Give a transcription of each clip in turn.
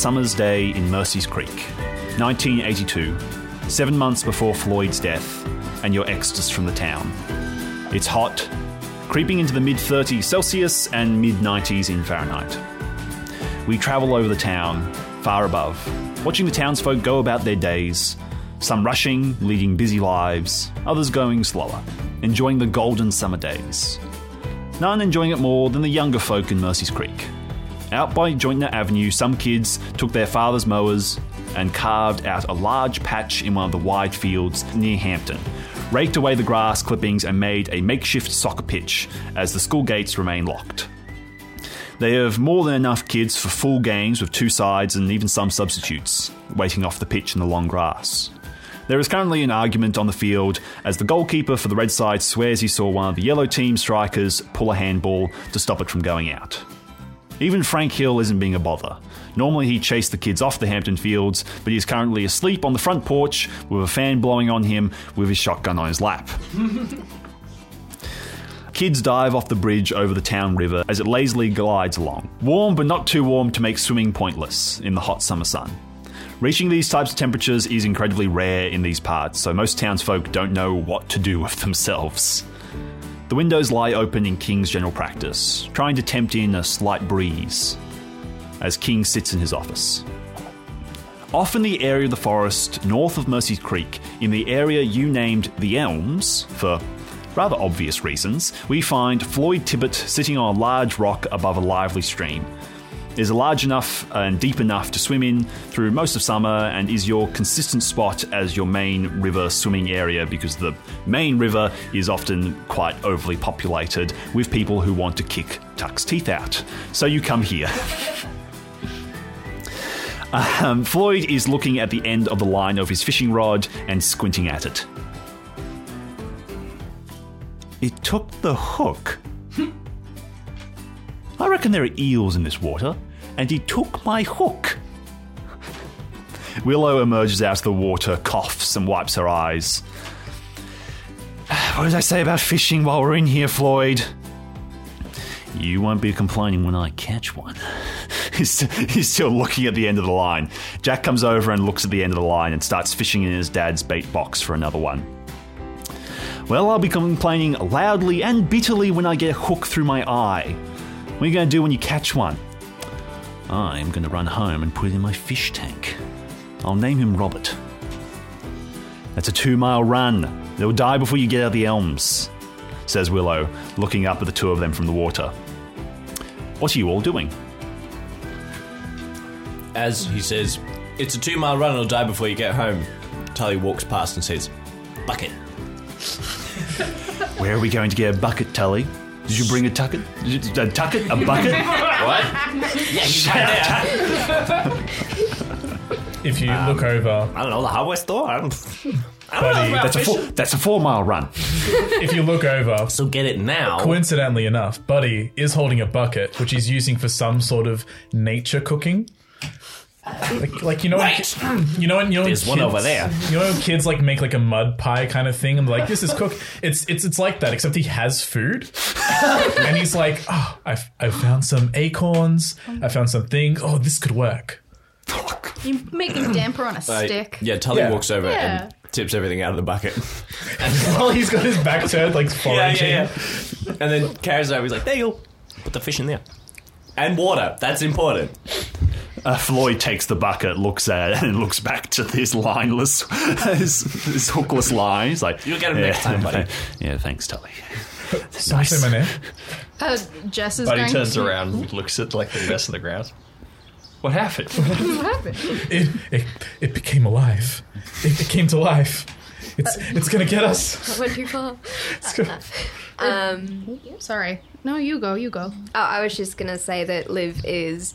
summer's day in Mercy's Creek, 1982, seven months before Floyd's death and your exodus from the town. It's hot, creeping into the mid 30s Celsius and mid 90s in Fahrenheit. We travel over the town, far above, watching the townsfolk go about their days, some rushing, leading busy lives, others going slower, enjoying the golden summer days. None enjoying it more than the younger folk in Mercy's Creek. Out by Jointner Avenue, some kids took their father's mowers and carved out a large patch in one of the wide fields near Hampton, raked away the grass clippings, and made a makeshift soccer pitch as the school gates remain locked. They have more than enough kids for full games with two sides and even some substitutes, waiting off the pitch in the long grass. There is currently an argument on the field as the goalkeeper for the red side swears he saw one of the yellow team strikers pull a handball to stop it from going out. Even Frank Hill isn't being a bother. Normally he chased the kids off the Hampton Fields, but he's currently asleep on the front porch with a fan blowing on him with his shotgun on his lap. Kids dive off the bridge over the town river as it lazily glides along. Warm but not too warm to make swimming pointless in the hot summer sun. Reaching these types of temperatures is incredibly rare in these parts, so most townsfolk don't know what to do with themselves. The windows lie open in King's general practice, trying to tempt in a slight breeze, as King sits in his office. Off in the area of the forest north of Mercy's Creek, in the area you named the Elms, for rather obvious reasons, we find Floyd Tibbet sitting on a large rock above a lively stream. Is large enough and deep enough to swim in through most of summer and is your consistent spot as your main river swimming area because the main river is often quite overly populated with people who want to kick Tuck's teeth out. So you come here. Um, Floyd is looking at the end of the line of his fishing rod and squinting at it. It took the hook. I reckon there are eels in this water, and he took my hook. Willow emerges out of the water, coughs, and wipes her eyes. What did I say about fishing while we're in here, Floyd? You won't be complaining when I catch one. He's, he's still looking at the end of the line. Jack comes over and looks at the end of the line and starts fishing in his dad's bait box for another one. Well, I'll be complaining loudly and bitterly when I get a hook through my eye. What are you going to do when you catch one? I'm going to run home and put it in my fish tank. I'll name him Robert. That's a two mile run. They'll die before you get out of the elms, says Willow, looking up at the two of them from the water. What are you all doing? As he says, it's a two mile run, it'll die before you get home. Tully walks past and says, Bucket. Where are we going to get a bucket, Tully? Did you bring a tucket? Did you, a tucket? A bucket? What? yeah, he's right there. If you look over, I don't know, the hardware store? I don't, I don't Buddy, know about That's a four, fishing. that's a four mile run. if you look over, So get it now. coincidentally enough, Buddy is holding a bucket, which he's using for some sort of nature cooking. Like, like you know, when, Right. you know, when, you know, when There's one over there. You know, when kids like make like a mud pie kind of thing, and they're like, "This is cook." It's it's it's like that, except he has food, and he's like, "Oh, I've I found some acorns. I found some things. Oh, this could work." You making damper on a Like, stick. yeah, Tully Yeah. walks over Yeah. and tips everything out of the bucket. While he's got his back turned, like foraging. And then carries it over. He's like, there you go. Put the fish in there. And water. That's important. Uh, Floyd takes the bucket, looks at it, and looks back to his lineless, his, his hookless line. He's like, You'll get 'em next time, buddy." Yeah, thanks, Tully. Someone say my name. Uh, Jess is Buddy going turns to, around and looks at like the mess on the ground. What happened? What happened? It, it, it became alive. It, it came to life. It's it's gonna get us. I went too far. It's gonna- Um, Sorry. No, you go. You go. Oh, I was just gonna say that Liv is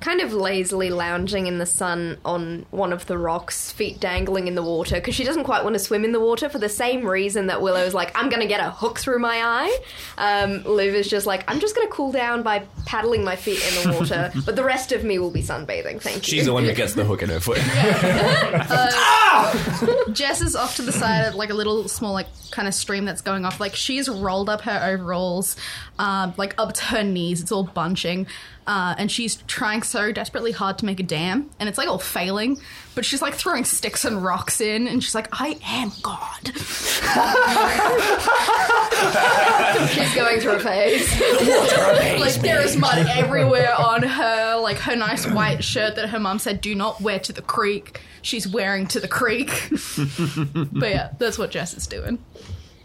kind of lazily lounging in the sun on one of the rocks, feet dangling in the water, because she doesn't quite want to swim in the water for the same reason that Willow's like, I'm gonna get a hook through my eye. Um, Liv is just like, I'm just gonna cool down by paddling my feet in the water, but the rest of me will be sunbathing. Thank you. She's the one who gets the hook in her foot. Jess is off to the side of like a little small like kind of stream that's going off. Like she's rolled up her overalls, um, like up to her knees. It's all bunching, uh, and she's trying so desperately hard to make a dam, and it's like all failing. But she's like throwing sticks and rocks in, and she's like, "I am God." She's going through a phase. like there is mud everywhere on her. Like her nice white shirt that her mum said, "Do not wear to the creek." She's wearing to the creek. but yeah, that's what Jess is doing.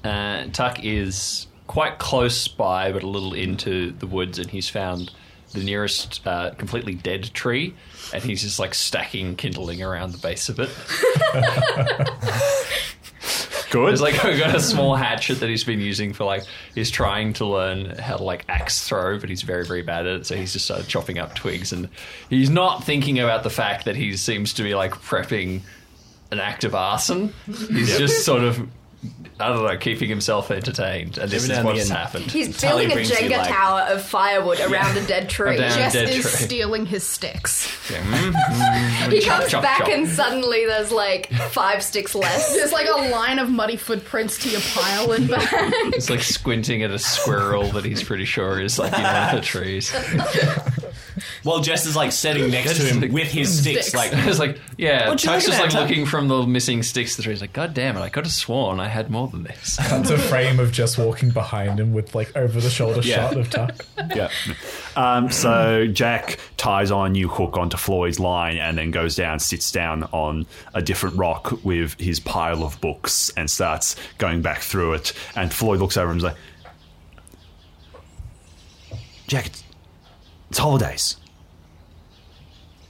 Uh, Tuck is quite close by, but a little into the woods, and he's found the nearest uh, completely dead tree, and he's just like stacking kindling around the base of it. Good. He's like got a small hatchet that he's been using for like he's trying to learn how to like axe throw, but he's very very bad at it. So he's just started chopping up twigs, and he's not thinking about the fact that he seems to be like prepping an act of arson. He's just sort of. I don't know, keeping himself entertained, and this Every is now and what's again. happened. He's Tally building a brings you, Jenga like- tower of firewood around a dead tree. Around- Jess dead is tree. stealing his sticks. Yeah, mm, He chop, comes chop, back chop. and suddenly there's like five sticks less. There's like a line of muddy footprints to your pile and back. He's like squinting at a squirrel that he's pretty sure is like in one of the trees. Well, Jess is like sitting next to him with his sticks, Sticks. like It's like, yeah, What you Tuck's looking just at, like Tuck? looking from the missing sticks to the trees. Like, God damn it, I could have sworn I had more than this. That's a frame of just walking behind him with like over the shoulder Yeah. shot of Tuck. yeah. Um, so Jack ties on a new hook onto Floyd's line and then goes down, sits down on a different rock with his pile of books and starts going back through it. And Floyd looks over and is like, Jack, it's, it's holidays.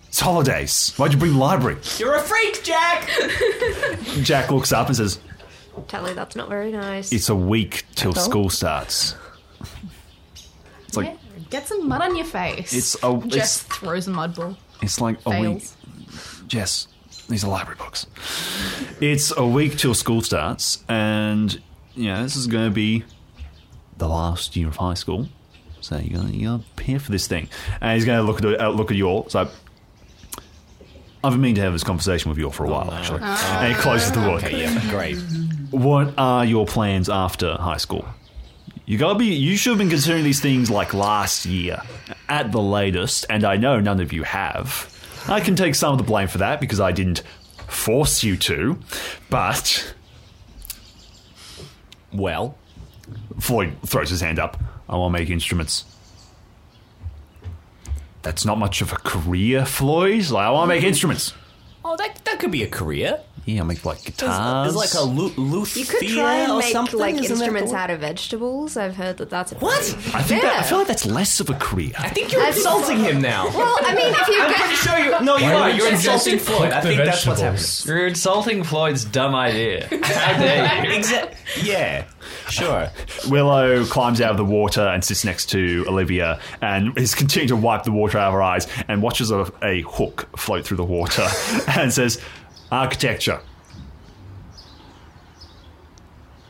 It's holidays. Why'd you bring the library? You're a freak, Jack. Jack looks up and says, Tally, that's not very nice. It's a week till school starts. It's like Get some mud on your face. It's a- Jess it's- throws a mud ball. it's like a week. Fails. Jess, these are library books. It's a week till school starts, and you know this is going to be the last year of high school. So you got you got to prepare for this thing. And he's going to look at uh, look at you all. So I've been meaning to have this conversation with you all for a while, actually. And he closes the book. Okay, yeah, great. What are your plans after high school? You gotta be. You should have been considering these things like last year, at the latest. And I know none of you have. I can take some of the blame for that because I didn't force you to. But Well, Floyd throws his hand up. I want to make instruments. That's not much of a career, Floyd. Like I want to make instruments. oh, that that could be a career. Yeah, I make like There's, guitars. there's like a lu- luthier you could try and or make something. like isn't instruments word? out of vegetables. I've heard that that's a What? I think that, I feel like that's less of a career. I think you're That's- insulting him now. Well, I mean, if you I'm get pretty sure you. No, you Why are. don't You're you insulting Floyd. I cook the think that's what's happening. You're insulting Floyd's dumb idea. How dare you? Exactly. Yeah. Sure. Willow climbs out of the water and sits next to Olivia and is continuing to wipe the water out of her eyes and watches a, a hook float through the water and says, Architecture.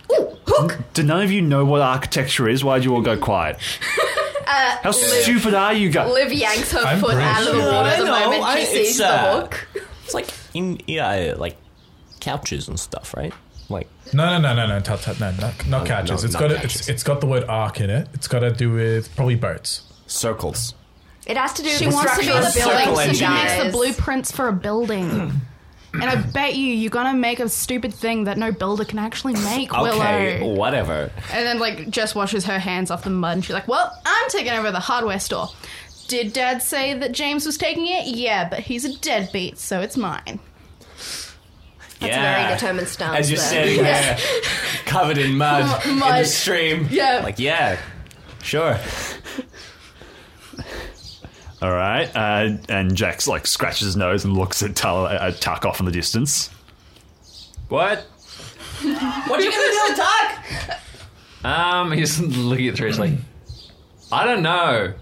hook, Do none of you know what architecture is? Why'd you all go quiet? How stupid are you guys? Liv yanks her I'm foot out of the water I the know, moment I- she it's, sees the uh, hook. It's like in yeah, like couches and stuff, right? Like No, no, no, no, no, tut, tut, no, not, not couches. no, it's not got a, couches. it's, it's got the word arc in it. It's got to do with probably boats. circles. It has to do She with wants to be structural the building, building. so she makes the blueprints for a building. and I bet you you're gonna make a stupid thing that no builder can actually make, Okay, Willow. whatever. And then like Jess washes her hands off the mud and she's like, Well, I'm taking over the hardware store. Did Dad say that James was taking it? Yeah, but he's a deadbeat, so it's mine. That's a very determined stance. As you're there. standing there, covered in mud, in the stream. Yeah. Like yeah, sure. All right. Uh, and Jack's like scratches his nose and looks at, Tal- at Tuck off in the distance. What? What are you gonna do, with Tuck? Um, he's looking at through. He's like, I don't know.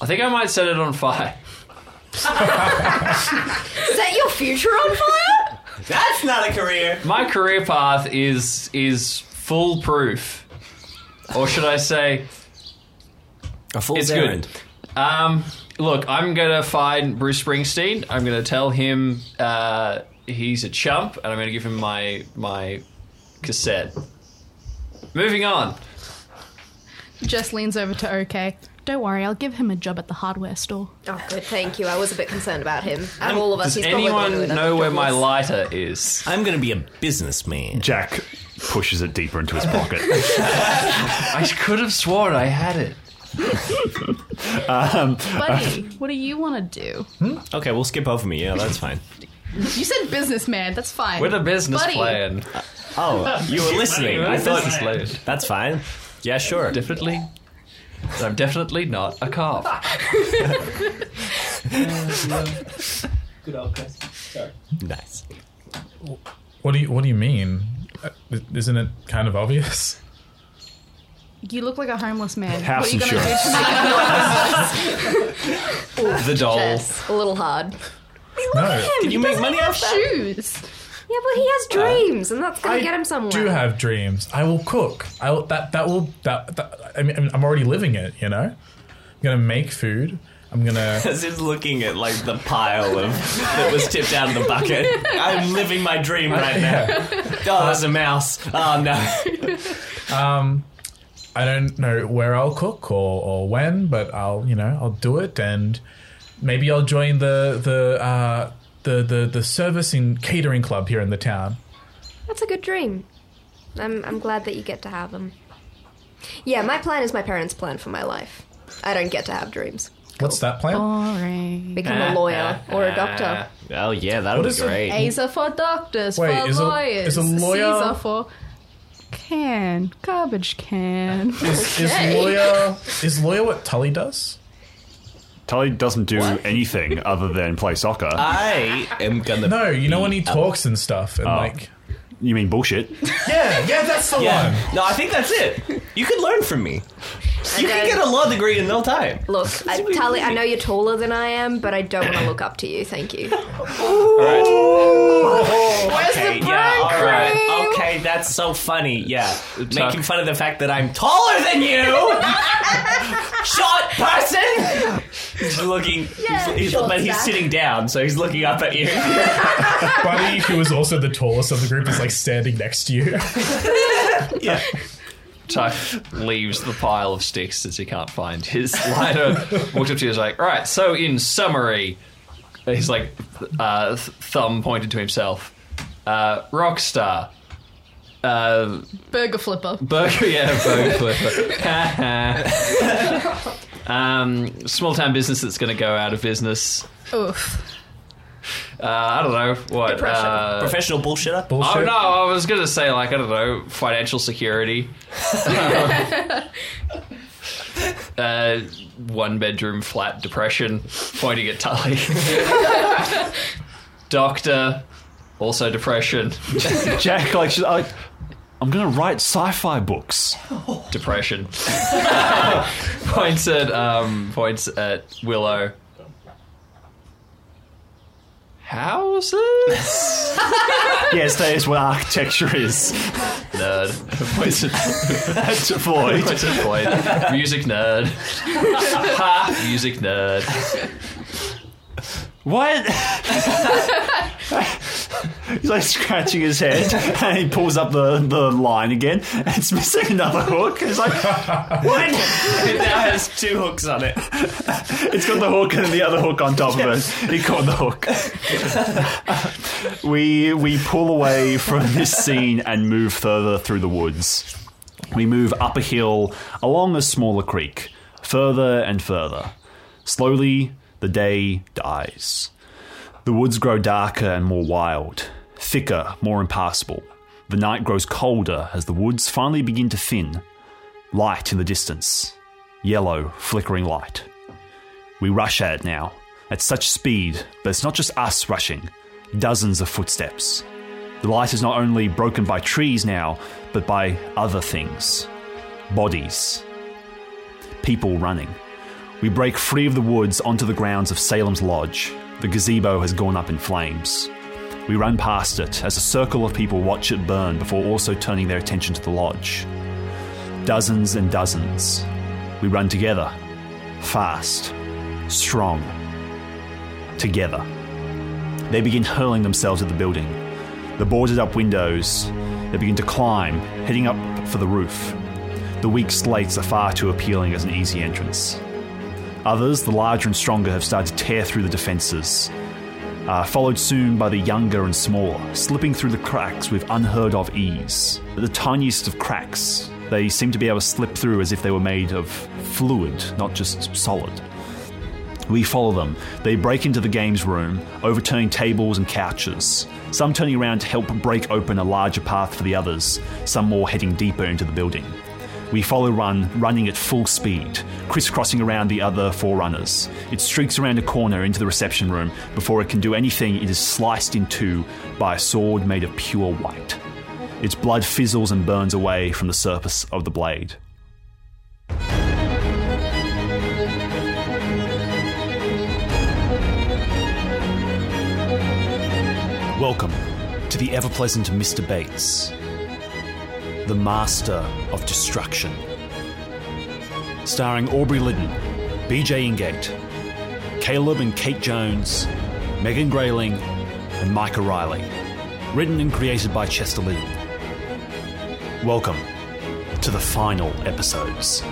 I think I might set it on fire. Set your future on fire? That's not a career. My career path is is foolproof, or should I say, A fool's It's errand. good. Um, look, I'm gonna find Bruce Springsteen. I'm gonna tell him uh, he's a chump, and I'm gonna give him my my cassette. Moving on. Jess leans over to OK. Don't worry, I'll give him a job at the hardware store. Oh, good, thank you. I was a bit concerned about him. Out of um, all of us, Does he's probably the one anyone know where my lighter is? I'm gonna be a businessman. Jack pushes it deeper into his pocket. I could have sworn I had it. Um, Buddy, uh, what do you want to do? Hmm? Okay, we'll skip over me. Yeah, that's fine. You said businessman. That's fine. With a business Buddy. plan. Uh, oh, you were listening. I thought business plan. that's fine. Yeah, sure. Definitely. I'm definitely not a cop. Good old Chris. Sorry. Nice. What do you What do you mean? Uh, Isn't it kind of obvious? You look like a homeless man. House what are you gonna do to me? The doll. Jess, a little hard. No. Did you make money off that? Shoes. Yeah, but he has dreams, and that's gonna I get him somewhere. I do have dreams. I will cook. I will, that that will that, that I mean I'm already living it. You know, I'm gonna make food. I'm gonna. As he's looking at like the pile of that was tipped out of the bucket. I'm living my dream right now. Oh, there's a mouse. Oh no. Um, I don't know where I'll cook or, or when, but I'll you know I'll do it, and maybe I'll join the the uh, the the the service and catering club here in the town. That's a good dream. I'm I'm glad that you get to have them. Yeah, my plan is my parents' plan for my life. I don't get to have dreams. What's that plan? Boring. Become a lawyer or a doctor. Oh yeah, that What would is be it? great. A's are for doctors, Wait, for is a- lawyers. is a lawyer- C's are for can, garbage can. Oh, is, is lawyer is lawyer what Tully does? Tully doesn't do anything other than play soccer. I am gonna. No, you know when he be a- talks and stuff, and oh. like you mean bullshit? yeah, yeah, that's the Yeah. one. No, I think that's it. You can learn from me. You can don't- get a law degree in no time. Look, I, Tally, I know you're taller than I am, but I don't want to look up to you. Thank you. Where's Okay, yeah, all right. Okay, that's so funny. Yeah, making fun of the fact that I'm taller than you. Short person. He's looking. he's, he's, short but he's stack. sitting down, so he's looking up at you. Buddy, who was also the tallest of the group, is like standing next to you. yeah. Tuck leaves the pile of sticks as he can't find his lighter. Walks up to you and is like, all right, so in summary, he's like, uh, th- thumb pointed to himself. Uh, Rockstar. Uh, Burger flipper. burger, yeah, burger flipper. um, small town business that's going to go out of business. Oof. Uh, I don't know what. Uh, Professional bullshitter. Bullshit. Oh no! I was gonna say like I don't know financial security. uh, one bedroom flat depression, pointing at Tully. Doctor, also depression, Jack, like, she's like, I'm gonna write sci-fi books. depression. points at um, points at Willow. Houses, yes, that is what architecture is. nerd. Points at That's Floyd. Points at Music nerd. Music nerd. What? He's like scratching his head, and he pulls up the, the line again, and it's missing another hook. It's like, What? it now has two hooks on it. it's got the hook and the other hook on top of it. He caught the hook. we we pull away from this scene and move further through the woods. We move up a hill, along a smaller creek, further and further. Slowly, the day dies. The woods grow darker and more wild, thicker, more impassable. The night grows colder as the woods finally begin to thin. Light in the distance. Yellow, flickering light. We rush at it now, at such speed, but it's not just us rushing, dozens of footsteps. The light is not only broken by trees now, but by other things bodies, people running. We break free of the woods onto the grounds of Salem's Lodge. The gazebo has gone up in flames. We run past it as a circle of people watch it burn before also turning their attention to the lodge. Dozens and dozens. We run together, fast, strong, together. They begin hurling themselves at the building. The boarded up windows, they begin to climb, heading up for the roof. The weak slates are far too appealing as an easy entrance. Others, the larger and stronger, have started to tear through the defences, uh, followed soon by the younger and smaller, slipping through the cracks with unheard of ease. The tiniest of cracks, they seem to be able to slip through as if they were made of fluid, not just solid. We follow them. They break into the games room, overturning tables and couches. Some turning around to help break open a larger path for the others, some more heading deeper into the building. We follow Run, running at full speed, crisscrossing around the other forerunners. It streaks around a corner into the reception room. Before it can do anything, it is sliced in two by a sword made of pure white. Its blood fizzles and burns away from the surface of the blade. Welcome to the ever pleasant Mr. Bates, the master of destruction. Starring Aubrey Liddon, BJ Ingate, Caleb and Kate Jones, Megan Grayling, and Micah Riley. Written and created by Chester Liddon. Welcome to the final episodes.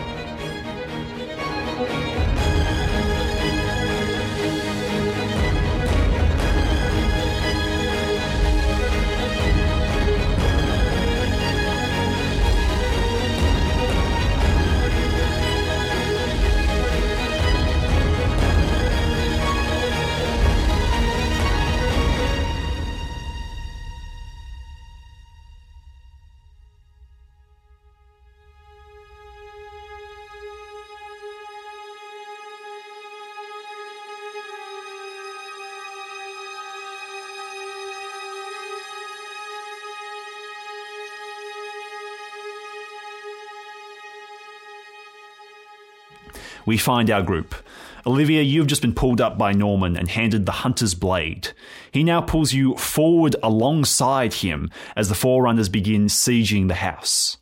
We find our group. Olivia, you've just been pulled up by Norman and handed the hunter's blade. He now pulls you forward alongside him as the Forerunners begin sieging the house.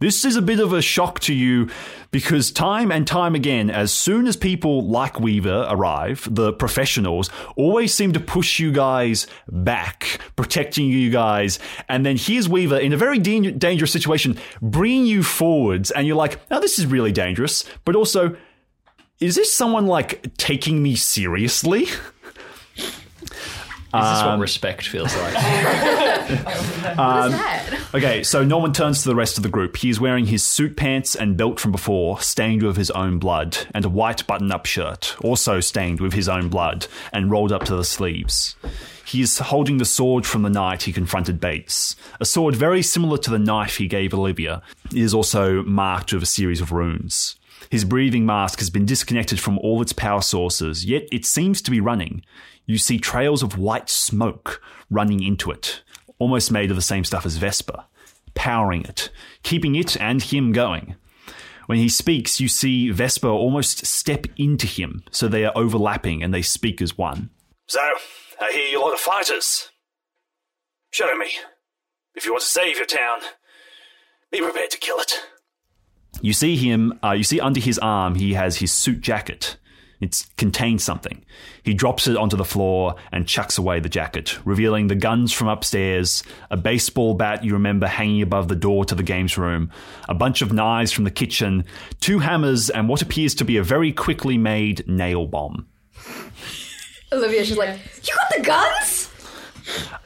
This is a bit of a shock to you because time and time again, as soon as people like Weaver arrive, the professionals always seem to push you guys back, protecting you guys. And then here's Weaver in a very dan- dangerous situation, bringing you forwards, and you're like, now this is really dangerous, but also, is this someone like taking me seriously? Is this Um, what respect feels like? Um, that? Okay, so Norman turns to the rest of the group. He is wearing his suit pants and belt from before, stained with his own blood, and a white button up shirt, also stained with his own blood, and rolled up to the sleeves. He is holding the sword from the night he confronted Bates, a sword very similar to the knife he gave Olivia. It is also marked with a series of runes. His breathing mask has been disconnected from all its power sources, yet it seems to be running. You see trails of white smoke running into it, almost made of the same stuff as Vesper, powering it, keeping it and him going. When he speaks, you see Vesper almost step into him, so they are overlapping and they speak as one. So, I hear you lot of fighters. Show me. If you want to save your town, be prepared to kill it. You see him, uh, you see under his arm, he has his suit jacket. It contains something. He drops it onto the floor and chucks away the jacket, revealing the guns from upstairs, a baseball bat you remember hanging above the door to the games room, a bunch of knives from the kitchen, two hammers, and what appears to be a very quickly made nail bomb. Olivia, she's like, you got the guns?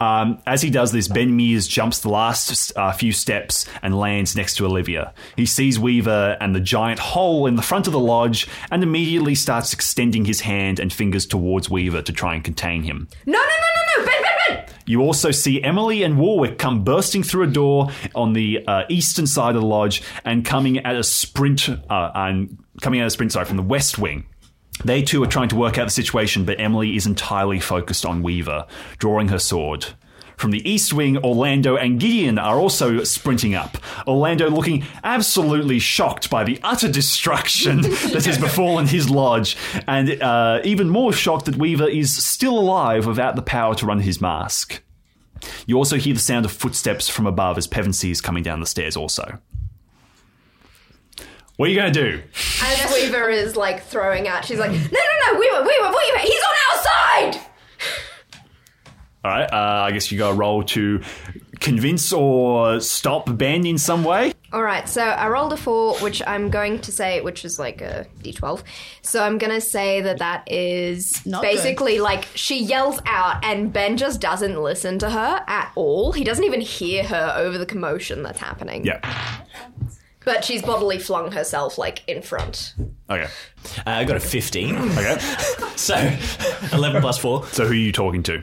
Um, as he does this, Ben Mears jumps the last uh, few steps and lands next to Olivia. He sees Weaver and the giant hole in the front of the lodge and immediately starts extending his hand and fingers towards Weaver to try and contain him. No, no, no, no, no, Ben, Ben, Ben! You also see Emily and Warwick come bursting through a door on the uh, eastern side of the lodge and coming at a sprint, uh, and coming at a sprint, sorry, from the west wing. They too are trying to work out the situation, but Emily is entirely focused on Weaver, drawing her sword. From the east wing, Orlando and Gideon are also sprinting up. Orlando looking absolutely shocked by the utter destruction that has befallen his lodge, and uh, even more shocked that Weaver is still alive without the power to run his mask. You also hear the sound of footsteps from above as Pevensey is coming down the stairs, also. What are you going to do? As Weaver is like throwing out, she's like, no, no, no, Weaver, Weaver, Weaver, he's on our side! All right, uh, I guess you got to roll to convince or stop Ben in some way. All right, so I rolled a four, which I'm going to say, which is like a d12. So I'm going to say that that is Not basically like she yells out, and Ben just doesn't listen to her at all. He doesn't even hear her over the commotion that's happening. Yeah. But she's bodily flung herself like in front. Okay. Uh, I got a 15. Okay. So 11 plus 4. so who are you talking to?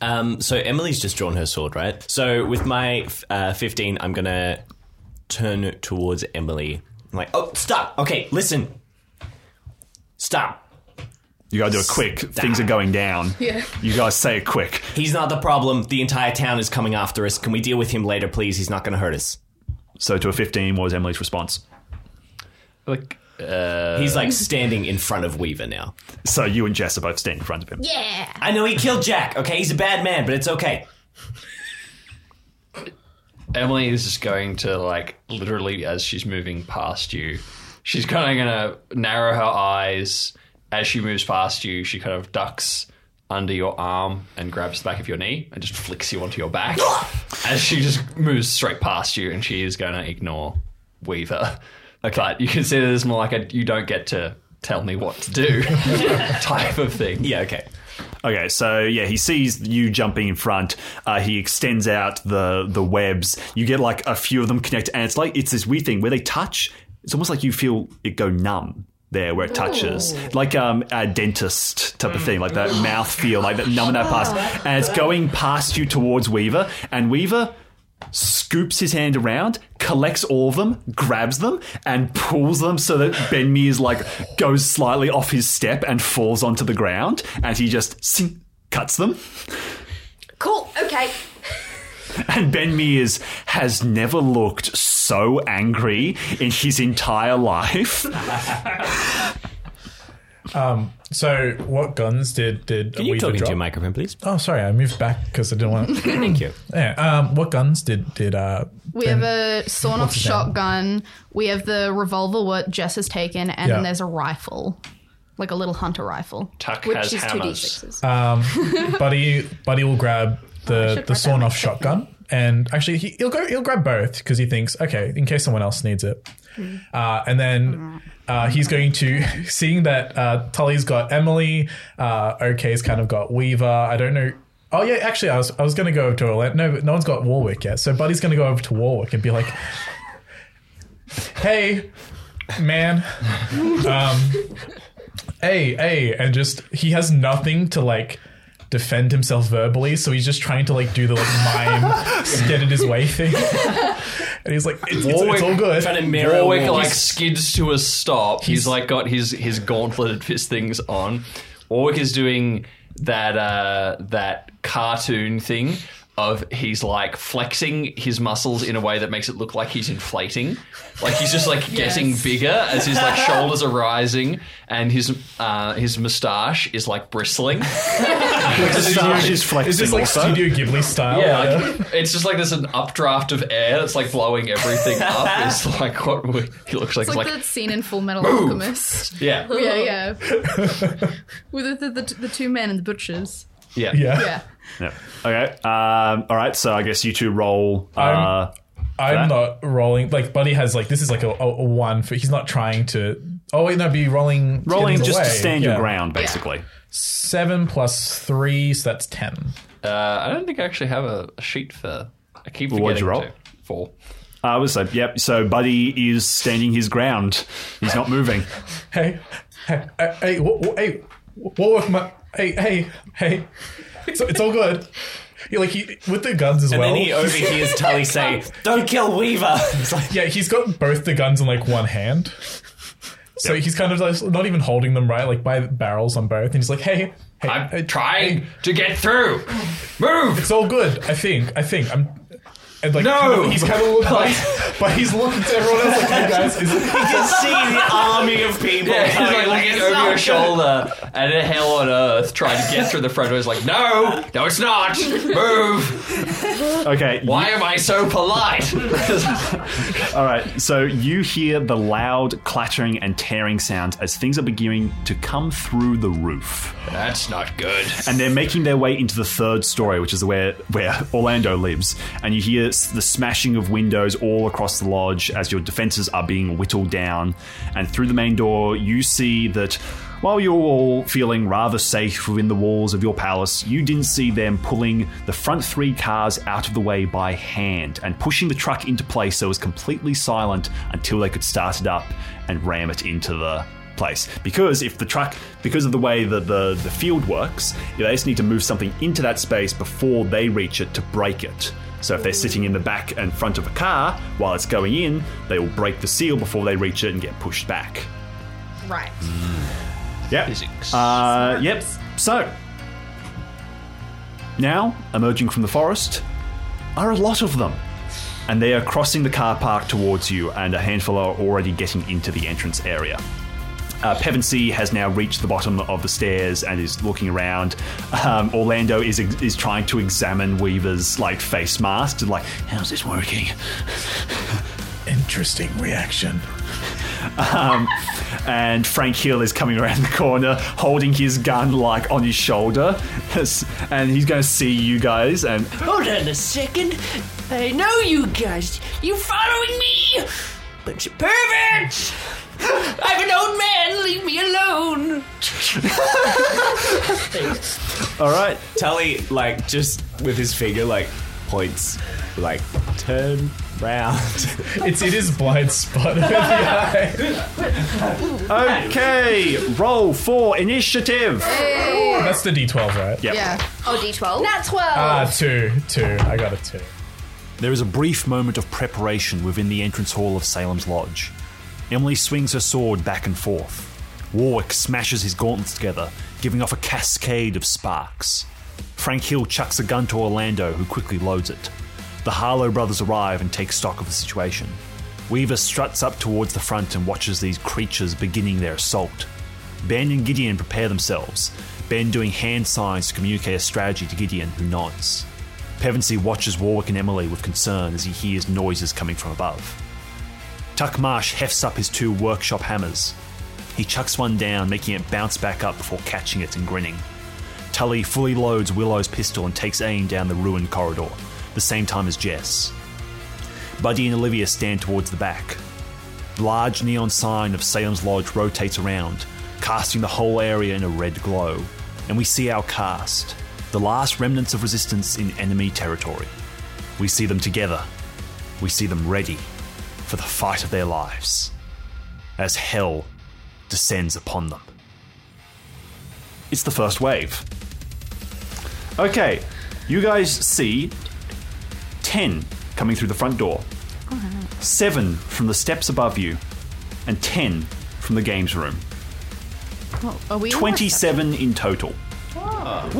Um, so Emily's just drawn her sword, right? So with my uh, 15, I'm going to turn towards Emily. I'm like, oh, stop. Okay, listen. Stop. You got to do it quick. Things are going down. Yeah. You guys say it quick. He's not the problem. The entire town is coming after us. Can we deal with him later, please? He's not going to hurt us. So to a 15, what was Emily's response? Like, uh, He's like standing in front of Weaver now. So you and Jess are both standing in front of him. Yeah. I know he killed Jack, okay? He's a bad man, but it's okay. Emily is just going to like literally as she's moving past you, she's kind of going to narrow her eyes as she moves past you. She kind of ducks under your arm and grabs the back of your knee and just flicks you onto your back as she just moves straight past you. And she is going to ignore Weaver. But you consider this more like a you don't get to tell me what to do type of thing. Yeah, okay. Okay, so yeah, he sees you jumping in front. Uh, he extends out the the webs. You get like a few of them connect, and it's like it's this weird thing where they touch. It's almost like you feel it go numb there where it touches, like um, a dentist type of thing, like that mouth feel, like that numb in that past, and it's going past you towards Weaver, and Weaver scoops his hand around, collects all of them, grabs them, and pulls them so that Ben Mears like goes slightly off his step and falls onto the ground, and he just sing, cuts them. Cool, okay. And Ben Mears has never looked so angry in his entire life. Um, so, what guns did did Can you Weaver talk into drop? your microphone, please? Oh, sorry, I moved back because I didn't want. Thank you. yeah. Um, what guns did did uh? We Ben- have a sawn off What's his name? shotgun. We have the revolver what Jess has taken, and Yeah. then there's a rifle, like a little hunter rifle. Tuck Which has is two hammers. d6s. Um, Buddy Buddy will grab the should the sawn off shotgun, and actually he, he'll go he'll grab both because he thinks okay in case someone else needs it, uh, and then. Uh, he's going to, seeing that uh, Tully's got Emily, uh, OK's kind of got Weaver. I don't know. Oh yeah, actually, I was I was going to go over to Orlando. No, but no one's got Warwick yet. So Buddy's going to go over to Warwick and be like, "Hey, man, um, hey, hey," and just he has nothing to like defend himself verbally, so he's just trying to like do the like mime get in his way thing. and he's like, "It's, it's, it's all good." Trying to mirror Warwick Warwick. like skids to a stop. He's, He's- like got his his gauntleted fist things on. Warwick is doing that uh, that cartoon thing of he's like flexing his muscles in a way that makes it look like he's inflating. Like he's just like getting bigger as his like shoulders are rising and his uh, his moustache is like bristling. Moustache is flexing Is this like also. Studio Ghibli style? Yeah, like, it's just like there's an updraft of air that's like blowing everything up. It's like what we, he looks like. It's It's like, like, that scene in Full Metal Alchemist. yeah, yeah, yeah. With the, the, the, the two men and the butchers. yeah, yeah. Yeah. Yeah. Okay. Um, all right. So I guess you two roll. Uh, I'm- I'm not rolling. Like Buddy has like this is like a, a, a one for. He's not trying to. Oh wait, no, be rolling. rolling just away. to stand your ground, basically. Seven plus three, so that's ten. Uh, I don't think I actually have a, a sheet for. I keep Well, what'd forgetting you roll? to. Four. I was like, yep. So Buddy is standing his ground. He's not moving. Hey, hey, hey, hey, wh- wh- hey, what work my? Hey, hey, hey. So it's all good. He, like he with the guns as And well. then he overhears Tully say, Don't kill Weaver. It's like, yeah, he's got both the guns in like one hand. So he's kind of like not even holding them right, like by the barrels on both, and he's like, "Hey, hey, I'm hey, trying to get through. Move. It's all good. I think. I think. I'm. And like, No! kind of- he's kind of looking, like, but he's looking to everyone else like, "Hey guys, is it?" can see the army of people. Yeah, he's like coming, looking over not your good. shoulder and a hell on earth trying to get through the front door. He's like, no, no, it's not. Move. Okay. Why am I so polite? All right, so you hear the loud clattering and tearing sounds as things are beginning to come through the roof. That's not good. And they're making their way into the third story, which is where, where Orlando lives. And you hear s- the smashing of windows all across the lodge as your defenses are being whittled down. And through the main door, you see that while you're all feeling rather safe within the walls of your palace, you didn't see them pulling the front three cars out of the way by hand and pushing the truck into place so it was completely silent until they could start it up and ram it into the place because if the truck because of the way that the the field works they just need to move something into that space before they reach it to break it so if they're sitting in the back and front of a car while it's going in they will break the seal before they reach it and get pushed back. Right. yep. Physics. uh, yep. So now emerging from the forest are a lot of them. And they are crossing the car park towards you and a handful are already getting into the entrance area Uh, Pevensey has now reached the bottom of the stairs and is looking around. Um, Orlando is is trying to examine Weaver's like face mask. Like, how's this working? Interesting reaction. Um, and Frank Hill is coming around the corner, holding his gun like on his shoulder, and he's going to see you guys. And Hold on a second. I know you guys. You following me? Bunch of perverts! I'm an old man. Leave me alone. all right, Tully, like, just with his finger, like, points, like, turn round. It's in his blind spot the eye. okay, roll for initiative. That's the D12, right? Yep. Yeah. Oh, D12. Nat 12. Ah, two, two. I got a two. There is a brief moment of preparation within the entrance hall of Salem's Lodge. Emily swings her sword back and forth. Warwick smashes his gauntlets together, giving off a cascade of sparks. Frank Hill chucks a gun to Orlando, who quickly loads it. The Harlow brothers arrive and take stock of the situation. Weaver struts up towards the front and watches these creatures beginning their assault. Ben and Gideon prepare themselves, Ben doing hand signs to communicate a strategy to Gideon, who nods. Pevensey watches Warwick and Emily with concern as he hears noises coming from above. Tuck Marsh hefts up his two workshop hammers. He chucks one down, making it bounce back up before catching it and grinning. Tully fully loads Willow's pistol and takes aim down the ruined corridor, the same time as Jess. Buddy and Olivia stand towards the back. The large neon sign of Salem's Lodge rotates around, casting the whole area in a red glow, and we see our cast, the last remnants of resistance in enemy territory. We see them together. We see them ready for the fight of their lives as hell descends upon them. It's the first wave. Okay, you guys see 10 coming through the front door, 7 from the steps above you, and 10 from the games room. Are we 27 in total. Ah.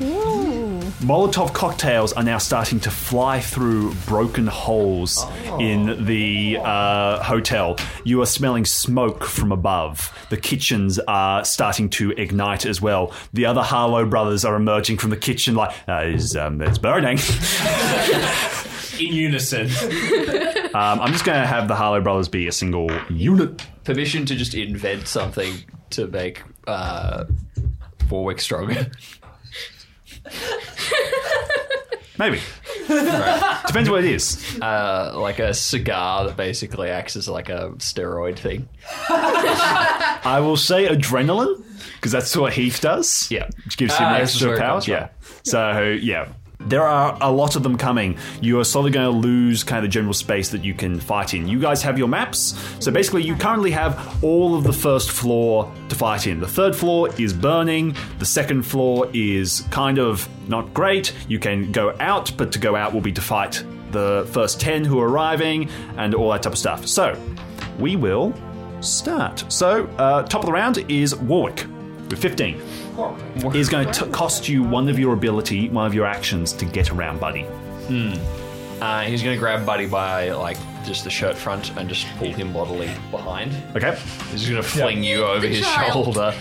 Woo! Molotov cocktails are now starting to fly through broken holes in the uh, hotel. You are smelling smoke from above. The kitchens are starting to ignite as well. The other Harlow brothers are emerging from the kitchen like, uh, it's, um, it's burning. In unison. um, I'm just going to have the Harlow brothers be a single unit. Permission to just invent something to make uh, Warwick stronger. Maybe. Depends what it is. Uh, like a cigar that basically acts as like a steroid thing. I will say adrenaline because that's what Heath does. Yeah. which gives him Ah, extra powers. comes. Yeah. So yeah, there are a lot of them coming. You are slowly going to lose kind of the general space that you can fight in. You guys have your maps, so basically you currently have all of the first floor to fight in. The third floor is burning. The second floor is kind of not great. You can go out, but to go out will be to fight the first ten who are arriving and all that type of stuff. So we will start. So, uh, top of the round is Warwick 15. Is going to cost you one of your ability, one of your actions to get around Buddy. Uh, he's going to grab Buddy by like just the shirt front and just pull him bodily behind. Okay. He's just going to fling you over his child. shoulder.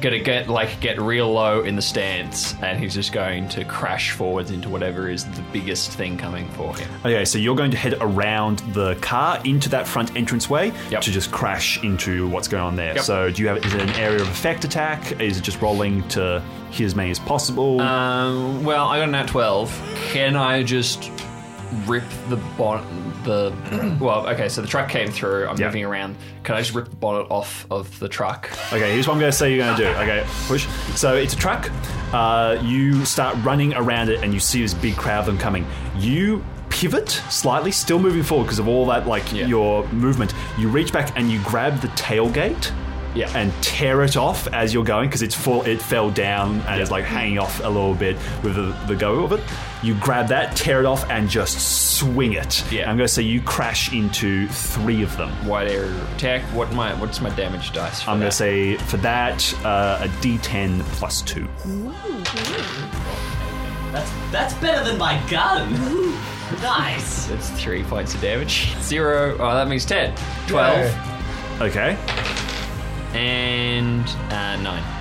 Gonna get like get real low in the stance, and he's just going to crash forwards into whatever is the biggest thing coming for him. Okay, so you're going to head around the car into that front entranceway Yep. to just crash into what's going on there. Yep. So, do you have is it an area of effect attack? Is it just rolling to hit as many as possible? Um, well, I got an at twelve. Can I just rip the bonnet? The well, okay. So the truck came through. I'm Yeah. moving around. Can I just rip the bonnet off of the truck? Okay, here's what I'm going to say you're going to do. Okay, push. So it's a truck. Uh, you start running around it, and you see this big crowd of them coming. You pivot slightly, still moving forward because of all that, like Yeah. your movement. You reach back and you grab the tailgate. Yeah. And tear it off as you're going because it's full. It fell down and it's like hanging off a little bit with the, the go of it. You grab that, tear it off, and just swing it. Yeah. I'm going to say you crash into three of them. Wide area attack. What my what's my damage dice? For I'm going to say for that uh, a D10 plus two. That's that's better than my gun. nice. That's three points of damage. Zero. Oh, that means ten. Twelve Okay. And uh, nine.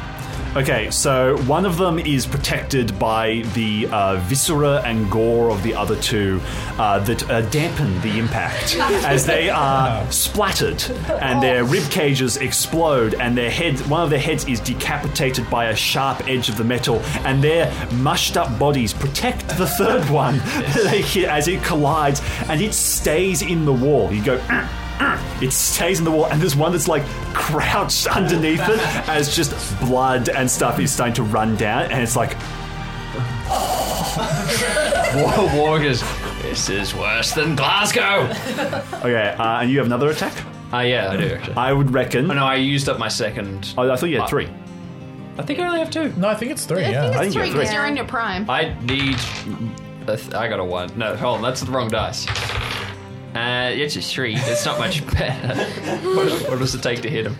Okay, so one of them is protected by the uh, viscera and gore of the other two uh, that uh, dampen the impact as they are splattered and their rib cages explode and their head, one of their heads is decapitated by a sharp edge of the metal and their mushed up bodies protect the third one they as it collides and it stays in the wall. You go. It stays in the wall, and there's one that's like crouched underneath it as just blood and stuff is starting to run down, and it's like, War- Warwick. This is worse than Glasgow. okay, uh, and you have another attack? Ah, yeah, I do. Actually. I would reckon. Oh, no, I used up my second. Oh, I thought you had Uh, three. I think I only have two. No, I think it's three. I yeah. think I it's think you three have three. because you're in your prime. I need. a th- I got a one. No, hold on, that's the wrong dice. Uh, it's a three. It's not much better. what, what does it take to hit him?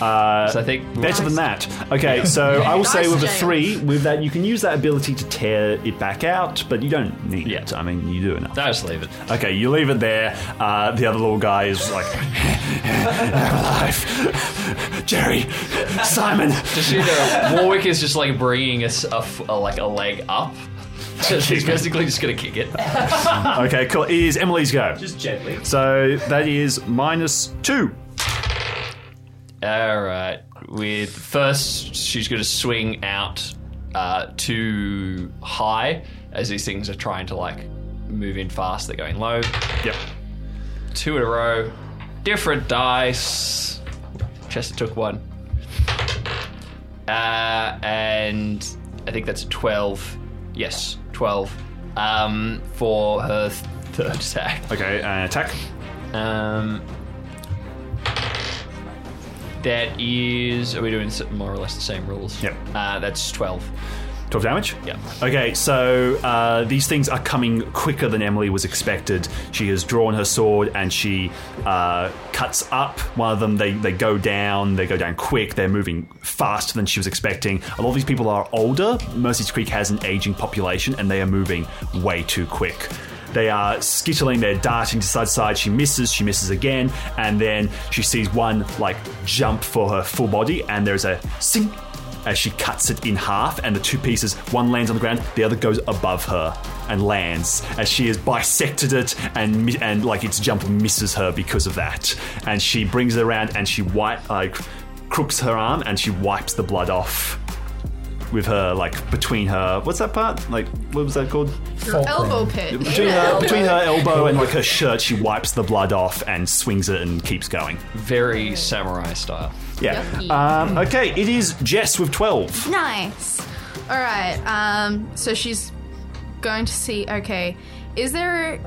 Uh, So I think better than that. Okay, so I will say Nice, with a James. three, with that you can use that ability to tear it back out, but you don't need Yeah. it. I mean, you do enough. No, just leave it. Okay, you leave it there. Uh, the other little guy is like, I'm alive. Jerry, Simon. Just you know, Warwick is just like bringing us a, f- a- like a leg up. He's basically just gonna kick it. Okay, cool. It is Emily's go. Just gently. So that is minus two. All right. With first, she's going to swing out uh, too high as these things are trying to like move in fast. They're going low. Yep. Two in a row. Different dice. Chester took one. Uh, and I think that's a 12. Yes, 12. Um, for her th- third attack. Okay, and attack. Um, that is. Are we doing s- more or less the same rules? Yep. Uh, that's 12. 12 damage? Yeah. Okay, so uh, these things are coming quicker than Emily was expected. She has drawn her sword and she uh, cuts up. One of them, they, they go down. They go down quick. They're moving faster than she was expecting. A lot of these people are older. Mercy's Creek has an aging population and they are moving way too quick. They are skittling, they're darting to side to side. She misses, she misses again, and then she sees one like jump for her full body, and there's a sing as she cuts it in half, and the two pieces, one lands on the ground, the other goes above her and lands as she has bisected it, and and like its jump misses her because of that, and she brings it around and she wipe like crooks her arm and she wipes the blood off with her like between her what's that part like what was that called Your elbow pit. between her, between her elbow and like her shirt she wipes the blood off and swings it and keeps going Very samurai style. yeah um, okay it is Jess with 12 Nice. All right. Um. So she's going to see. Okay. Is there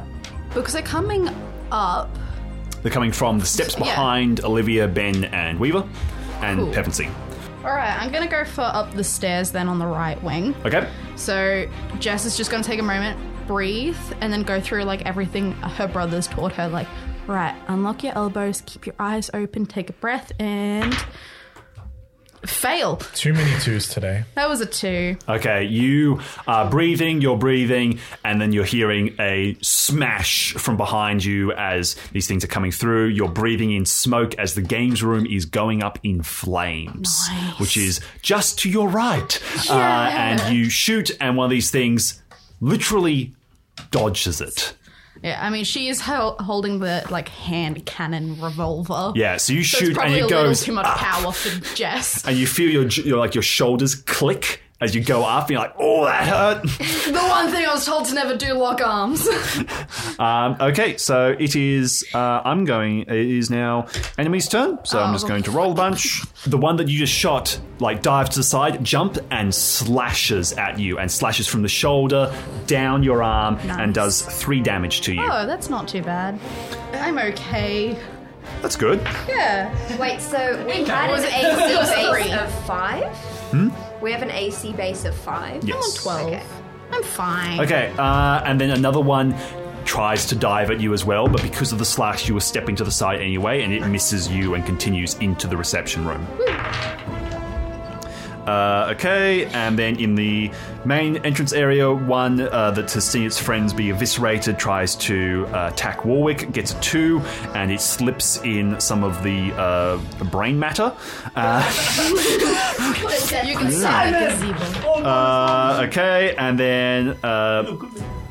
because they're coming up? They're coming from the steps Yeah. behind Olivia, Ben, and Weaver, and Cool. Pevensey. All right. I'm gonna go for up the stairs then on the right wing. Okay. So Jess is just gonna take a moment, breathe, and then go through like everything her brothers taught her, like Right, unlock your elbows, keep your eyes open, take a breath, and fail. Too many twos today. That was a two. Okay, you are breathing, you're breathing, and then you're hearing a smash from behind you as these things are coming through. You're breathing in smoke as the games room is going up in flames, Nice. which is just to your right. Uh, and you shoot, and one of these things literally dodges it. Yeah, I mean, she is hel- holding the like hand cannon revolver. Yeah, so you so shoot, it's and probably it a little goes too much up. power for Jess. and you feel your, your like your shoulders click as you go up. You're like, oh, that hurt. the one thing I was told to never do: lock arms. um, okay, so it is. Uh, I'm going. It is now enemy's turn. So I'm just Oh. going to roll a bunch. The one that you just shot, like dives to the side, jump and slashes at you, and slashes from the shoulder down your arm, and does three damage to you. oh, that's not too bad. I'm okay. That's good. Yeah. Wait, so we that had was an it. AC Three. of five? Hmm? We have an AC base of five? Yes. I'm on twelve. Okay. I'm fine. Okay, uh, and then another one tries to dive at you as well, but because of the slash, you were stepping to the side anyway, and it misses you and continues into the reception room. Uh, okay, and then in the main entrance area, one uh, that has seen its friends be eviscerated tries to uh, attack Warwick, gets a two, and it slips in some of the uh, brain matter. Uh, you can see uh, okay, and then uh,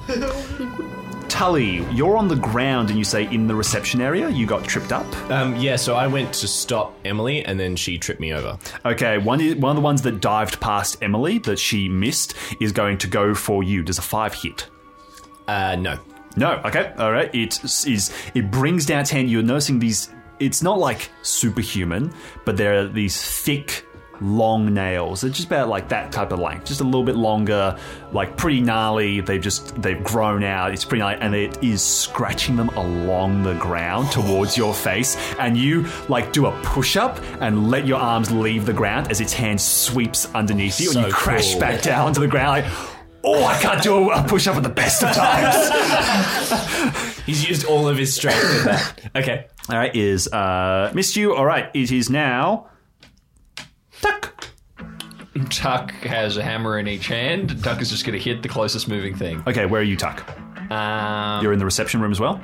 Tully, you're on the ground and you say in the reception area you got tripped up. Um, yeah, so I went to stop Emily, and then she tripped me over. Okay, one one of the ones that dived past Emily that she missed is going to go for you. Does a five hit? Uh, no. No. Okay. All right. It is. It brings down hand. You're noticing these. It's not like superhuman, but there are these thick, long nails. They're just about like that type of length, just a little bit longer, like pretty gnarly. They've just they've grown out. It's pretty gnarly, and it is scratching them along the ground towards your face. And you like do a push up and let your arms leave the ground as its hand sweeps underneath you, and you crash cool. back down to the ground. Like, oh, I can't do a push up at the best of times. He's used all of his strength with that. Okay. All right, is uh, missed you. All right, it is now. Tuck. Tuck has a hammer in each hand. Tuck is just going to hit the closest moving thing. Okay, where are you, Tuck? Um, You're in the reception room as well.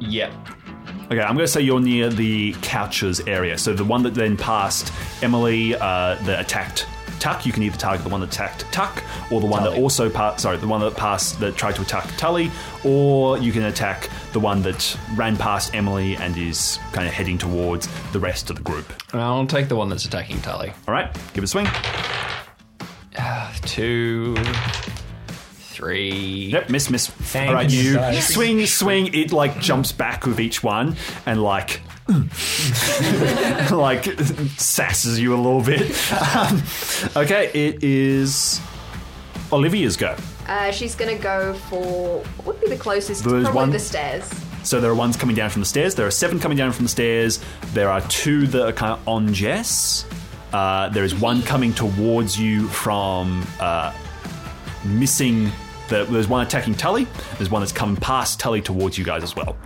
yep. Okay, I'm going to say you're near the couches area. So the one that then passed Emily, uh, that attacked Tuck. You can either target the one that attacked Tuck, or the one that also passed. Sorry, the one that passed that tried to attack Tully, or you can attack the one that ran past Emily and is kind of heading towards the rest of the group. I'll take the one that's attacking Tully. All right, give it a swing. Ah, two, three. Yep, miss, miss. All right, you swing, swing. It like jumps back with each one and like. like sasses you a little bit. Um, okay, it is Olivia's go. Uh, she's gonna go for what would be the closest? There's Probably one- the stairs. So there are ones coming down from the stairs. There are seven coming down from the stairs. There are two that are kind of on Jess. Uh, there is one coming towards you from uh, missing. The, there's one attacking Tully. There's one that's coming past Tully towards you guys as well.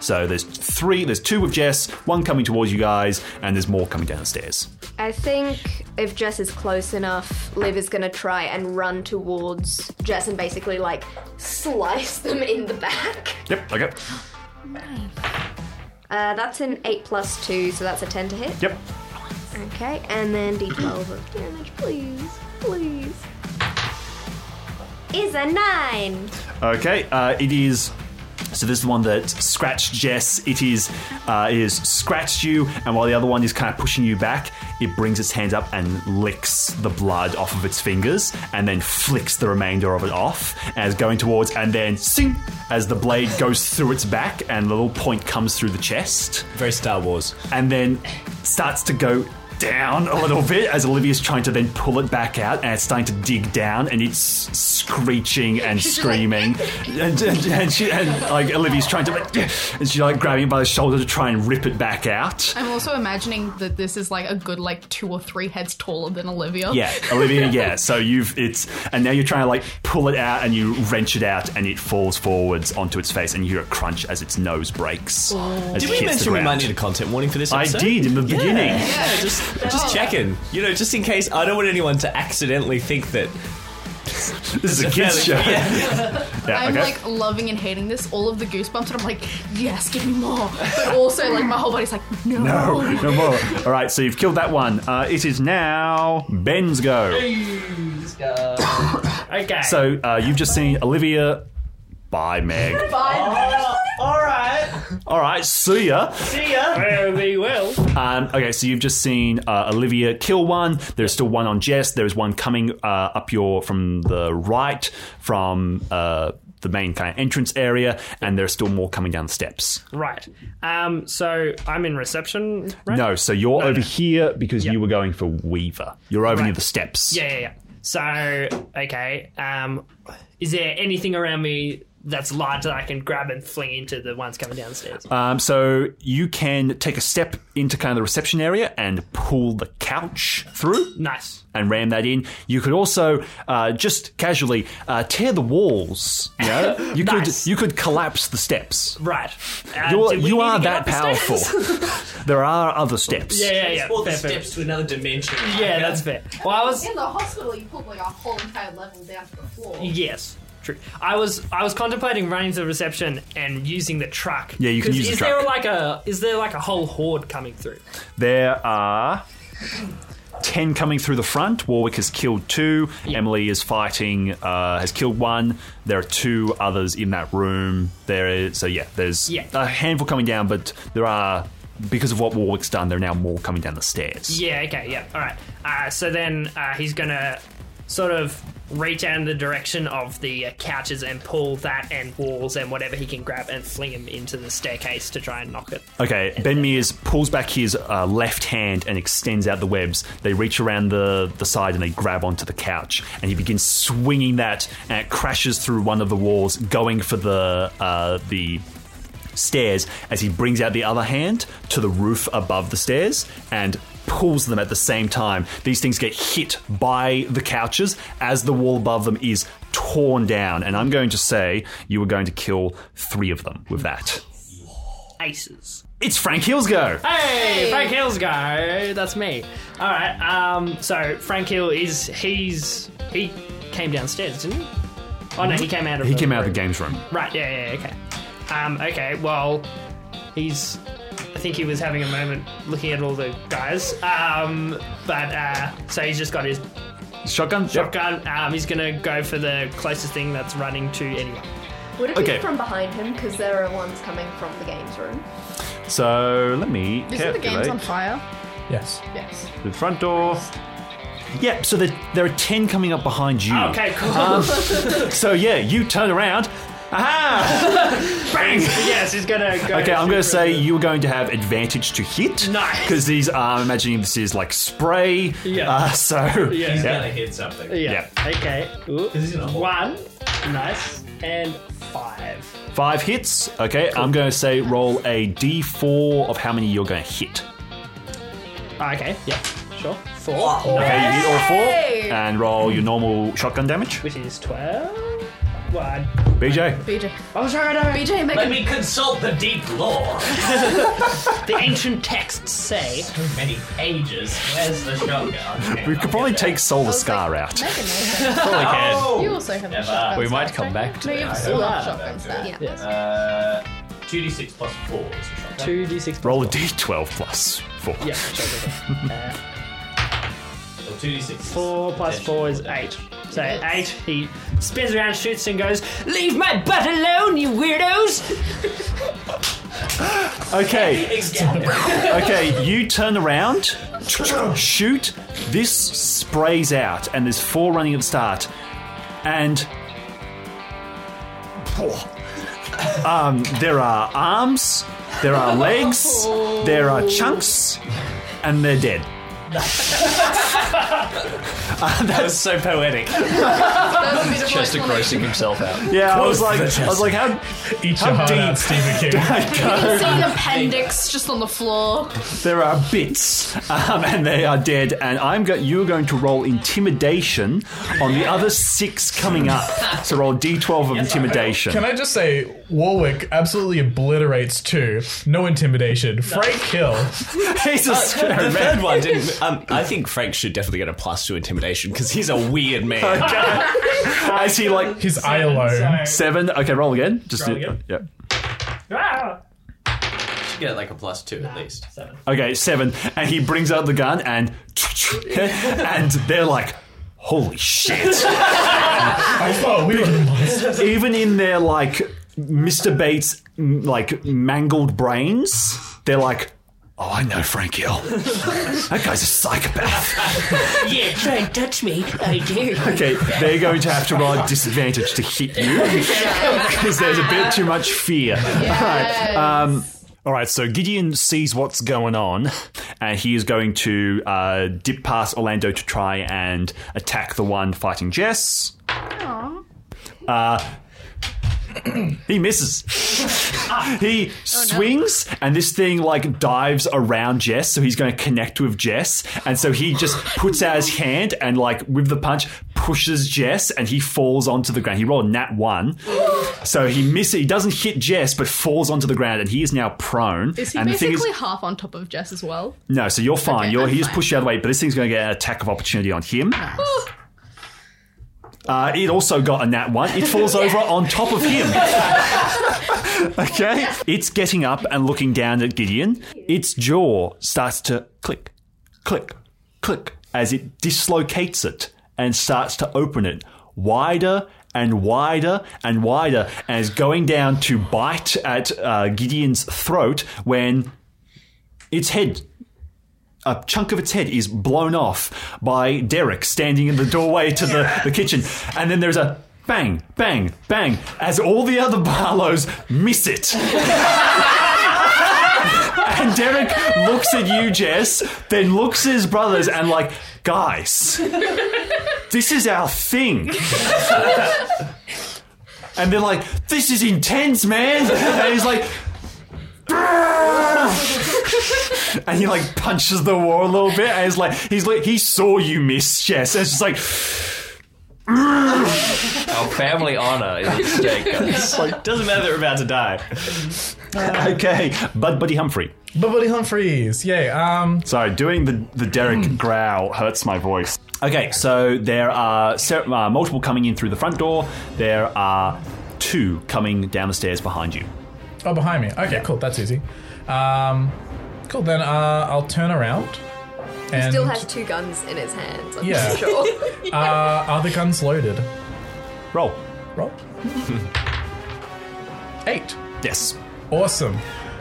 So there's three. There's two with Jess. One coming towards you guys, and there's more coming downstairs. I think if Jess is close enough, Liv is gonna try and run towards Jess and basically like slice them in the back. Yep. Okay. Uh, that's an eight plus two, so that's a ten to hit. Yep. Okay, and then d12 of damage, please, please. Is a nine. Okay, uh, it is. So this is the one that scratched Jess. It is uh, it is scratched you, and while the other one is kind of pushing you back, it brings its hands up and licks the blood off of its fingers, and then flicks the remainder of it off as going towards, and then sing as the blade goes through its back, and the little point comes through the chest Very Star Wars. and then starts to go down a little bit as Olivia's trying to then pull it back out, and it's starting to dig down, and it's screeching and She's just like- screaming, and, and, and, she, and like Olivia's trying to, like, and she's like grabbing it by the shoulder to try and rip it back out. I'm also imagining that this is like a good like two or three heads taller than Olivia. Yeah, Olivia. Yeah. So you've it's and now you're trying to like pull it out and you wrench it out and it falls forwards onto its face and you hear a crunch as its nose breaks. Did we mention we ground. might need a content warning for this I did in the beginning. Yeah, just just checking. You know, just in case. I don't want anyone to accidentally think that This is a kids show. fairly- Yeah. I'm okay. like loving and hating this, all of the goosebumps, and I'm like, yes, give me more. But also, like, my whole body's like, no. no, no more. All right, so you've killed that one. Uh, it is now Ben's go. Okay. So uh, you've just seen Olivia. Bye, Meg. Oh, all right. See ya. See ya. Very well. Um, okay, so you've just seen uh, Olivia kill one. There's still one on Jess. There's one coming uh, up your from the right from uh, the main kind of entrance area, and there's still more coming down the steps. Right. Um. So I'm in reception. Right. No, so you're No, over no. here because Yep. you were going for Weaver. You're over near Right. the steps. Yeah, yeah, yeah. So okay. Um. Is there anything around me that's large that I can grab and fling into the ones coming down the stairs? Um, so you can take a step into kind of the reception area and pull the couch through. Nice. and ram that in. You could also uh, just casually uh, tear the walls. You know, you Nice. could you could collapse the steps. Right. Uh, You're, do we you need are to get that up the powerful. there are other steps. yeah, yeah, yeah. Or the Fair, fair. steps to another dimension. Yeah, that's fair. Well, I was In the hospital, you pulled like a whole entire level down to the floor. Yes, true. I was I was contemplating running to the reception and using the truck. Yeah, you can 'Cause use the is truck. there like a is there like a whole horde coming through? There are. 10 coming through the front. Warwick has killed two. Emily is fighting, uh, has killed one. There are two others in that room. There is, so yeah, there's Yeah. a handful coming down, but there are, because of what Warwick's done, there are now more coming down the stairs. Yeah. Okay. Yeah. All right. Uh, so then uh, he's gonna sort of reach out in the direction of the uh, couches and pull that and walls and whatever he can grab and fling him into the staircase to try and knock it. Okay, Ben Mears pulls back his uh, left hand and extends out the webs. They reach around the, the side and they grab onto the couch. And he begins swinging that, and it crashes through one of the walls, going for the uh, the stairs as he brings out the other hand to the roof above the stairs and pulls them at the same time. These things get hit by the couches as the wall above them is torn down. And I'm going to say you were going to kill three of them with that. Aces. It's Frank Hill's go. Hey, Frank Hill's go. That's me. All right. Um. So Frank Hill is he's he came downstairs, didn't he? Oh no, he came out of He the came out of room. the games room. Right, yeah, yeah, okay. Um, okay, well, he's. I think he was having a moment looking at all the guys. Um, but, uh, so he's just got his Shotgun? Yep. shotgun. Um, he's gonna go for the closest thing that's running to anyone. Would it Okay. be from behind him? Because there are ones coming from the games room. So let me Isn't the game's on fire? Yes. Yes. the front door. Yeah, so there, there are 10 coming up behind you. Okay, cool. So yeah, you turn around. Aha! Bang! yes, he's gonna go. Okay, I'm going to say for you are going to have advantage to hit. Nice. Because these are, I'm imagining this is like spray. Yeah. Uh, so, Yeah. yeah. He's gonna hit something. the- Yeah. Okay. Ooh. he's in a hole. One. Nice. And five. Five hits. Okay, I'm going to say roll a d4 of how many you're going to hit. Okay. Yeah. Sure. Four. Okay, you hit all four. And roll your normal shotgun damage. Which is twelve. One. BJ. BJ. I was trying. BJ, make Let a me consult the deep lore. The ancient texts say. Many ages. Where's the shotgun? We could probably take Solar Scar out. Make a note. Probably can. Oh! You also have a Never. shotgun We might come back to No, you that. have I still don't have have shotgun that. Yeah. Yes. Uh, 2d6 plus 4 is a shotgun. Two d six. Roll a d12 plus 4. Yeah. Sure, sure, sure. Uh, Or 2d6. four plus potential. four is eight. So eight. He spins around, shoots, and goes, "Leave my butt alone, you weirdos!" Okay. okay, you turn around, shoot, this sprays out, and there's four running at the start. And. Um, there are arms, there are legs, there are chunks, and they're dead. that was so poetic. Chester grossing himself out. Yeah, I was like, I was like, how Eat How your heart deep? out, Stephen King. See an appendix just on the floor. there are bits, um, and they are dead. And I'm go- you're going to roll intimidation on the other six coming up. So roll d12 of intimidation. Can I just say, Warwick absolutely obliterates two. No intimidation. Frank kill. He's a scary The man. third one didn't. Um, I think Frank should definitely get a plus to intimidation because he's a weird man. As he like His eye alone. seven. Okay, roll again. Just Roll do- again. Yep. Ah! Should get like a plus two at least. Seven. Okay, seven. And he brings out the gun and and they're like, holy shit. I thought we. Even in their like Mr. Bates m- like mangled brains, they're like, oh, I know Frank Hill. That guy's a psychopath. Yeah, try and touch me. I dare. Okay, they're going to have to roll a disadvantage to hit you because there's a bit too much fear. All right. Um, all right, so Gideon sees what's going on, and he is going to uh, dip past Orlando to try and attack the one fighting Jess. Uh, he misses. he oh, swings, and this thing like dives around Jess, so he's going to connect with Jess, and so he just puts out his hand and like with the punch pushes Jess, and he falls onto the ground. He rolled a nat one, so he misses. He doesn't hit Jess, but falls onto the ground, and he is now prone. Is he and the thing basically is, half on top of Jess as well? no, so you're fine. Okay, you're I'm he just fine. pushed you out of the way, but this thing's going to get an attack of opportunity on him. Uh, it also got a nat one. It falls over on top of him. okay? It's getting up and looking down at Gideon. Its jaw starts to click, click, click as it dislocates it and starts to open it wider and wider and wider as going down to bite at uh, Gideon's throat when its head a chunk of its head is blown off by Derek standing in the doorway to the, the kitchen. And then there's a bang, bang, bang as all the other Barlows miss it. and Derek looks at you, Jess, then looks at his brothers and, like, guys, this is our thing. and they're like, this is intense, man. And he's like, and he like punches the wall a little bit, and he's like, he's like, he saw you miss, Jess. And it's just like, Our family honor is at stake. guys. like, doesn't matter that we're about to die. okay, Bud Buddy Humphrey. But Buddy Humphreys. Yay. Um, Sorry, doing the the Derek growl hurts my voice. Okay, so there are se- uh, multiple coming in through the front door. There are two coming down the stairs behind you. Oh, behind me. Okay, cool. That's easy. Um, cool. Then uh, I'll turn around. And Still has two guns in his hands. I'm Yeah. sure. uh, are the guns loaded? Roll. Roll. Eight. Yes. Awesome.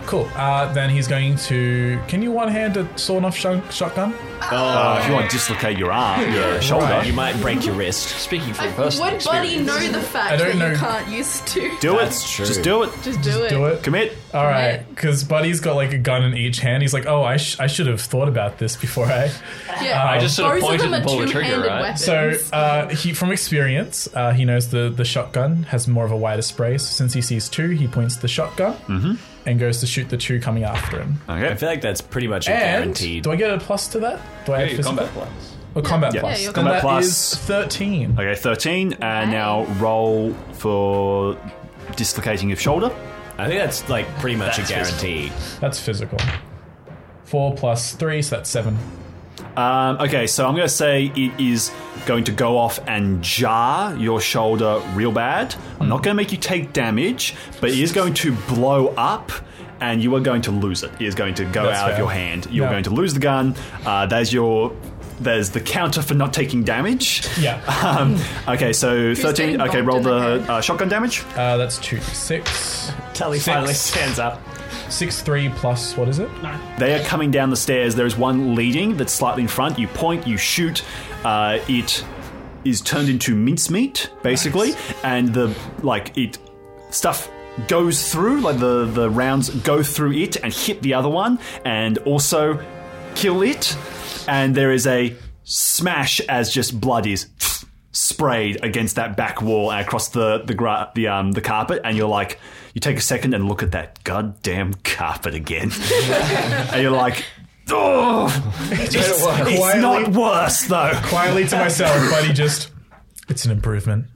Cool. Uh, then he's going to. Can you one hand a sawn off shot- shotgun? Uh, if you want to dislocate your arm, your shoulder, Right. You might break your wrist. Speaking from personal Would Buddy experience. know the fact I fact don't that know. you can't use two? do it. That's true. Just do it. Just do it. Do it. Commit. All right, because Buddy's got like a gun in each hand. He's like, "Oh, I, sh- I should have thought about this before I." Yeah. I just sort of Both pointed them and are pulled the trigger, two-handed right? weapons. So uh, he, from experience, uh, he knows the the shotgun has more of a wider spray. So since he sees two, he points the shotgun and goes to shoot the two coming after him. Okay. I feel like that's pretty much a And guaranteed. do I get a plus to that? Do I Yeah, have your physical? combat plus. Or combat Yeah. plus? Yeah, combat that plus. is thirteen. Okay, 13. Uh, and now roll for dislocating of shoulder. I think that's like pretty much a guarantee. That's physical. Four plus three, so that's seven. Um, okay, so I'm going to say it is going to go off and jar your shoulder real bad. I'm not going to make you take damage, but it is going to blow up. And you are going to lose it. It is going to go That's out of your hand. You're Yeah. going to lose the gun. Uh, there's your. There's the counter for not taking damage. Yeah. Um, okay, so 13. Okay, roll the the uh, shotgun damage. Uh, that's two, six, Tully Six. finally stands up. Six, three plus what is it? They are coming down the stairs. There is one leading that's slightly in front. You point, you shoot. Uh, it is turned into mincemeat, basically, and the like it stuff goes through. Like the the rounds go through it and hit the other one, and also kill it. and there is a smash as just blood is sprayed against that back wall and across the the gra- the um the carpet, and you're like, you take a second and look at that goddamn carpet again, and you're like. Oh, it's, it's Quietly- not worse though. Quietly to myself, buddy, just. It's an improvement.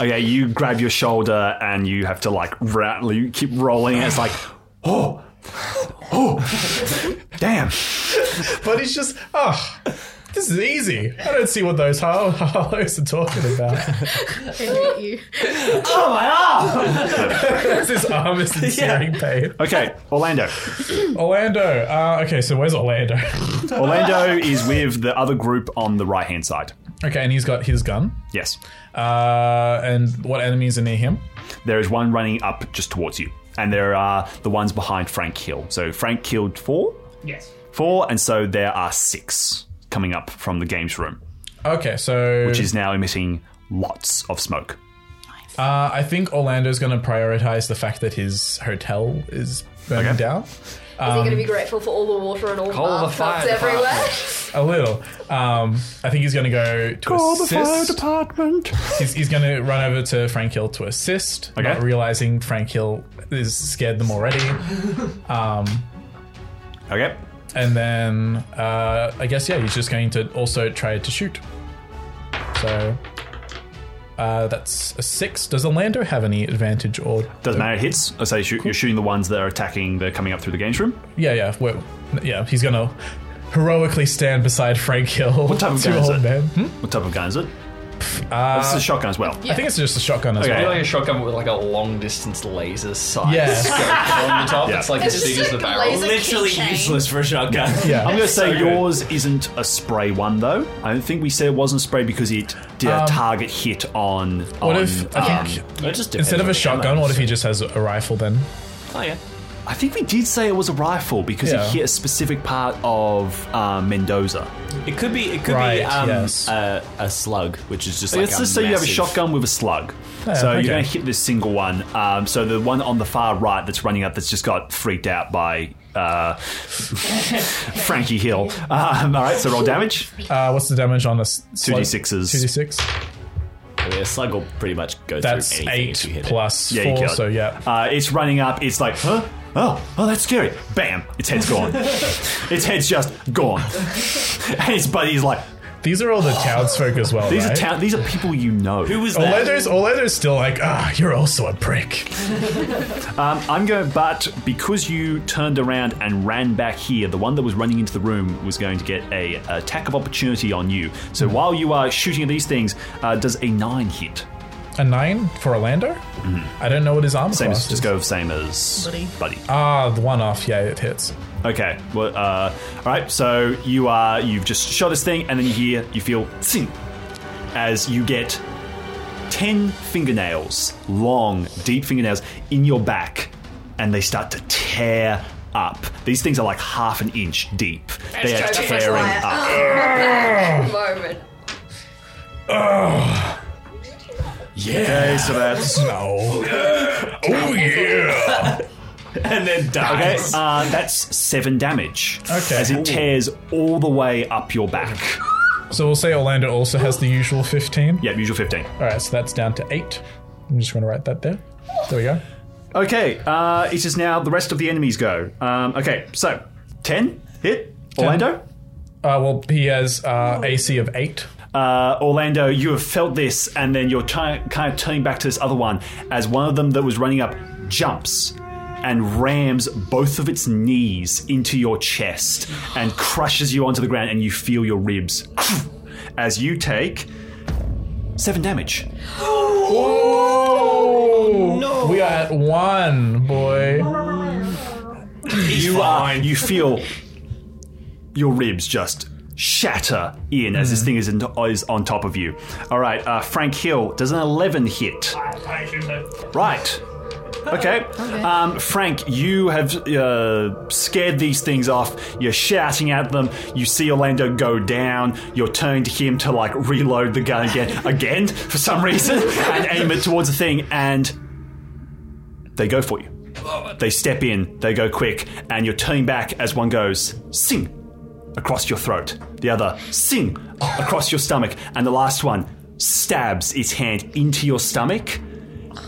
Okay, you grab your shoulder and you have to like rattle. You keep rolling. And it's like, oh, oh, damn. Buddy's just. Oh, this is easy. I don't see what those hol- hollows are talking about. I hate you. Oh my arm! His arm is in searing pain. Okay, Orlando. Orlando. Uh, okay, so where's Orlando? Orlando is with the other group on the right hand side. Okay, and he's got his gun. Yes, Uh, and what enemies are near him? there is one running up just towards you, and there are the ones behind Frank Hill. So Frank killed four, Yes. four, and so there are six coming up from the games room, Okay, so which is now emitting lots of smoke. uh, I think Orlando's going to prioritize the fact that his hotel is burning Okay. down. Is he going to be grateful for all the water and all Call the the fire bathtubs everywhere? A little. Um, I think he's going to go to assist. Call the fire department. He's, he's going to run over to Frank Hill to assist, Okay. not realizing Frank Hill is scared them already. Um, Okay. And then uh, I guess yeah, he's just going to also try to shoot. So uh, that's a six. Does Orlando have any advantage or Doesn't matter. It hits. I say shoot, you're shooting the ones that are attacking. They're coming up through the games room. Yeah, yeah, well, yeah. He's gonna heroically stand beside Frank Hill. What type of gun is it? Hmm? What type of gun is it? Uh, this is a shotgun as well. I think it's just a shotgun as Okay. Maybe well. like a shotgun with like a long distance laser sight Yeah. scope on the top. Yeah. It's like It's as big just as the like barrel. laser Literally keychain. useless for a shotgun. Yeah. I'm going to say So good. yours isn't a spray one though. I don't think we said it wasn't a spray because it did a Um, target hit on. What on, if I um, think It just instead of a the shotgun, ammo. what if he just has a rifle then? Oh yeah. I think we did say it was a rifle because Yeah. it hit a specific part of uh, Mendoza. It could be. It could Right, be um, yes. a, a slug, which is just like Let's a just say you have a shotgun with a slug. Yeah, so okay. you're going to hit this single one. Um, so the one on the far right that's running up that's just got freaked out by uh, Frankie Hill. Um, all right, so roll damage. Uh, what's the damage on a s- slug? 2d6s. Two d six. I mean, a slug will pretty much go That's through anything eight if you hit plus Yeah, you four. kill it. So yeah. Uh, it's running up. It's like, huh? Oh, oh, that's scary. Bam! Its head's gone. its head's just gone. and his buddy's like, These are all the townsfolk as well. these right? are town. These are people you know. Who was that? Orlando's Orlando's still like, ah, you're also a prick. Um, I'm going, but because you turned around and ran back here, the one that was running into the room was going to get a attack of opportunity on you. So while you are shooting at these things, uh, does a nine hit? A nine for Orlando. I don't know what his armor Mm-hmm. Same class as just is. go same as Buddy. buddy. Ah, the one off. Yeah, it hits. Okay. Well, uh, all right. So you are you've just shot this thing, and then you hear you feel tsing, as you get ten fingernails, long, deep fingernails in your back, and they start to tear up. These things are like half an inch deep. They are Let's go for tearing fire. Moment. Okay, so that's No. oh yeah. and then okay. dies. Uh, that's seven damage. Okay. as it tears all the way up your back. So we'll say Orlando also has the usual fifteen. Yep, usual fifteen. All right, so that's down to eight. I'm just going to write that there. There we go. Okay, uh, it is now the rest of the enemies go. Um, okay, so 10 hit. Orlando? Uh, well, he has uh, AC of eight. Uh, Orlando, you have felt this, and then you're try- kind of turning back to this other one as one of them that was running up jumps and rams both of its knees into your chest and crushes you onto the ground, and you feel your ribs as you take seven damage. Oh no! We are at one, boy. you are you feel your ribs just shatter in as this thing is, in, is on top of you. All right, uh, Frank Hill does an eleven hit. Right. Okay. Um, Frank, you have uh, scared these things off. You're shouting at them. You see Orlando go down. You're turning to him to like reload the gun again, again for some reason, and aim it towards the thing, and they go for you. They step in, they go quick, and you're turning back as one goes, sing. Across your throat. The other, sing, across your stomach. And the last one stabs its hand into your stomach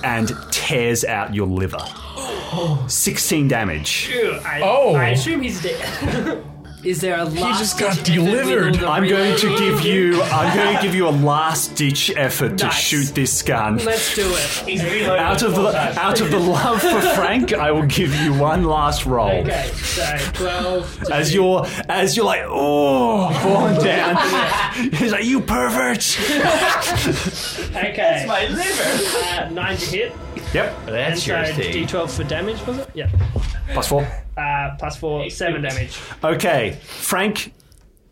and tears out your liver. 16 damage. Ew, I, Oh. I assume he's dead. Is there a last He just got ditch effort with delivered. all the I'm going to give you I'm going to give you a last ditch effort to Nice. shoot this gun. Let's do it. Out of the out of the love for Frank, I will give you one last roll. Okay, so 12. to As you're as you're like, oh, falling down. He's like, you pervert. Okay. That's my liver. Uh, 9 to hit. Yep. And That's so your thing. d12 for damage, was it? Yeah. Plus four. Uh, plus 4, 7 damage. Okay, Frank.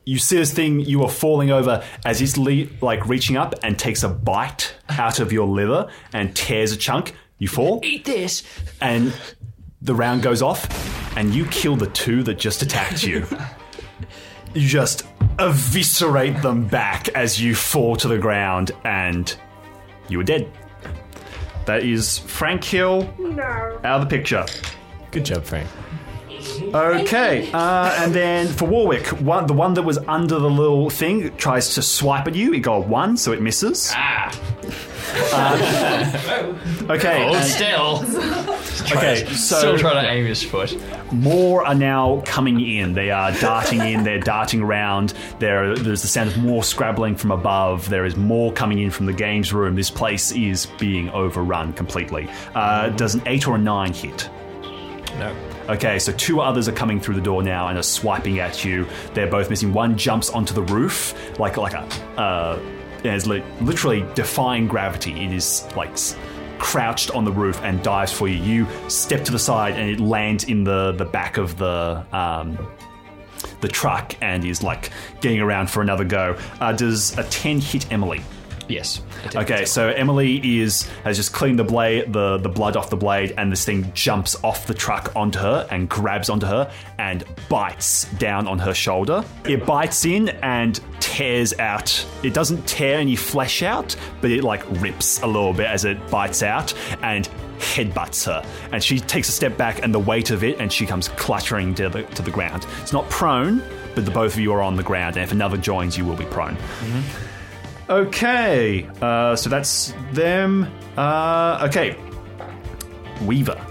You see this thing. You are falling over as it's le- like reaching up and takes a bite out of your liver and tears a chunk. You fall. Eat this. and the round goes off, and you kill the two that just attacked you. you just eviscerate them back as you fall to the ground, and you are dead. That is Frank Hill out of the picture. Good job, Frank. Okay, uh, and then for Warwick, one, the one that was under the little thing tries to swipe at you. It got a one, so it misses. Ah. Okay, Hold still. okay. So Still trying to aim his foot. More are now coming in. They are darting in. They're darting around. There, there's the sound of more scrabbling from above. There is more coming in from the games room. This place is being overrun completely. Uh, does an eight or a nine hit? No. Okay, so two others are coming through the door now and are swiping at you. They're both missing. One jumps onto the roof like like a. Uh, it's li- literally defying gravity. It is like crouched on the roof and dives for you. You step to the side and it lands in the the back of the. Um, the truck and is like getting around for another go. Uh, does a 10 hit Emily? Yes. Okay, so Emily is has just cleaned the blade, the the blood off the blade, and this thing jumps off the truck onto her and grabs onto her and bites down on her shoulder. It bites in and tears out. It doesn't tear any flesh out, but it like rips a little bit as it bites out and headbutts her. And she takes a step back, and the weight of it, and she comes cluttering to the to the ground. It's not prone, but the both of you are on the ground, and if another joins, you will be prone. Mm-hmm. Okay, uh, so that's them. Uh, okay, Weaver.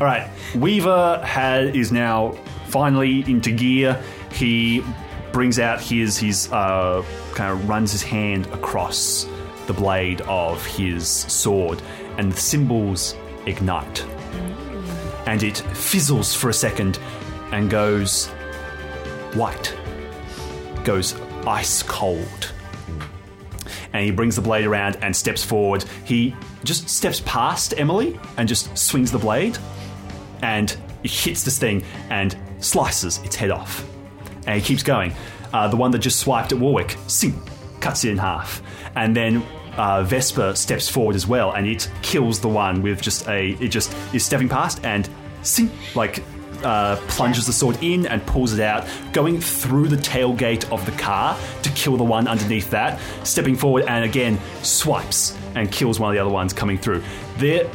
All right, Weaver has, is now finally into gear. He brings out his his uh, kind of runs his hand across the blade of his sword, and the symbols ignite, and it fizzles for a second, and goes white, goes ice cold and he brings the blade around and steps forward. He just steps past Emily and just swings the blade, and hits this thing and slices its head off. And he keeps going. Uh, the one that just swiped at Warwick, sing, cuts it in half, and then. Uh, Vesper steps forward as well, and it kills the one with just a. It just is stepping past and sing, like uh, plunges the sword in and pulls it out, going through the tailgate of the car to kill the one underneath that, stepping forward and again swipes and kills one of the other ones coming through. There,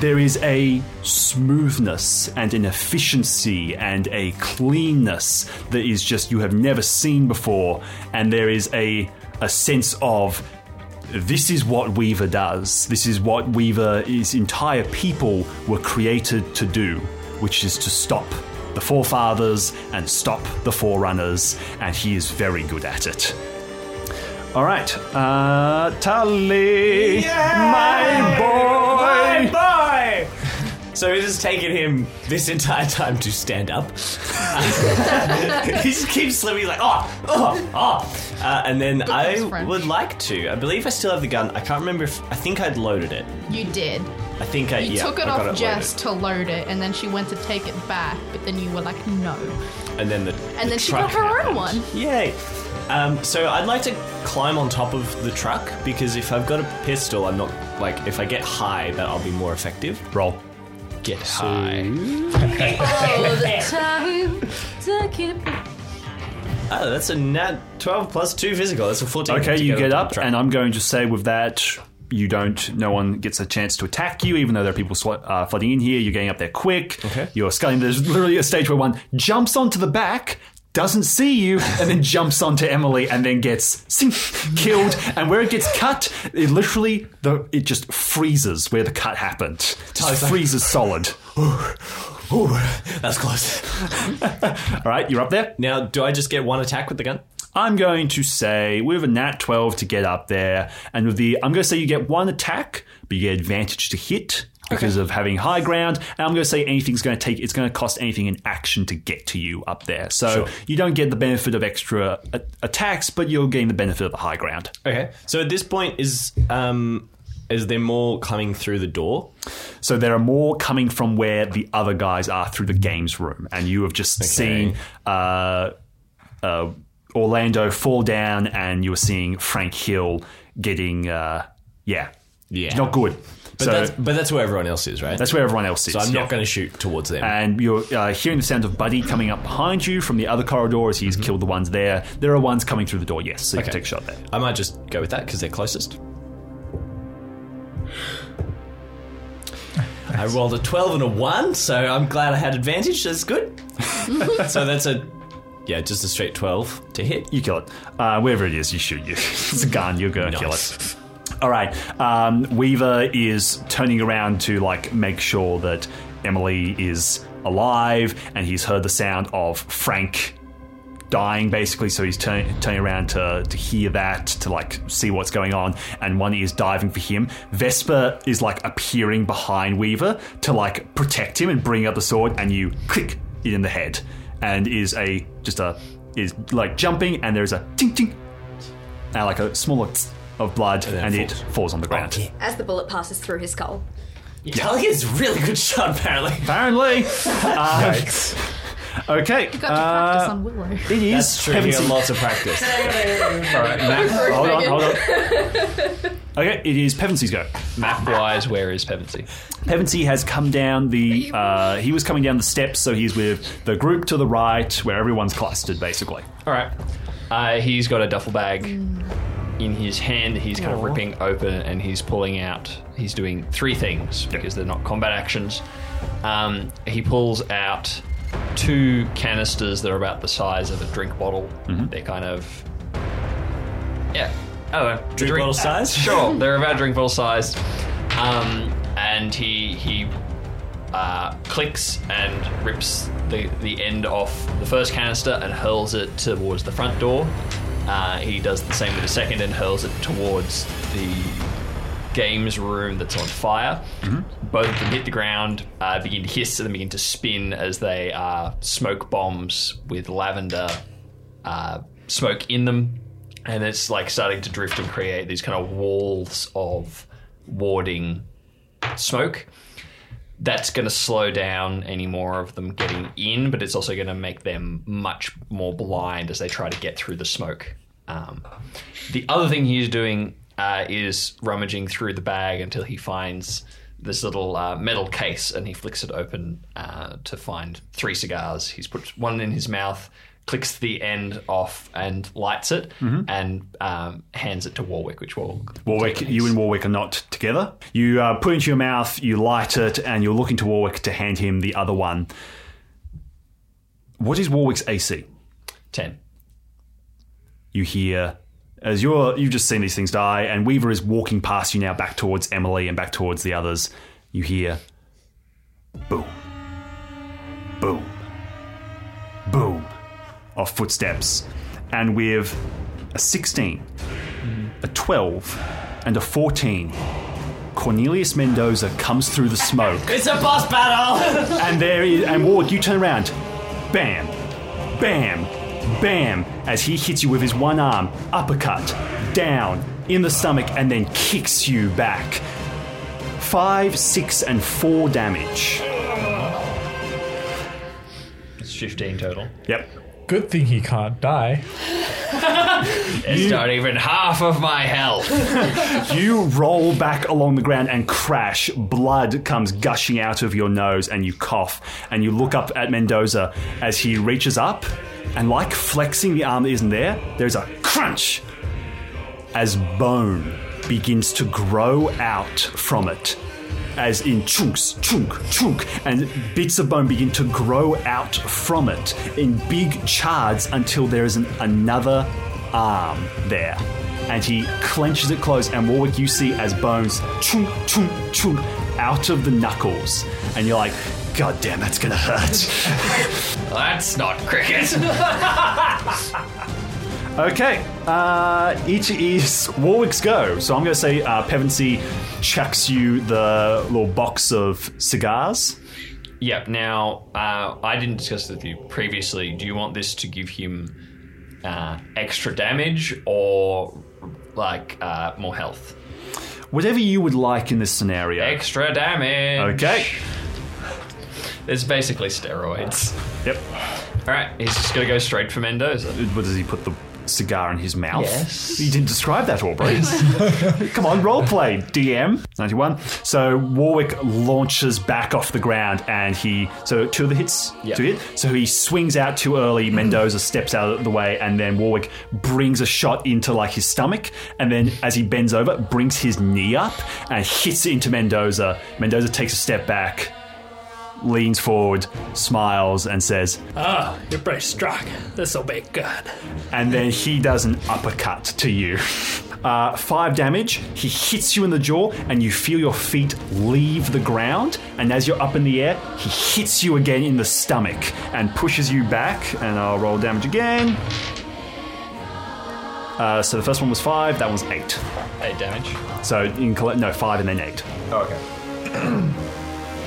there is a smoothness and an efficiency and a cleanness that is just you have never seen before, and there is a a sense of this is what Weaver does. This is what Weaver, his entire people were created to do, which is to stop the forefathers and stop the forerunners, and he is very good at it. All right, uh, Tully, my boy. Bye! So it has taken him this entire time to stand up. he just keeps slipping, he's like, oh, oh, oh. Uh, and then I French. would like to. I believe I still have the gun. I can't remember if. I think I'd loaded it. You did. I think I. You yeah, took it I got off Jess loaded. to load it, and then she went to take it back, but then you were like, no. And then the. And the then she got her happened. own one. Yay! Um, so I'd like to climb on top of the truck because if I've got a pistol, I'm not like if I get high, that I'll be more effective. Roll. Get high. All the time. to keep- Oh, that's a nat twelve plus two physical. That's a fourteen. Okay, you get up, and I'm going to say with that, you don't. No one gets a chance to attack you, even though there are people sw- uh, flooding in here. You're getting up there quick. Okay. You're scaling. There's literally a stage where one jumps onto the back, doesn't see you, and then jumps onto Emily, and then gets sink, killed. And where it gets cut, it literally the it just freezes where the cut happened. Just freezes solid. Ooh, that's close. All right, you're up there. Now, do I just get one attack with the gun? I'm going to say with a nat 12 to get up there, and with the I'm going to say you get one attack, but you get advantage to hit because of having high ground. And I'm going to say anything's going to take it's going to cost anything in action to get to you up there. So you don't get the benefit of extra a- attacks, but you're getting the benefit of the high ground. Okay. So at this point, is um, is there more coming through the door? So there are more coming from where the other guys are through the games room, and you have just seen uh, uh, Orlando fall down, and you were seeing Frank Hill getting uh, yeah Yeah. not good. But so that's but that's where everyone else is, right? that's where everyone else is. so I'm yeah. not going to shoot towards them. and you're uh, hearing the sound of Buddy coming up behind you from the other corridor as he's killed the ones there. There are ones coming through the door, yes, so you can take a shot there. I might just go with that because they're closest. I rolled a 12 and a 1, so I'm glad I had advantage. That's good. so that's a, yeah, just a straight 12 to hit. You kill it. Uh, wherever it is, you shoot you. it's a gun, you're going to kill it. All right. Um, Weaver is turning around to like make sure that Emily is alive, and he's heard the sound of Frank dying basically so he's turn, turning around to, to hear that to like see what's going on and one is diving for him vesper is like appearing behind weaver to like protect him and bring up the sword and you click it in the head and is a just a is like jumping and there's a ting ting and like a smaller of blood then and, it it falls on the ground As the bullet passes through his skull. Talia is really good shot, apparently. apparently uh, okay You got to practice uh, on Willow. it is That's true. He got Pevensey- lots of practice. All right, Matt, hold on, hold on. Okay, it is Pevensey's go. Map wise, where is Pevensey? Pevensey has come down the. Uh, he was coming down the steps, so he's with the group to the right, where everyone's clustered, basically. All right. Uh, he's got a duffel bag in his hand. He's kind of ripping open and he's pulling out. He's doing three things because they're not combat actions. Um, he pulls out two canisters that are about the size of a drink bottle. They're kind of. Yeah. oh, don't. Drink bottle size? Sure. They're about drink bottle size. Um, and he he uh, clicks and rips the, the end off the first canister and hurls it towards the front door. Uh, he does the same with the second and hurls it towards the games room that's on fire. Both of them hit the ground, uh, begin to hiss, and then begin to spin as they are smoke bombs with lavender uh, smoke in them. And it's like starting to drift and create these kind of walls of warding smoke that's going to slow down any more of them getting in, but it's also going to make them much more blind as they try to get through the smoke. Um, the other thing he's doing uh, is rummaging through the bag until he finds this little uh, metal case and he flicks it open uh, to find three cigars. He's put one in his mouth, clicks the end off, and lights it, and um, hands it to Warwick, which will Warwick, you and Warwick are not together. You uh, put it into your mouth, you light it, and you're looking to Warwick to hand him the other one. What is Warwick's AC? ten. You hear as you're you've just seen these things die, and Weaver is walking past you now, back towards Emily and back towards the others. You hear boom, boom, boom of footsteps, and with a 16, a 12, and a 14. Cornelius Mendoza comes through the smoke. It's a boss battle! And there is, and Warwick, you turn around. Bam, bam, bam, as he hits you with his one arm, uppercut, down, in the stomach, and then kicks you back. Five, six, and four damage. It's fifteen total. Yep. Good thing he can't die. It's not even half of my health. You roll back along the ground and crash. Blood comes gushing out of your nose, and you cough. And you look up at Mendoza as he reaches up, and like flexing the arm that isn't there, there's a crunch as bone begins to grow out from it. As in chunks, chunk, chunk, and bits of bone begin to grow out from it in big chards until there is an, another arm there. And he clenches it close, and Warwick, you see as bones chunk, chunk, chunk out of the knuckles, and you're like, God damn, that's gonna hurt. That's not cricket. Okay, uh, it is Warwick's go. So I'm going to say uh, Pevensey chucks you the little box of cigars. Yep. Now, uh, I didn't discuss this with you previously. Do you want this to give him uh, extra damage or like uh, more health? Whatever you would like in this scenario. Extra damage. Okay. It's basically steroids. Yep. All right, he's just gonna go straight for Mendoza. What does he put the cigar in his mouth? Yes. You didn't describe that, Aubrey. Come on, role play, DM. 91. So Warwick launches back off the ground and he. So two of the hits Yep. to hit. So he swings out too early. Mm. Mendoza steps out of the way and then Warwick brings a shot into like his stomach. And then as he bends over, brings his knee up and hits it into Mendoza. Mendoza takes a step back. Leans forward, smiles, and says, Oh, you're pretty strong. This'll be good. and then he does an uppercut to you. Uh, five damage. He hits you in the jaw, and you feel your feet leave the ground. And as you're up in the air, he hits you again in the stomach and pushes you back. And I'll roll damage again. Uh, so the first one was five. That one's eight. Eight damage. So you can collect no five and then eight. Oh, okay.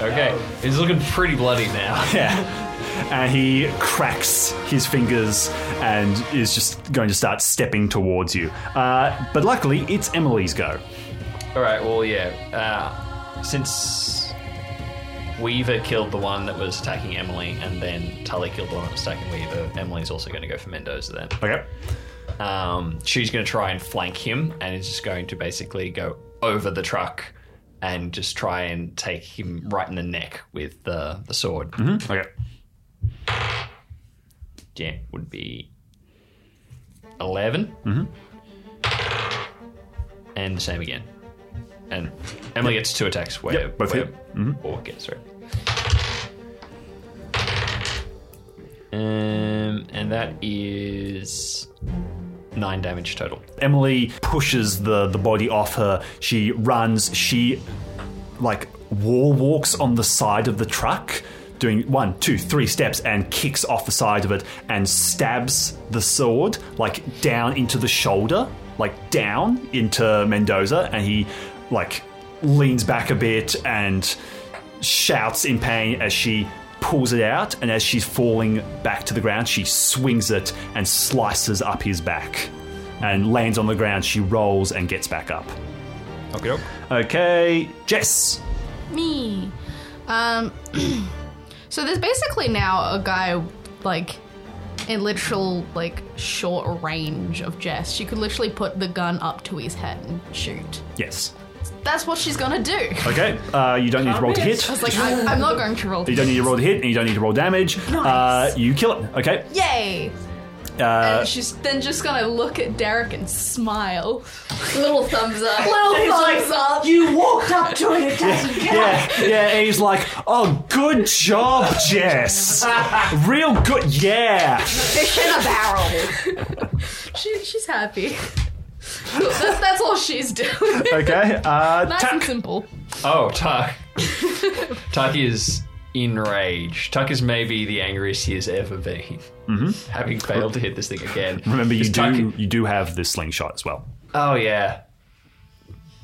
okay, he's looking pretty bloody now. Yeah. And he cracks his fingers and is just going to start stepping towards you. Uh, but luckily, it's Emily's go. All right. Well, yeah. Uh, since Weaver killed the one that was attacking Emily, and then Tully killed the one that was attacking Weaver, Emily's also going to go for Mendoza then. Okay. Um, she's going to try and flank him, and is just going to basically go over the truck and just try and take him right in the neck with the the sword. Okay. Yeah, would be 11 Mm-hmm. And the same again. And Emily gets two attacks where, Yep, both where hit. Mm-hmm. Or gets through. Um, and that is nine damage total. Emily pushes the, the body off her. She runs. She, like, wall walks on the side of the truck, doing one, two, three steps, and kicks off the side of it and stabs the sword, like, down into the shoulder, like, down into Mendoza. And he, like, leans back a bit and shouts in pain as she pulls it out. And as she's falling back to the ground, she swings it and slices up his back and lands on the ground. She rolls and gets back up. Okay. Okay, Jess. Me. Um. so there's basically now a guy like in literal like short range of Jess. She could literally put the gun up to his head and shoot. Yes. That's what she's gonna do. Okay, uh, you don't need to roll to hit. I was like, I, I'm not going to roll. You don't need to roll to hit, and you don't need to roll damage. Uh, you kill it. Okay. Yay! Uh, and she's then just gonna look at Derek and smile. Little thumbs up. Little He's thumbs like, up. you walked up to it, it doesn't count. yeah, yeah. And he's like, "Oh, good job, Jess. Real good. Yeah." Fish in a barrel. She, she's happy. That's, that's all she's doing. Okay. Uh, nice and Tuck. simple. Oh, Tuck. Tuck is enraged. Tuck is maybe the angriest he has ever been. Mm-hmm. Having failed to hit this thing again. Remember, you Is Tuck- do you do have this slingshot as well. Oh yeah.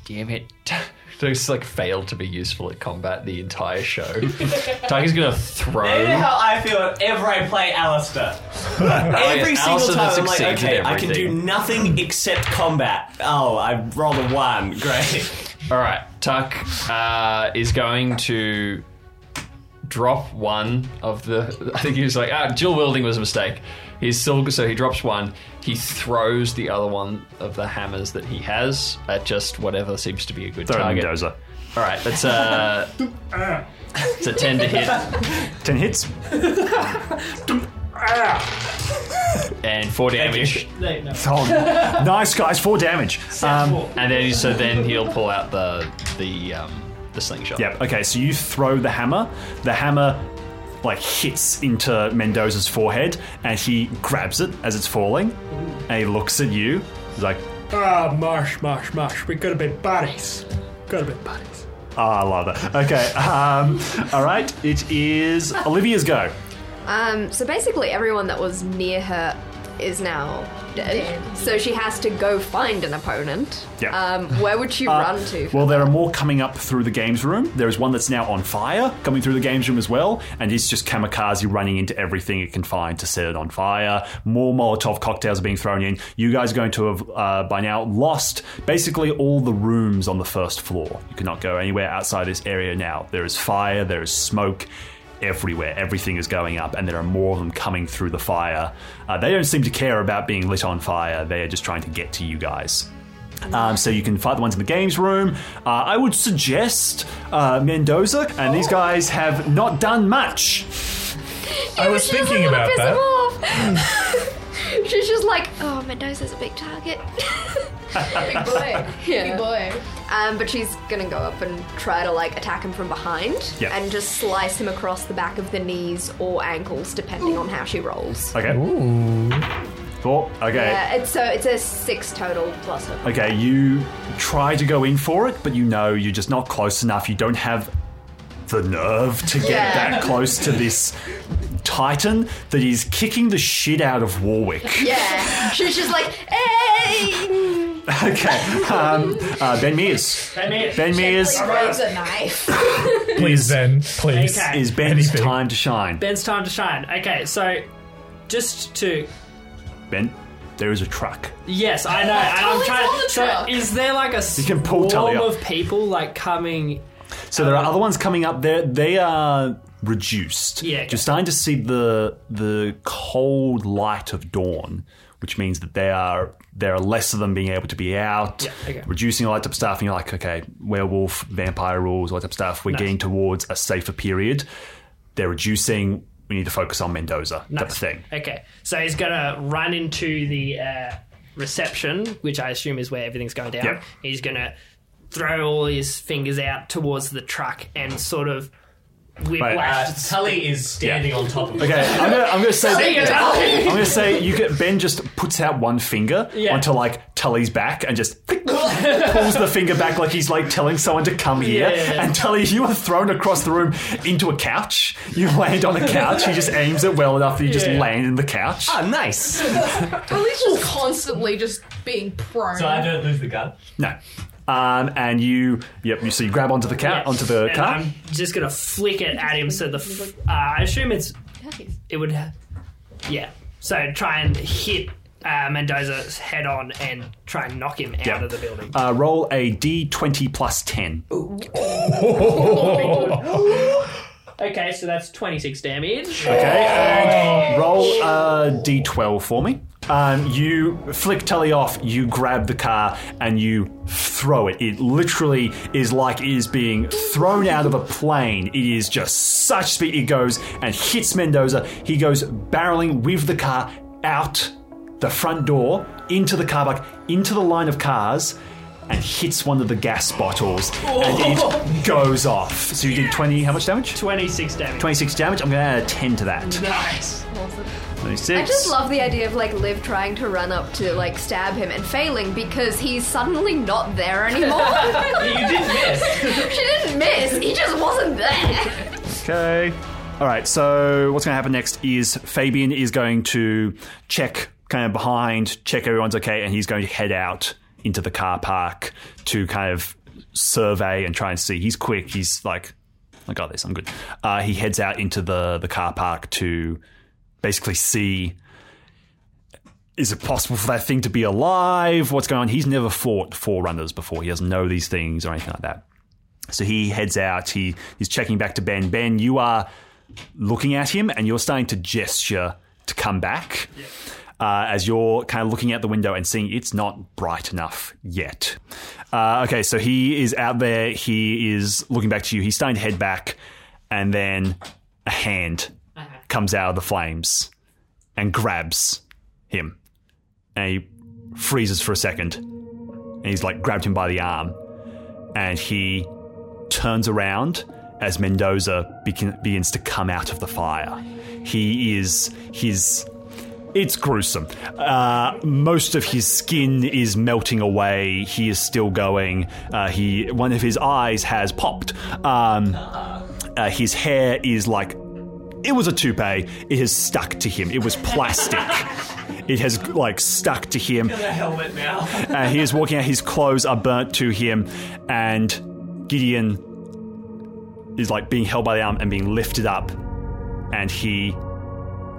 Damn it. Tuck's like failed to be useful at combat the entire show. Tuck is gonna throw. You know how I feel whenever I play Allister. Every yeah, single Allister time that I'm like, succeeds at okay, I can do everything. nothing except combat. Oh, I rolled a one. Great. All right, Tuck uh, is going to drop one of the. I think he was like, ah, dual wielding was a mistake. He's still so he drops one. He throws the other one of the hammers that he has at just whatever seems to be a good Throw target. Mendoza. All right, that's uh, it's a ten to hit Ten hits. and four damage. No, no. Oh, nice guys. Four damage. Um, And then so then he'll pull out the the um, the slingshot. Yep. Okay, so you throw the hammer. The hammer like hits into Mendoza's forehead, and he grabs it as it's falling, and he looks at you. He's like, Ah, marsh, marsh, marsh. We gotta be buddies. Gotta be buddies. "Oh, I love it." Okay. Um, all right. It is Olivia's go. Um, so basically, everyone that was near her is now dead. So she has to go find an opponent. Yeah. Um, where would she Uh, run to? Well, there are more coming up through the games room. There is one that's now on fire coming through the games room as well, and it's just kamikaze running into everything it can find to set it on fire. More Molotov cocktails are being thrown in. You guys are going to have uh, by now lost basically all the rooms on the first floor. You cannot go anywhere outside this area now. There is fire. There is smoke. Everywhere, everything is going up, and there are more of them coming through the fire. Uh, they don't seem to care about being lit on fire. They are just trying to get to you guys. Um, so you can fight the ones in the games room. Uh, I would suggest uh, Mendoza, and these guys have not done much. I was She thinking about that. him off. She's just like, oh, Mendoza's a big target. Big boy. Yeah. Big boy. Um, but she's gonna go up and try to like attack him from behind Yeah. and just slice him across the back of the knees or ankles, depending on how she rolls. Okay. Four. Okay. Yeah, it's so it's a six total plus her. Okay, you try to go in for it, but you know you're just not close enough. You don't have the nerve to get Yeah. that close to this titan that is kicking the shit out of Warwick. Yeah, she's just like, hey. Okay. Um, uh, ben Mears. Ben Mears. Ben Mears waves a knife. Please, Ben. Please. Okay. is Ben's Anything. time to shine. Ben's time to shine. Okay, so just to Ben, there is a truck. yes, I know. and I'm Tully's trying. the so truck. is there like a You can pull Tully swarm up. of people like coming? So there are other ones coming up. There, they are reduced. Yeah, okay. You're starting to see the the cold light of dawn, which means that they are there are less of them being able to be out, Yeah, okay. reducing all that type of stuff. And you're like, okay, werewolf, vampire rules, all that type of stuff. We're Nice. getting towards a safer period. They're reducing. We need to focus on Mendoza. Type of thing. Okay, so he's gonna run into the uh, reception, which I assume is where everything's going down. Yep. He's gonna throw all his fingers out towards the truck and sort of whiplash. uh, Tully is standing on top of Okay, I'm gonna, I'm gonna say you, Tully! I'm gonna say you get Ben just puts out one finger Yeah. onto like Tully's back and just pulls the finger back like he's like telling someone to come here. Yeah, yeah, yeah. And Tully, you are thrown across the room into a couch. You land on a couch. He just aims it well enough that you just Yeah. land in the couch. Ah, nice. Tully's just constantly just being prone. so I don't lose the gun. No. Um, and you, yep. You so you grab onto the car, Yeah. onto the And car. I'm just gonna flick it at him. So the f- uh, I assume it's it would yeah. So try and hit uh, Mendoza's head on and try and knock him out Yeah. of the building. Uh, roll a d20 plus 10. Okay, so that's 26 damage. Okay, and roll a d12 for me. Um, you flick Tully off, you grab the car, and you throw it. It literally is like it is being thrown out of a plane. It is just such speed. It goes and hits Mendoza. He goes barreling with the car out the front door, into the car park, into the line of cars, and hits one of the gas bottles, and it goes off. So you did 20, how much damage? 26 damage. 26 damage. I'm going to add a 10 to that. Nice. 26. I just love the idea of like Liv trying to run up to like stab him and failing because he's suddenly not there anymore. You didn't miss. she didn't miss. He just wasn't there. Okay. All right. So what's going to happen next is Fabian is going to check kind of behind, check everyone's okay, and he's going to head out into the car park to kind of survey and try and see. He's quick. He's like, I got this. I'm good. Uh, he heads out into the the car park to basically see. Is it possible for that thing to be alive? What's going on? He's never fought forerunners before. He doesn't know these things or anything like that. So he heads out. He he's checking back to Ben. Ben, you are looking at him and you're starting to gesture to come back. Uh, as you're kind of looking out the window and seeing it's not bright enough yet. Uh, okay, so he is out there. He is looking back to you. He's starting to head back, and then a hand comes out of the flames and grabs him. And he freezes for a second. And he's like grabbed him by the arm. And he turns around as Mendoza begin, begins to come out of the fire. He is his. It's gruesome. Uh, most of his skin is melting away. He is still going. Uh, he one of his eyes has popped. Um, uh, his hair is like it was a toupee. It has stuck to him. It was plastic. it has like stuck to him. The helmet now. Uh, he is walking out. His clothes are burnt to him, and Gideon is like being held by the arm and being lifted up, and he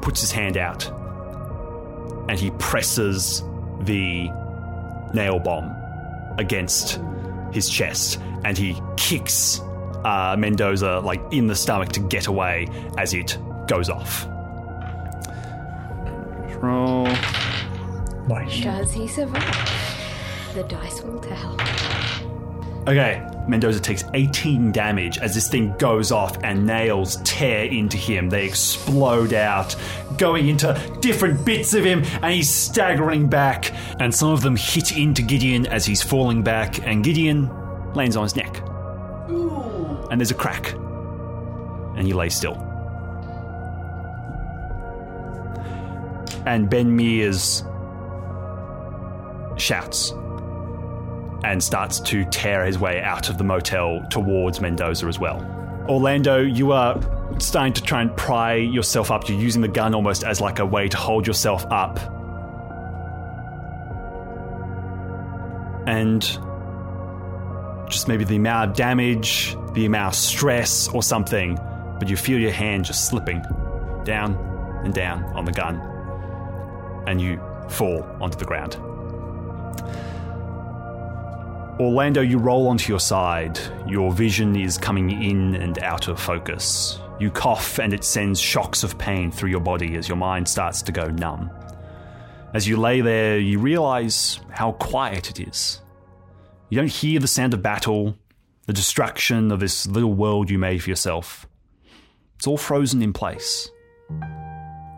puts his hand out, and he presses the nail bomb against his chest, and he kicks uh, Mendoza like in the stomach to get away as it goes off. Roll. Nice. Does he survive? The dice will tell. Okay, Mendoza takes 18 damage as this thing goes off and nails tear into him. They explode out, going into different bits of him, and he's staggering back. And some of them hit into Gideon as he's falling back, and Gideon lands on his neck. And there's a crack. And he lay still. And Ben Mears shouts and starts to tear his way out of the motel towards Mendoza as well. Orlando, you are starting to try and pry yourself up. You're using the gun almost as like a way to hold yourself up. And just maybe the amount of damage, the amount of stress or something, but you feel your hand just slipping down and down on the gun. And you fall onto the ground. Orlando, you roll onto your side. Your vision is coming in and out of focus. You cough, and it sends shocks of pain through your body as your mind starts to go numb. As you lay there, you realize how quiet it is. You don't hear the sound of battle, the destruction of this little world you made for yourself. It's all frozen in place.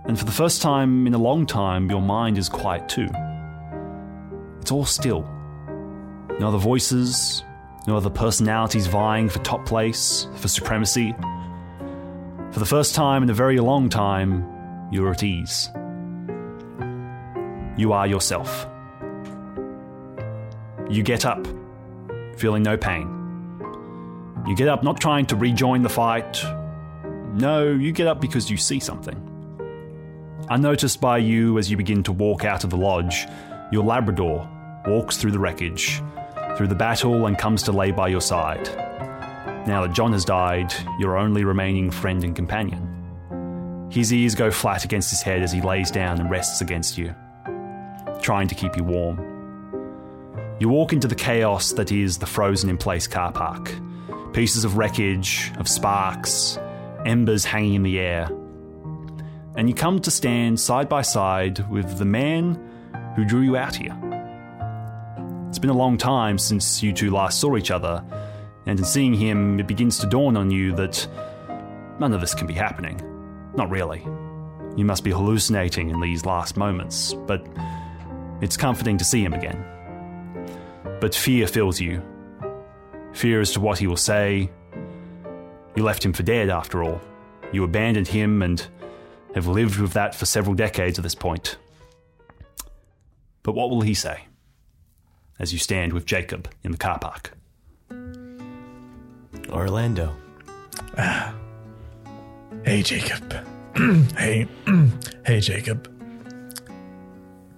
And for the first time in a long time, your mind is quiet too. It's all still. No other voices, no other personalities vying for top place, for supremacy. For the first time in a very long time, you're at ease. You are yourself. You get up, feeling no pain. You get up not trying to rejoin the fight. No, you get up because you see something. Unnoticed by you as you begin to walk out of the lodge, your Labrador walks through the wreckage, through the battle, and comes to lay by your side. Now that John has died, your only remaining friend and companion. His ears go flat against his head as he lays down and rests against you, trying to keep you warm. You walk into the chaos that is the frozen in place car park. Pieces of wreckage, of sparks, embers hanging in the air. And you come to stand side by side with the man who drew you out here. It's been a long time since you two last saw each other, and in seeing him, it begins to dawn on you that none of this can be happening. Not really. You must be hallucinating in these last moments, but it's comforting to see him again. But fear fills you. Fear as to what he will say. You left him for dead, after all. You abandoned him and have lived with that for several decades at this point. But what will he say as you stand with Jacob in the car park? Orlando. Hey, Jacob. hey, hey, Jacob.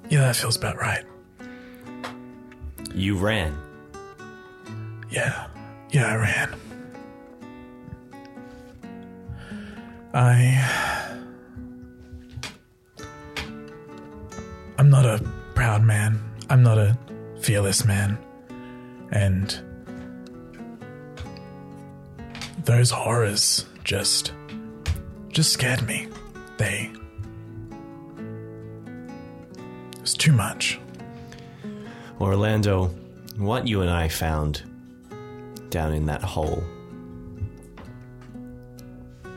Yeah, that feels about right. You ran. Yeah, yeah, I ran. I. I'm not a proud man. I'm not a fearless man. And. Those horrors just. just scared me. They. It's too much. Orlando, what you and I found down in that hole.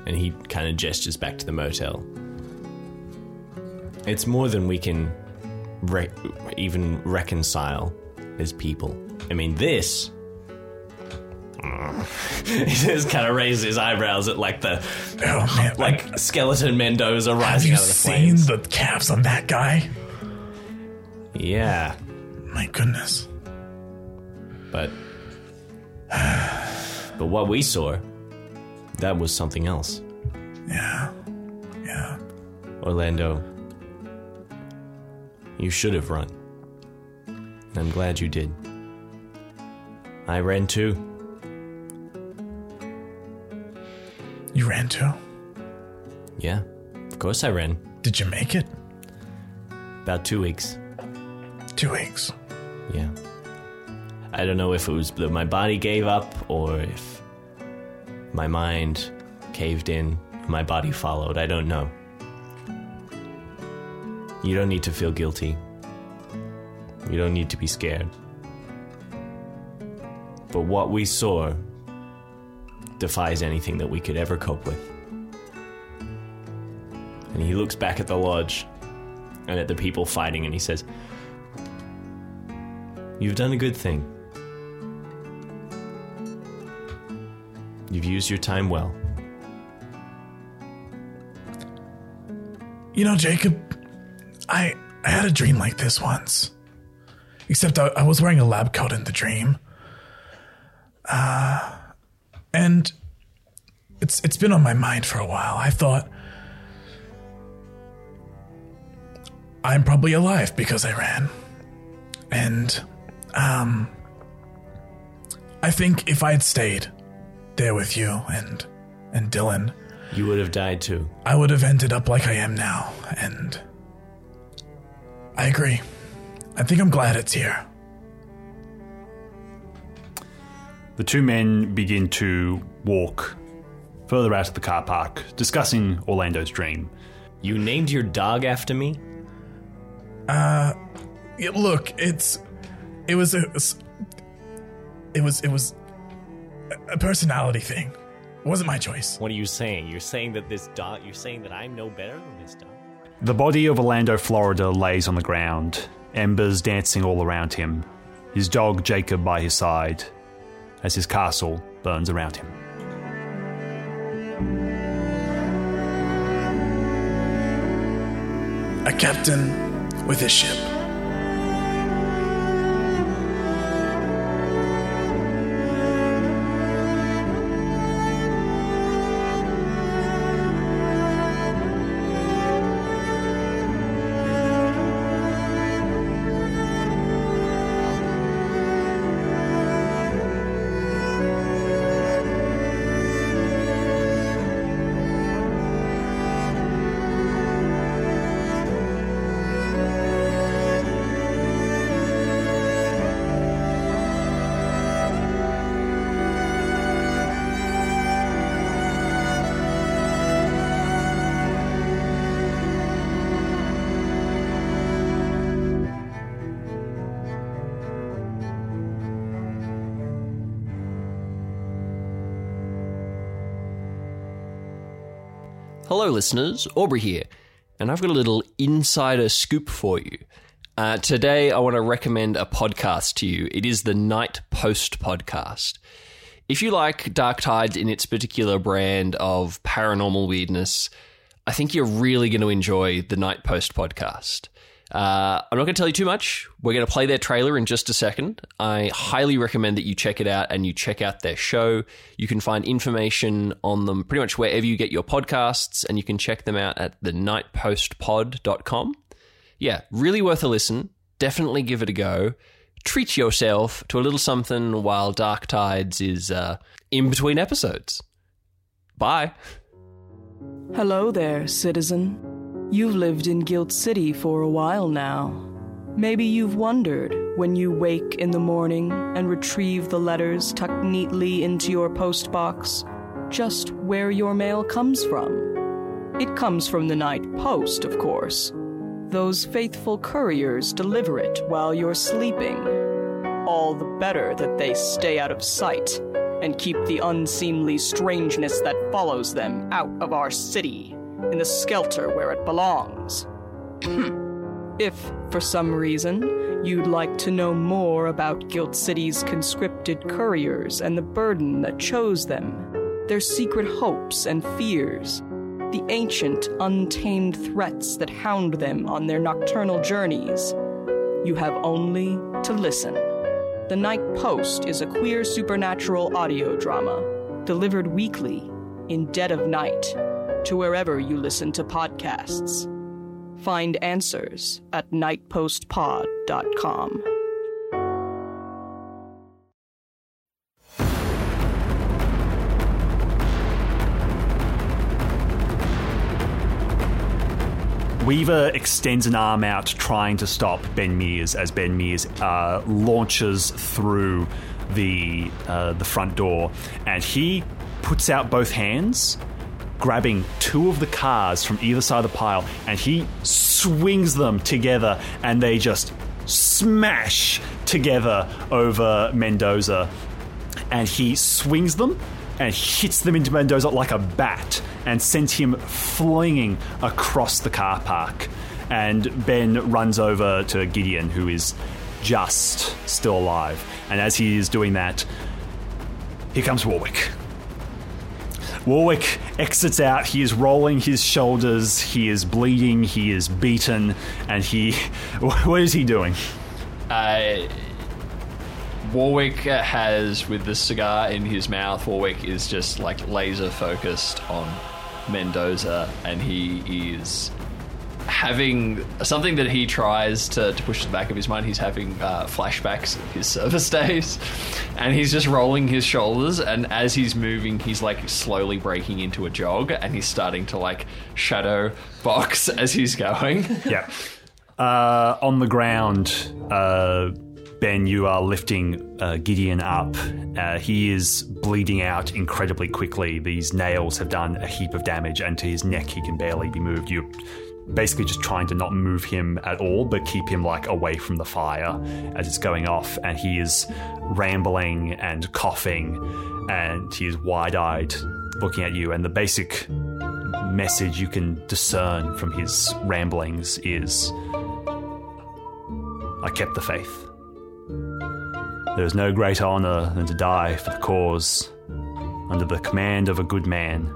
And he kind of gestures back to the motel. It's more than we can re- even reconcile as people. I mean, this. he just kind of raises his eyebrows at like the Oh man, like skeleton Mendoza rising out of the flames. Have you seen the calves on that guy? Yeah, My goodness. but but what we saw, that was something else. Yeah. Yeah. Orlando, you should have run. I'm glad you did. I ran too. You ran too? Yeah, of course I ran. Did you make it? About two weeks. Two weeks. Yeah. I don't know if it was that my body gave up or if my mind caved in, my body followed. I don't know. You don't need to feel guilty. You don't need to be scared. But what we saw defies anything that we could ever cope with. And he looks back at the lodge and at the people fighting and he says, You've done a good thing. You've used your time well. You know, Jacob, I I had a dream like this once. Except I, I was wearing a lab coat in the dream. Uh, and it's it's been on my mind for a while. I thought I'm probably alive because I ran. And um I think if I'd stayed there with you and and Dylan, You would have died too. I would have ended up like I am now, and I agree. I think I'm glad it's here. The two men begin to walk further out of the car park, discussing Orlando's dream. You named your dog after me? Uh, look, it's it was a it was it was a- a personality thing. It wasn't my choice. What are you saying? You're saying that this dog, you're saying that I'm no better than this dog? The body of Orlando Florida lays on the ground, embers dancing all around him, his dog Jacob by his side, as his castle burns around him. A captain with his ship. Hello, listeners. Aubrey here, and I've got a little insider scoop for you. Uh, today, I want to recommend a podcast to you. It is the Night Post podcast. If you like Dark Tides in its particular brand of paranormal weirdness, I think you're really going to enjoy the Night Post podcast. Uh, I'm not going to tell you too much. We're going to play their trailer in just a second. I highly recommend that you check it out and you check out their show. You can find information on them pretty much wherever you get your podcasts, and you can check them out at thenightpostpod.com. Yeah, really worth a listen. Definitely give it a go. Treat yourself to a little something while Dark Tides is uh, in between episodes. Bye. Hello there, citizen. You've lived in Guild City for a while now. Maybe you've wondered when you wake in the morning and retrieve the letters tucked neatly into your postbox just where your mail comes from. It comes from the night post, of course. Those faithful couriers deliver it while you're sleeping. All the better that they stay out of sight and keep the unseemly strangeness that follows them out of our city, in the skelter where it belongs. if, for some reason, You'd like to know more about Guild City's conscripted couriers and the burden that chose them, their secret hopes and fears, the ancient, untamed threats that hound them on their nocturnal journeys. You have only to listen. The Night Post is a queer supernatural audio drama delivered weekly in dead of night to wherever you listen to podcasts. Find answers at nightpostpod.com. Weaver extends an arm out, trying to stop Ben Mears as Ben Mears uh, launches through the uh, the front door, and he puts out both hands, grabbing two of the cars from either side of the pile, and he swings them together, and they just smash together over Mendoza, and he swings them and hits them into Mendoza like a bat and sends him flinging across the car park. And Ben runs over to Gideon, who is just still alive. And as he is doing that, here comes Warwick. Warwick exits out. He is rolling his shoulders. He is bleeding. He is beaten. And he. What is he doing? Uh, Warwick has, with the cigar in his mouth, Warwick is just like laser focused on Mendoza, and he is having something that he tries to, to push to the back of his mind. He's having uh, flashbacks of his service days, and he's just rolling his shoulders. And as he's moving, he's like slowly breaking into a jog, and he's starting to like shadow box as he's going. Yeah. Uh, on the ground, uh, Ben, you are lifting uh, Gideon up. Uh, he is bleeding out incredibly quickly. These nails have done a heap of damage, and to his neck, he can barely be moved. You're basically just trying to not move him at all, but keep him like away from the fire as it's going off. And he is rambling and coughing, and he is wide eyed looking at you. And the basic message you can discern from his ramblings is I kept the faith. There is no greater honour than to die for the cause under the command of a good man.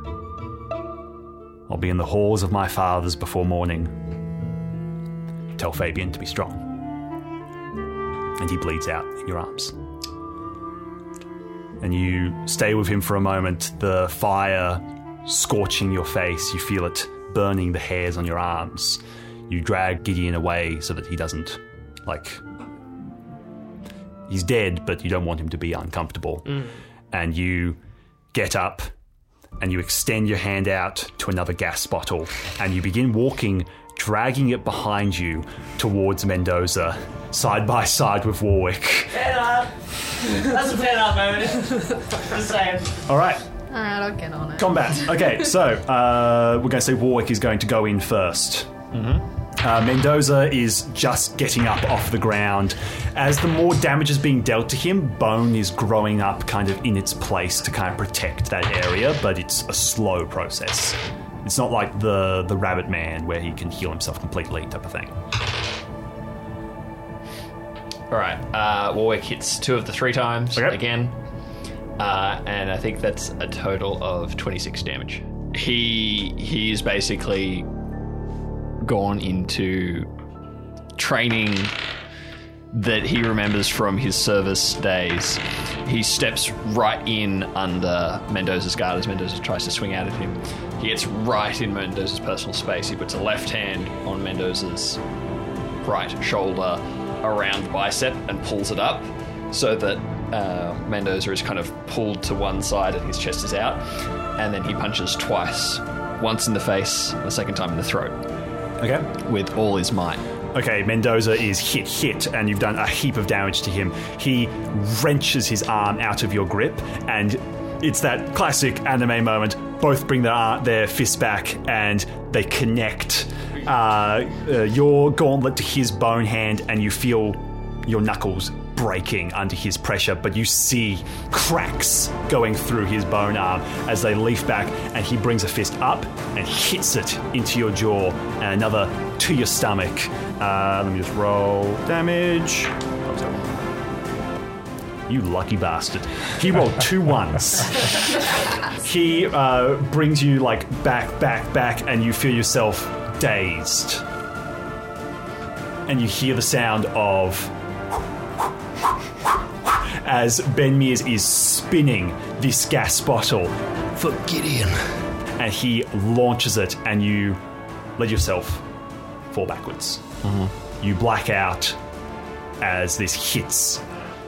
I'll be in the halls of my fathers before morning. Tell Fabian to be strong. And he bleeds out in your arms. And you stay with him for a moment, the fire scorching your face. You feel it burning the hairs on your arms. You drag Gideon away so that he doesn't, like, he's dead, but you don't want him to be uncomfortable. Mm. And you get up and you extend your hand out to another gas bottle and you begin walking, dragging it behind you towards Mendoza, side by side with Warwick. Fan up. That's a fan up moment. Just saying. All right, All right, I'll get on it. combat. Okay, so uh, we're going to say Warwick is going to go in 1st Uh, Mendoza is just getting up off the ground. As the more damage is being dealt to him, bone is growing up kind of in its place to kind of protect that area, but it's a slow process. It's not like the the Rabbit Man where he can heal himself completely type of thing. All right. Uh, Warwick hits two of the three times Okay. again, uh, and I think that's a total of twenty six damage. He he is basically gone into training that he remembers from his service days. He steps right in under Mendoza's guard as Mendoza tries to swing out at him. He gets right in Mendoza's personal space. He puts a left hand on Mendoza's right shoulder around bicep and pulls it up so that uh, Mendoza is kind of pulled to one side and his chest is out. And then he punches twice once in the face, the second time in the throat Okay. with all his might. Okay, Mendoza is hit, hit, and you've done a heap of damage to him. He wrenches his arm out of your grip, and it's that classic anime moment. Both bring their, ar- their fists back, and they connect uh, uh, your gauntlet to his bone hand, and you feel your knuckles breaking under his pressure, but you see cracks going through his bone arm as they leaf back, and he brings a fist up and hits it into your jaw, and another to your stomach. Uh, let me just roll damage. You lucky bastard. He rolled two ones. he uh, brings you like back, back, back, and you feel yourself dazed. And you hear the sound of as Ben Mears is spinning this gas bottle For Gideon. and he launches it and you let yourself fall backwards. Mm-hmm. You black out as this hits.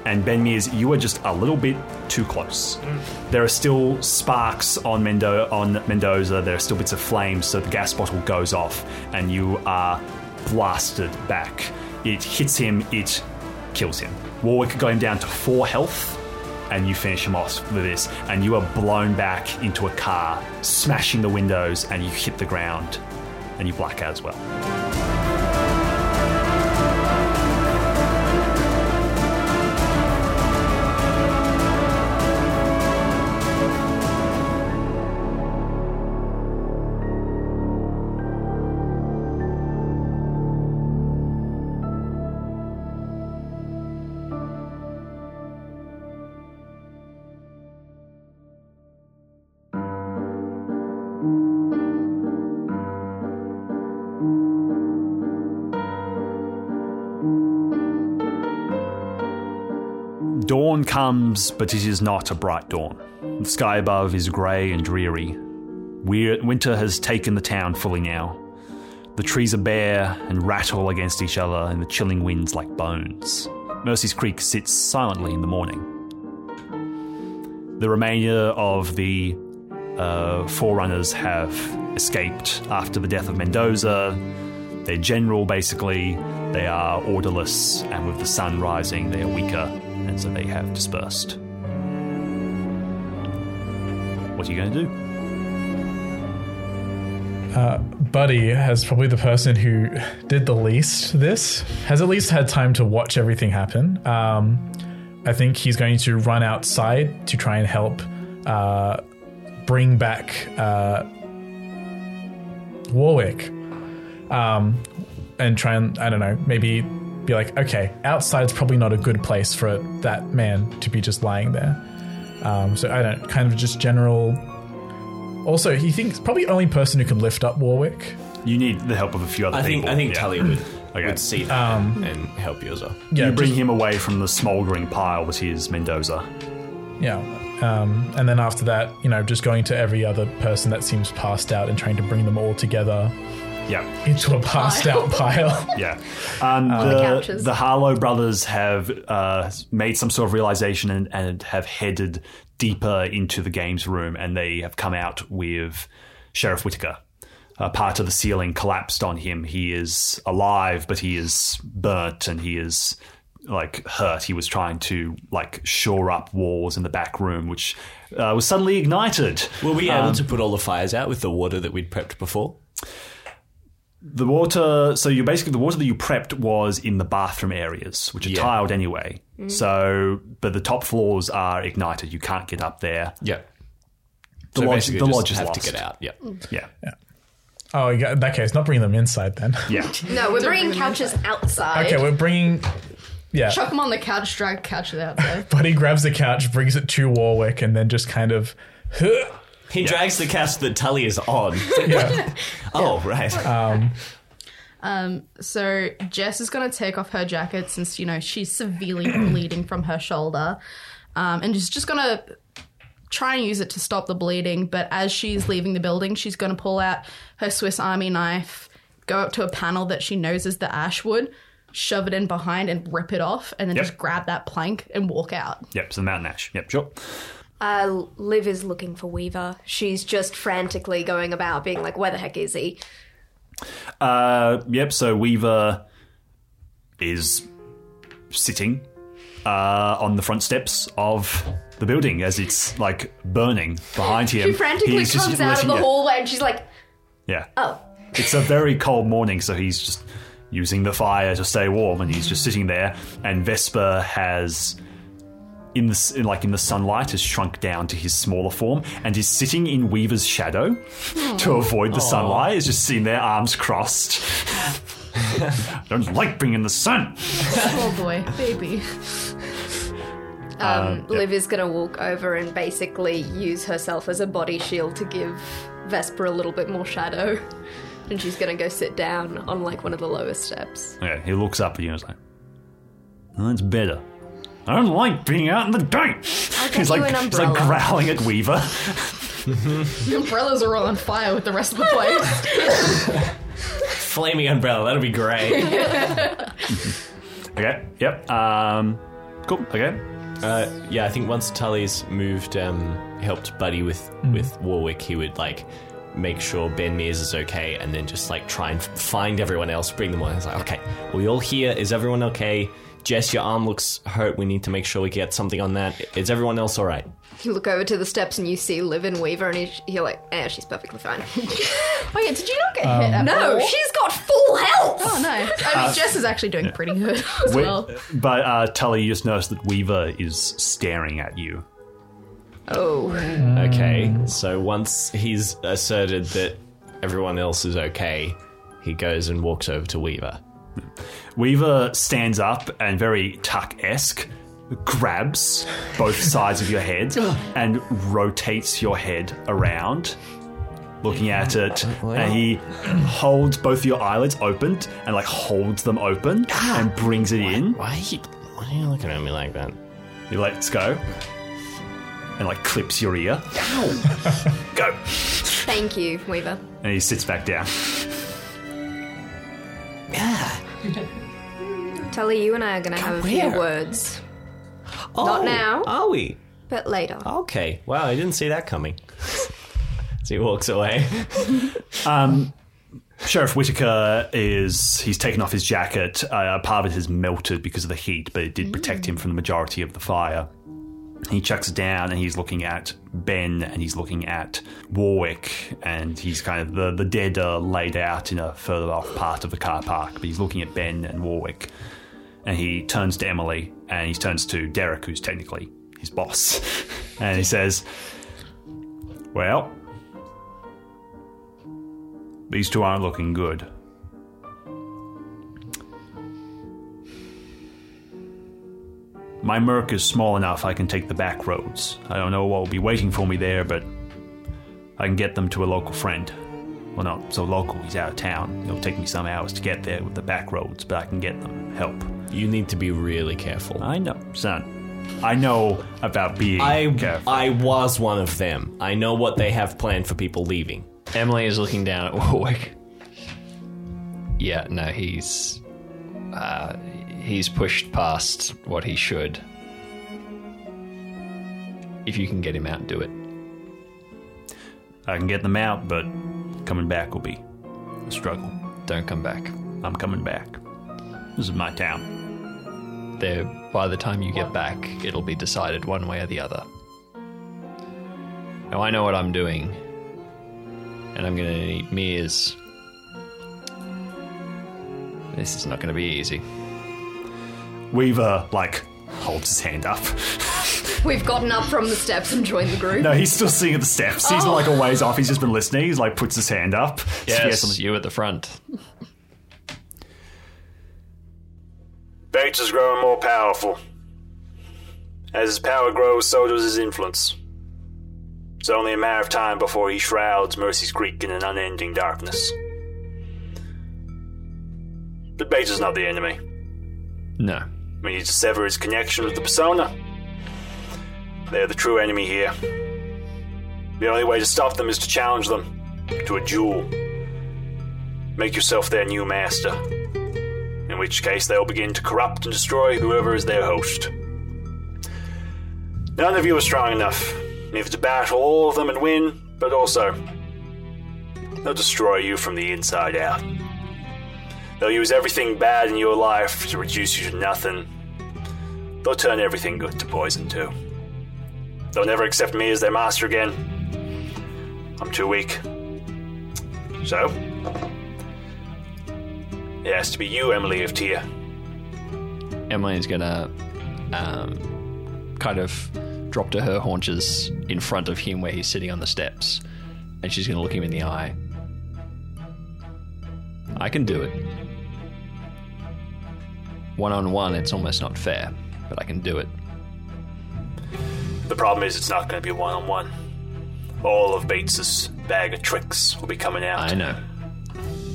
And Ben Mears, you are just a little bit too close. Mm. There are still sparks on Mendo- on Mendoza. There are still bits of flame, so the gas bottle goes off, and you are blasted back. It hits him. It kills him. Warwick got him down to four health, and you finish him off with this, and you are blown back into a car, smashing the windows, and you hit the ground, and you black out as well. Comes, but it is not a bright dawn. The sky above is grey and dreary. Winter has taken the town fully now. The trees are bare and rattle against each other in the chilling winds like bones. Mercy's Creek sits silently in the morning. The remainder of the uh, Forerunners have escaped after the death of Mendoza. Their general, basically, they are orderless, and with the sun rising, they are weaker, and so they have dispersed. What are you going to do? Buddy has probably the person who did the least this, has at least had time to watch everything happen. Um, I think he's going to run outside to try and help uh, bring back uh, Warwick. Um, and try and, I don't know, maybe be like, okay, outside is probably not a good place for that man to be just lying there. Um, so I don't, kind of just general. Also, he thinks probably only person who can lift up Warwick. You need the help of a few other I think people. I think yeah. Talia would, Okay. would see that and help you as well. Yeah, you bring just- him away from the smouldering pile that is Mendoza. Yeah. Um, and then after that, you know, just going to every other person that seems passed out and trying to bring them all together Yeah. into a passed out pile. Yeah. Um, the the, couches. the Harlow brothers have uh, made some sort of realization and, and have headed deeper into the games room, and they have come out with Sheriff Whitaker. Uh, part of the ceiling collapsed on him. He is alive, but he is burnt and he is like hurt. He was trying to like shore up walls in the back room, which uh, was suddenly ignited. Were we able to put all the fires out with the water that we'd prepped before? The water, so you basically the water that you prepped was in the bathroom areas, which are Yeah. tiled anyway. Mm. So, but the top floors are ignited. You can't get up there. Yeah. The so lodge, the just lodge is have lost. to get out. Mm. Yeah. Yeah, Oh, yeah, in that case, not bringing them inside then. yeah. No, we're bringing bring them couches outside. okay, we're bringing. Yeah. Chuck him on the couch, drag couch out there. Buddy grabs the couch, brings it to Warwick, and then just kind of. He drags the cast that Tully is on. Yeah. oh, right. So Jess is going to take off her jacket since you know she's severely bleeding from her shoulder, um, and she's just going to try and use it to stop the bleeding. But as she's leaving the building, she's going to pull out her Swiss Army knife, go up to a panel that she knows is the ashwood, shove it in behind, and rip it off, and then Yep. just grab that plank and walk out. Yep. So the mountain ash. Yep. Sure. Uh, Liv is looking for Weaver. She's just frantically going about being like, where the heck is he? Uh, yep. So Weaver is sitting uh, on the front steps of the building as it's like burning behind him. She frantically He's just comes out of the it- hallway and she's like, Yeah. oh. It's a very cold morning, so he's just using the fire to stay warm, and he's just sitting there. And Vesper has, in the in, like in the sunlight, has shrunk down to his smaller form, and is sitting in Weaver's shadow to avoid the sunlight. Is just sitting there, arms crossed. Don't like being in the sun. Oh boy, baby. Um, Liv is going to walk over and basically use herself as a body shield to give Vesper a little bit more shadow. And she's going to go sit down on like one of the lowest steps. Okay, he looks up at you and is like, well, "That's better." I don't like being out in the day. get He's like, he's like growling at Weaver. The umbrellas are all on fire with the rest of the place. Flaming umbrella, that'll be great. Okay, yep. Um, cool. Okay. uh, yeah, I think once Tully's moved, um, helped Buddy with with Warwick, he would like make sure Ben Mears is okay, and then just like try and find everyone else, bring them on. He's like, okay, we all here. Is everyone okay? Jess, your arm looks hurt. We need to make sure we get something on that. Is everyone else all right? You look over to the steps and you see Liv and Weaver, and he- you're like, eh, she's perfectly fine. Oh yeah, did you not get hit at no, all? she's got full health! Oh no. I mean, Jess is actually doing pretty good as We- well. but uh, Tully, you just noticed that Weaver is staring at you. Oh. Okay, so once he's asserted that everyone else is okay, he goes and walks over to Weaver. Weaver stands up and very Tuck esque grabs both sides of your head and rotates your head around, looking at it. Uh, and he holds both of your eyelids opened and like holds them open ah. and brings it in. Why are you, why are you looking at me like that? He lets go and like clips your ear. Go. Thank you, Weaver. And he sits back down. Tully, you and I are going to have a few where? words. Not now. Are we? But later. Okay. Wow, I didn't see that coming. As he walks away. Sheriff Whitaker is he's taken off his jacket. Uh, part of it has melted because of the heat, but it did protect him from the majority of the fire. He chucks down and he's looking at Ben and he's looking at Warwick and he's kind of the, the dead are laid out in a further off part of the car park, but he's looking at Ben and Warwick. And he turns to Emily and he turns to Derek, who's technically his boss. And he says, Well, these two aren't looking good. My Merc is small enough I can take the back roads. I don't know what will be waiting for me there, but I can get them to a local friend. Well, not so local, he's out of town. It'll take me some hours to get there with the back roads, but I can get them help. You need to be really careful. I know, son. I know about being I careful. I was one of them. I know what they have planned for people leaving. Emily is looking down at Warwick. Yeah, no, he's uh, he's pushed past what he should. If you can get him out, do it. I can get them out, but coming back will be a struggle. Don't come back. I'm coming back. This is my town. There, by the time you get back, it'll be decided one way or the other. Now I know what I'm doing, and I'm gonna need Mears. This is not gonna be easy. Weaver, like, holds his hand up. We've gotten up from the steps and joined the group. No, he's still sitting at the steps. He's oh. like a ways off. He's just been listening. He's like puts his hand up. Yes, you at the front. Bates is growing more powerful. As his power grows, so does his influence. It's only a matter of time before he shrouds Mercy's Creek in an unending darkness. But Bates is not the enemy. No. We need to sever his connection with the persona. They're the true enemy here. The only way to stop them is to challenge them to a duel. Make yourself their new master. In which case, they'll begin to corrupt and destroy whoever is their host. None of you are strong enough, neither to battle all of them and win, but also, they'll destroy you from the inside out. They'll use everything bad in your life to reduce you to nothing. They'll turn everything good to poison, too. They'll never accept me as their master again. I'm too weak. So, It has to be you, Emily of Tyr. Emmeline's gonna um, kind of drop to her haunches in front of him where he's sitting on the steps, and she's gonna look him in the eye. I can do it. One on one, it's almost not fair, but I can do it. The problem is, it's not going to be one on one. All of Bates's bag of tricks will be coming out. I know.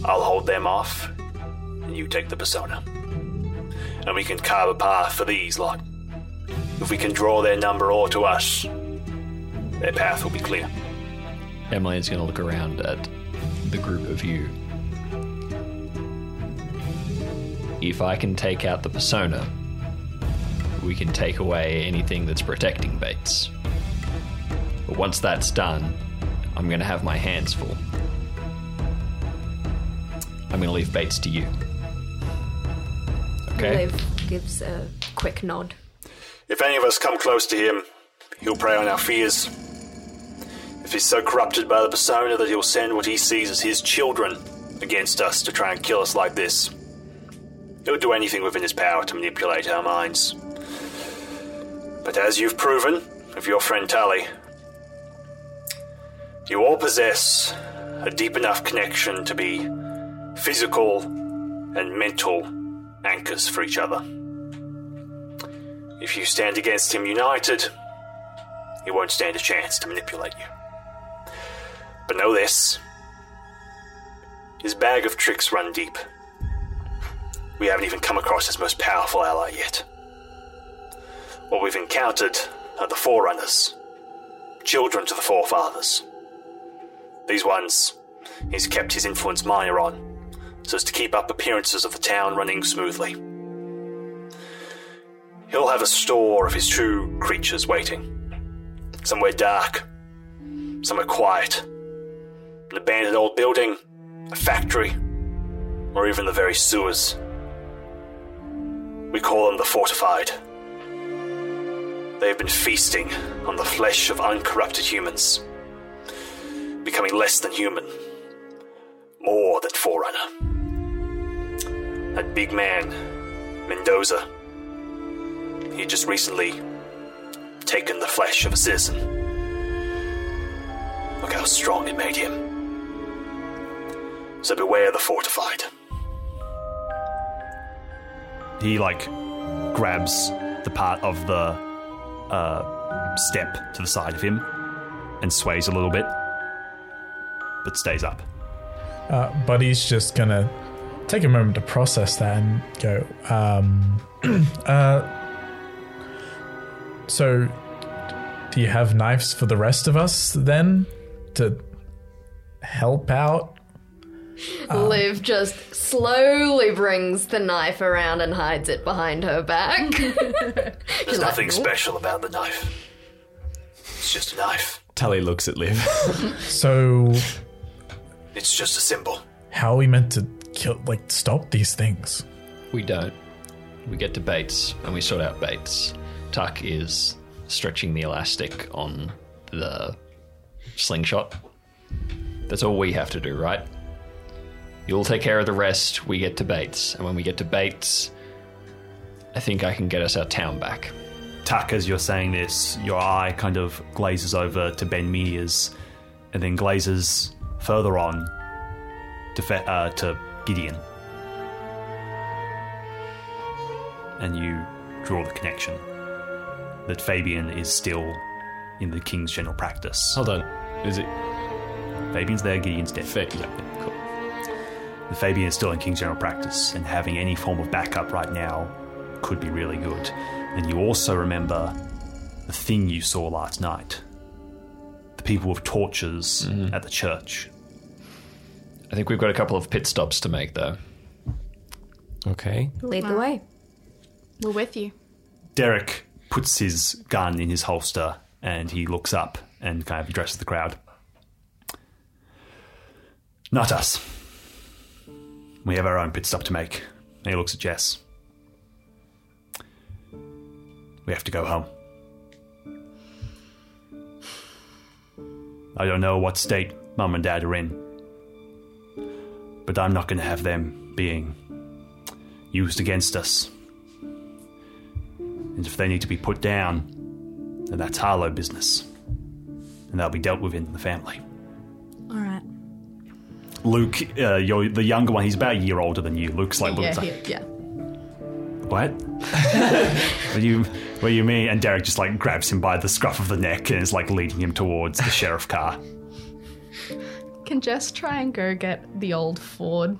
I'll hold them off, and you take the persona. And we can carve a path for these lot. If we can draw their number all to us, their path will be clear. Emmeline's gonna look around at the group of you. If I can take out the persona, we can take away anything that's protecting Bates. But once that's done, I'm gonna have my hands full. I'm gonna leave Bates to you. Okay? Liv gives a quick nod. If any of us come close to him, he'll prey on our fears. If he's so corrupted by the persona that he'll send what he sees as his children against us to try and kill us like this, he'll do anything within his power to manipulate our minds. But as you've proven with your friend Tully, you all possess a deep enough connection to be physical and mental anchors for each other. If you stand against him united, he won't stand a chance to manipulate you. But know this his bag of tricks run deep. We haven't even come across his most powerful ally yet. What we've encountered are the Forerunners, children to the Forefathers. These ones he's kept his influence minor on, so as to keep up appearances of the town running smoothly. He'll have a store of his true creatures waiting. Somewhere dark, somewhere quiet. An abandoned old building, a factory, or even the very sewers. We call them the fortified. They have been feasting on the flesh of uncorrupted humans, becoming less than human, more than Forerunner. That big man, Mendoza, he just recently taken the flesh of a citizen. Look how strong it made him. So beware the fortified. He like grabs the part of the uh, step to the side of him and sways a little bit, but stays up. Uh, Buddy's just gonna take a moment to process that and go, um, uh, so do you have knives for the rest of us then to help out? Um, Liv just slowly brings the knife around and hides it behind her back. There's nothing special about the knife. It's just a knife. Tully looks at Liv. So It's just a symbol. how are we meant to kill, like, stop these things? We don't. We get to Bates and we sort out Bates. Tuck is stretching the elastic on the slingshot. That's all we have to do, right? You'll take care of the rest. We get to Bates. And when we get to Bates, I think I can get us our town back. Tuck, as you're saying this, your eye kind of glazes over to Ben Menias and then glazes further on to, Fe- uh, to Gideon. And you draw the connection that Fabian is still in the King's general practice. Hold on. Is it Fabian's there, Gideon's dead. Fa- yeah. The Fabian is still in King's general practice, and having any form of backup right now could be really good. And you also remember the thing you saw last night the people with torches mm-hmm. at the church. I think we've got a couple of pit stops to make, though. Okay. Lead the way. We're with you. Derek puts his gun in his holster and he looks up and kind of addresses the crowd. Not us. We have our own pit stop to make. He looks at Jess. We have to go home. I don't know what state Mum and Dad are in, but I'm not going to have them being used against us. And if they need to be put down, then that's Harlow business. And they'll be dealt with in the family. All right. Luke, uh, you're the younger one, he's about a year older than you. Luke's like, yeah, looks he- like yeah. what? what do you what do you mean? And Derek just like grabs him by the scruff of the neck and is like leading him towards the sheriff car. Can Jess try and go get the old Ford?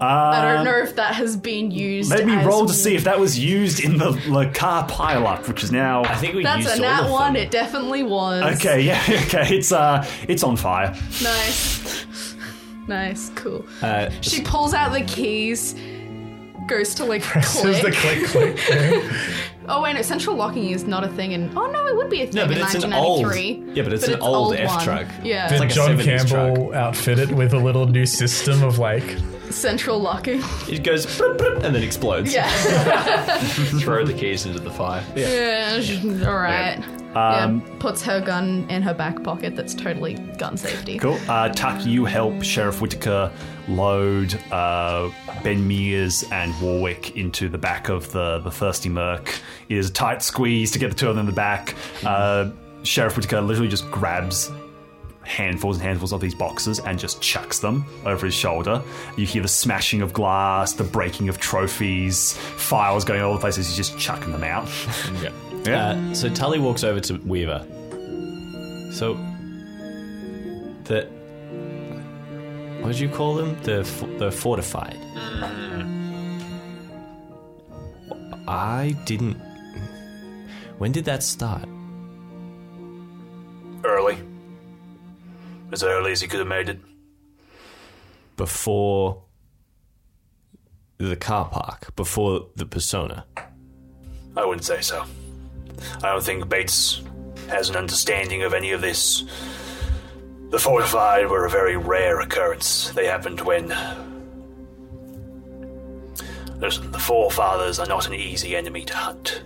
Uh, I don't know if that has been used. Let me as roll to see if that was used in the, the car pileup, which is now. I think we can. That's used a all nat of one. them. It definitely was. Okay, yeah, okay. It's uh, it's on fire. Nice. nice. Cool. Uh, She pulls out the keys, goes to like Presses the click. click click thing. Oh wait, no, central locking is not a thing in. Oh no, it would be a thing No, but in it's an old. 1993. Yeah, but it's an old, F one. truck. Yeah, Did like a John 70s Campbell outfit it with a little new system of like central locking. It goes bloop, bloop, and then explodes. Yeah. Throw the keys into the fire. yeah. All right. Um, yeah. Puts her gun in her back pocket. That's totally gun safety. Cool. Uh, Tuck, you help Sheriff Whitaker load uh, Ben Mears and Warwick into the back of the, the Thirsty Merc. It is a tight squeeze to get the two of them in the back. Uh, Sheriff Whitaker literally just grabs handfuls and handfuls of these boxes and just chucks them over his shoulder. You hear the smashing of glass, the breaking of trophies, files going all over the place as he's just chucking them out. Yeah. Yeah. Uh, so Tully walks over to Weaver. So the what did you call them? The f- the fortified. I didn't. When did that start? Early. As early as he could have made it. Before the car park, before the persona. I wouldn't say so. I don't think Bates has an understanding of any of this. The fortified were a very rare occurrence. They happened when. Listen, the forefathers are not an easy enemy to hunt.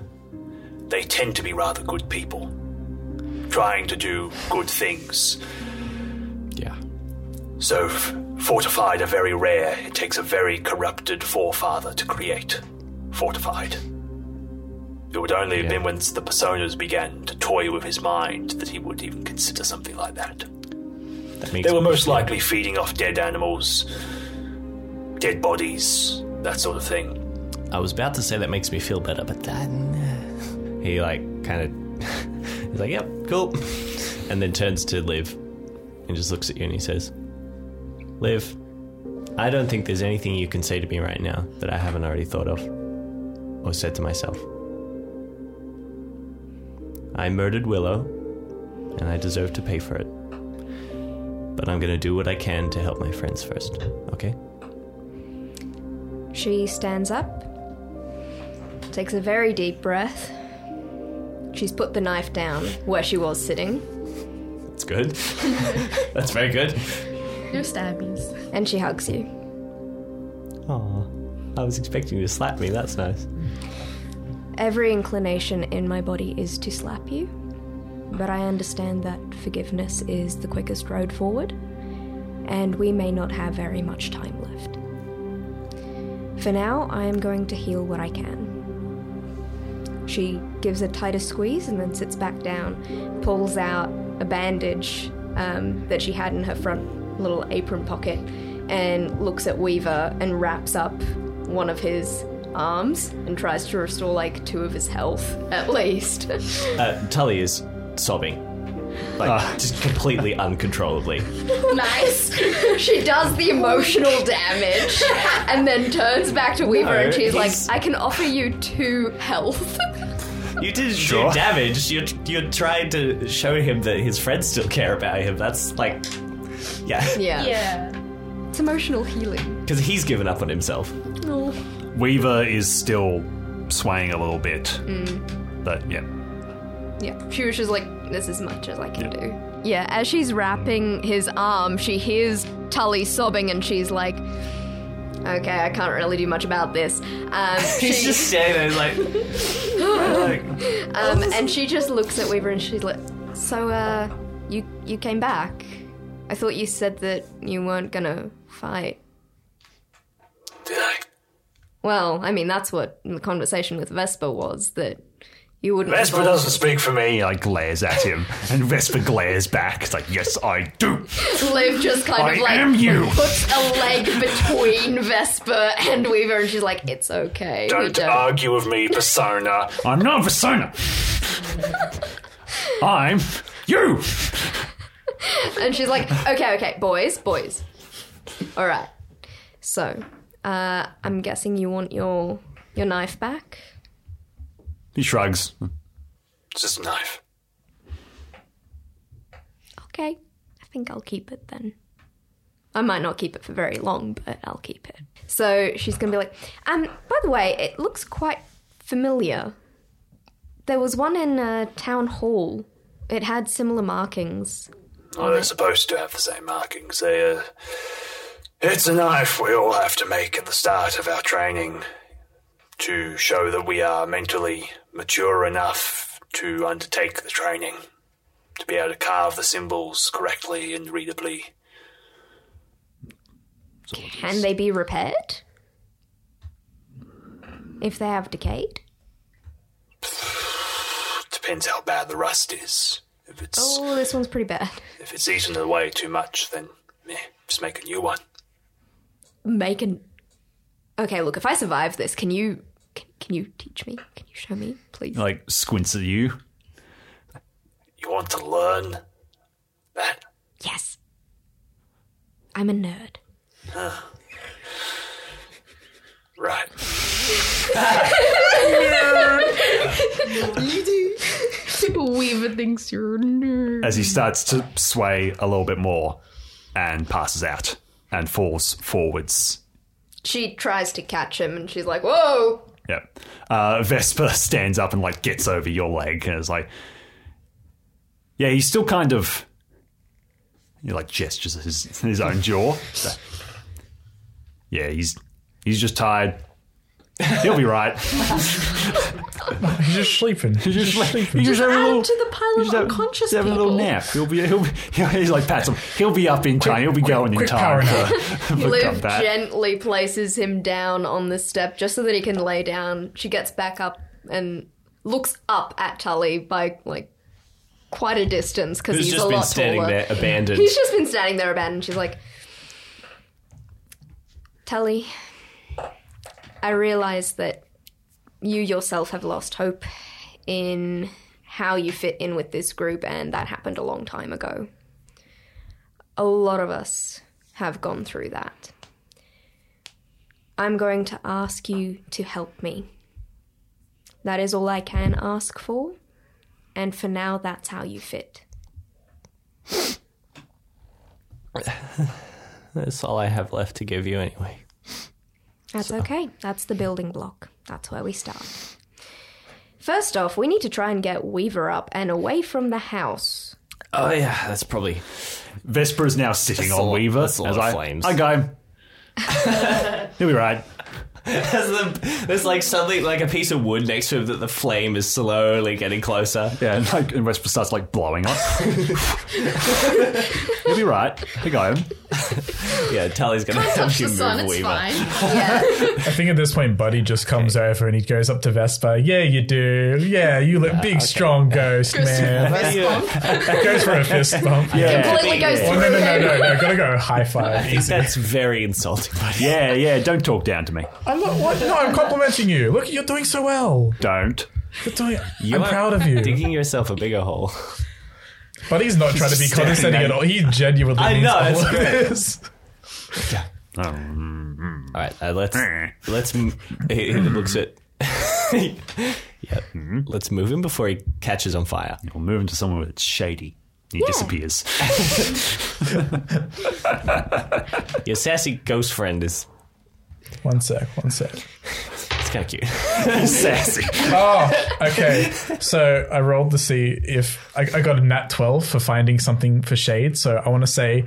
They tend to be rather good people, trying to do good things. Yeah. So, fortified are very rare. It takes a very corrupted forefather to create fortified. It would only have Yeah. been when the personas began to toy with his mind that he would even consider something like that. That They were most likely feeding off dead animals, dead bodies, that sort of thing. I was about to say that makes me feel better, but then he like kind of he's like, "Yep, cool," and then turns to Liv and just looks at you and he says, "Liv, I don't think there's anything you can say to me right now that I haven't already thought of or said to myself. I murdered Willow, and I deserve to pay for it. But I'm gonna do what I can to help my friends first. Okay." She stands up, takes a very deep breath. She's put the knife down where she was sitting, That's good. That's very good. No stabbies. and she hugs you. Aw, I was expecting you to slap me. That's nice. Every inclination in my body is to slap you, but I understand that forgiveness is the quickest road forward, and we may not have very much time left. For now, I am going to heal what I can. She gives a tighter squeeze and then sits back down, pulls out a bandage um, that she had in her front little apron pocket, and looks at Weaver and wraps up one of his arms and tries to restore like two of his health at least. Uh, Tully is sobbing. Like, just completely uncontrollably. nice. she does the emotional damage and then turns back to Weaver and No, she's like, I can offer you two health. You did Sure. do damage. You're, you're trying to show him that his friends still care about him. That's like. Yeah. yeah. Yeah. It's emotional healing. Because he's given up on himself. Oh. Weaver is still swaying a little bit. Mm. But yeah. Yeah, she was just like, this is as much as I can do. Yeah, as she's wrapping his arm, she hears Tully sobbing and she's like, okay, I can't really do much about this. Um, He's she- just standing there, like. um, and she just looks at Weaver and she's like, so, uh, you, you came back? I thought you said that you weren't gonna fight. Did I? Well, I mean, that's what the conversation with Vesper was that you wouldn't. Vesper doesn't speak for me. I glares at him, and Vesper glares back. It's like, yes, I do. Liv just kind I of like am you. puts a leg between Vesper and Weaver, and she's like, "It's okay. we Don't don't." argue with me, Persona. I'm not Persona. I'm you. And she's like, "Okay, okay, boys, boys. All right. So, uh, I'm guessing you want your your knife back. He shrugs. It's just a knife. Okay, I think I'll keep it then. I might not keep it for very long, but I'll keep it. So she's gonna be like, um, by the way, it looks quite familiar. There was one in uh, town hall. It had similar markings. Well, they're supposed to have the same markings. They, uh, it's a knife we all have to make at the start of our training to show that we are mentally mature enough to undertake the training, to be able to carve the symbols correctly and readably. Can they be repaired? If they have decayed? Depends how bad the rust is. If it's Oh, this one's pretty bad. if it's eaten away too much, then eh, just make a new one. Make an. Okay, look, if I survive this, can you. Can, can you teach me? Can you show me, please? Like squints at you. You want to learn that? Yes. I'm a nerd. Right. Weaver thinks you're a nerd. As he starts to sway a little bit more and passes out and falls forwards. She tries to catch him and she's like, whoa! Yep. Uh, Vesper stands up and like gets over your leg and is like, yeah, he's still kind of. He like gestures his his own jaw. So, yeah, he's he's just tired. He'll be right. He's just sleeping. He's just sleeping. He's just having a little. to the pile of unconscious he's having a little nap. He'll be. He'll be. He's like pats him. He'll be up in time. He'll be going in quick time power for, for Liv combat. gently places him down on the step just so that he can lay down. She gets back up and looks up at Tully by like quite a distance because he's just a been lot standing taller. there abandoned? He's just been standing there abandoned. She's like, Tully, I realize that you yourself have lost hope in how you fit in with this group, and that happened a long time ago. A lot of us have gone through that. I'm going to ask you to help me. That is all I can ask for, and for now, that's how you fit. That's all I have left to give you anyway. That's okay. That's the building block. That's where we start. First off, we need to try and get Weaver up and away from the house. Oh yeah, that's probably Vesper is now sitting That's a on lot- Weaver. that's a lot as of I, flames. I go. He'll be right. There's, the, there's like suddenly like a piece of wood next to him that the flame is slowly getting closer. Yeah, and, like, and Vesper starts like blowing up. He'll be right. He got him. Yeah, Tully's gonna help Touch you the move sun, it's Weaver. fine. Yeah. I think at this point, Buddy just comes over and he goes up to Vesper. Yeah, you do. Yeah, you look ah, big, strong ghost, man. goes for a fist bump. Yeah, Completely goes Oh, through no, no, no, him. no, no. Gotta go high five. Easy. That's very insulting, buddy. yeah, yeah. Don't talk down to me. I'm not, what? No, I'm complimenting you. Look, you're doing so well. Don't. You're doing, You I'm are proud of you. Digging yourself a bigger hole. But he's not trying to be condescending at at all. He genuinely I means know, all it's of great. this. Oh, mm-hmm. All right, uh, let's eh. let's. m- He, he looks at. yeah, mm-hmm. let's move him before he catches on fire. We'll move him to somewhere where it's shady. He disappears. Your sassy ghost friend is. One sec, one sec. It's kind of cute. Sassy. Oh, okay. So I rolled to see if I, I got a nat 12 for finding something for shade. So I want to say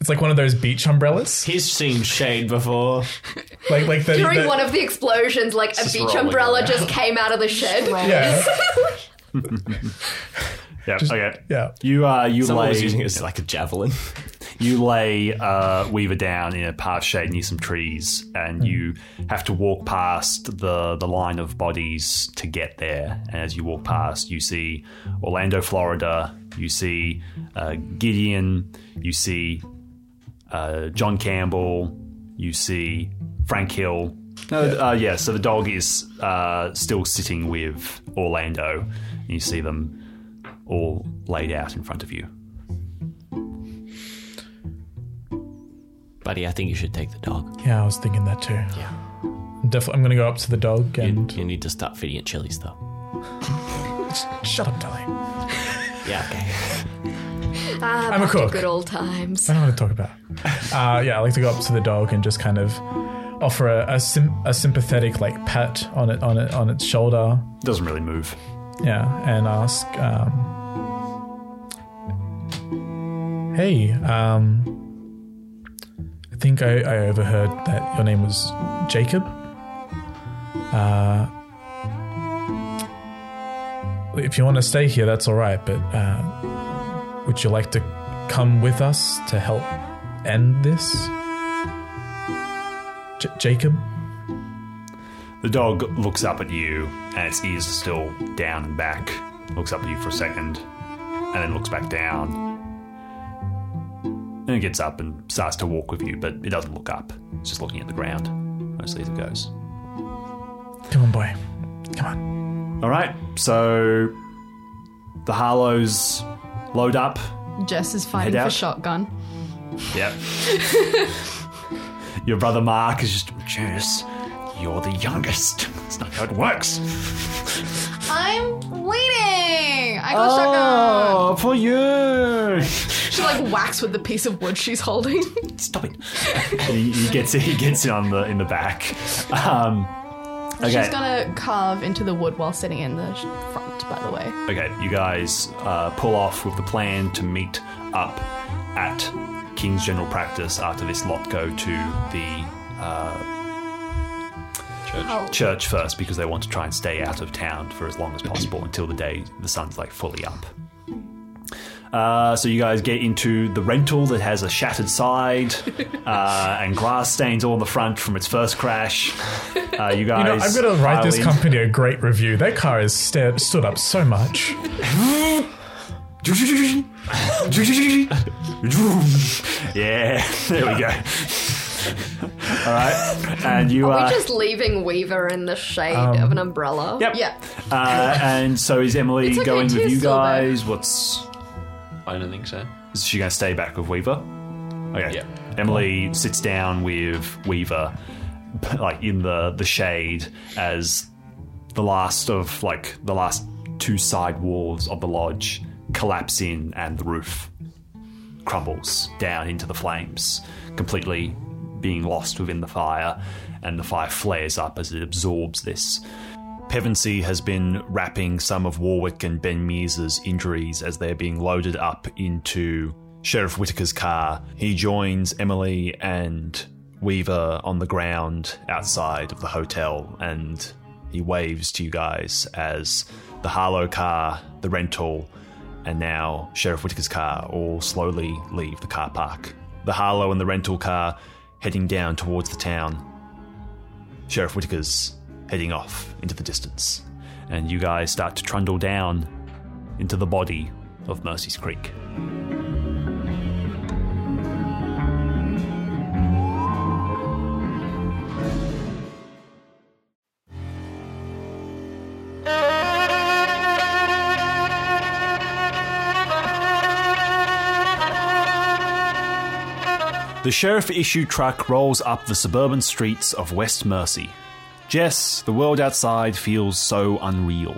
it's like one of those beach umbrellas. He's seen shade before. Like, like the, During the- one of the explosions, like a Just beach rolling umbrella around. just came out of the shed. yeah, Yeah. okay. yeah. You uh, you Someone lay. was using it as like a javelin. you lay uh, Weaver down in a path shade near some trees, and you have to walk past the the line of bodies to get there. And as you walk past, you see Orlando, Florida. You see uh, Gideon. You see uh, John Campbell. You see Frank Hill. No, uh, yeah. So the dog is uh, still sitting with Orlando. You see them all laid out in front of you. Buddy, I think you should take the dog. Yeah, I was thinking that too. Yeah. I'm definitely, I'm gonna go up to the dog and you need to start feeding it chilies, though. shut up, Tully. Yeah, okay. Ah, I'm a cook. Good old times. I don't want to talk about. it. Uh, yeah, I like to go up to the dog and just kind of offer a a, sim- a sympathetic like pat on it on it on its shoulder. Doesn't really move. Yeah, and ask, um, "Hey, um, I think I, I overheard that your name was Jacob. Uh, if you want to stay here, that's all right. But uh, would you like to come with us to help end this, J- Jacob?" The dog looks up at you, and its ears are still down and back. Looks up at you for a second, and then looks back down. And it gets up and starts to walk with you, but it doesn't look up. It's just looking at the ground, mostly as it goes. Come on, boy. Come on. All right, so the Harlows load up. Jess is fighting for shotgun. Yep. Your brother Mark is just, Jess, you're the youngest. That's not how it works. I'm waiting. I got shotgun. Oh, for you. She like whacks with the piece of wood she's holding. Stop it. he, he gets it. he gets it on the in the back. Um, okay. She's gonna carve into the wood while sitting in the sh- front. By the way, Okay, you guys uh, pull off with the plan to meet up at King's General Practice after this lot go to the uh, Church. church first because they want to try and stay out of town for as long as possible until the day the sun's like fully up. Uh, so you guys get into the rental that has a shattered side uh, and glass stains all on the front from its first crash. Uh, you guys, You know, I'm going to write this company a great review. That car has sta- stood up so much. yeah, there we go. All right, and you Are are. we just leaving Weaver in the shade Um, of an umbrella? Yep. yeah. Uh, and so is Emily okay going with you Silver. guys? What's I don't think so. is she going to stay back with Weaver? Okay. Yeah. Emily sits down with Weaver, like in the the shade, as the last of like the last two side walls of the lodge collapse in, and the roof crumbles down into the flames, completely being lost within the fire, and the fire flares up as it absorbs this. Pevensey has been wrapping some of Warwick and Ben Mears's injuries as they're being loaded up into Sheriff Whitaker's car. He joins Emily and Weaver on the ground outside of the hotel and he waves to you guys as the Harlow car, the rental, and now Sheriff Whitaker's car all slowly leave the car park. The Harlow and the rental car heading down towards the town. Sheriff Whitaker's heading off into the distance, and you guys start to trundle down into the body of Mercy's Creek. The sheriff issued truck rolls up the suburban streets of West Mercy. Jess, the world outside feels so unreal.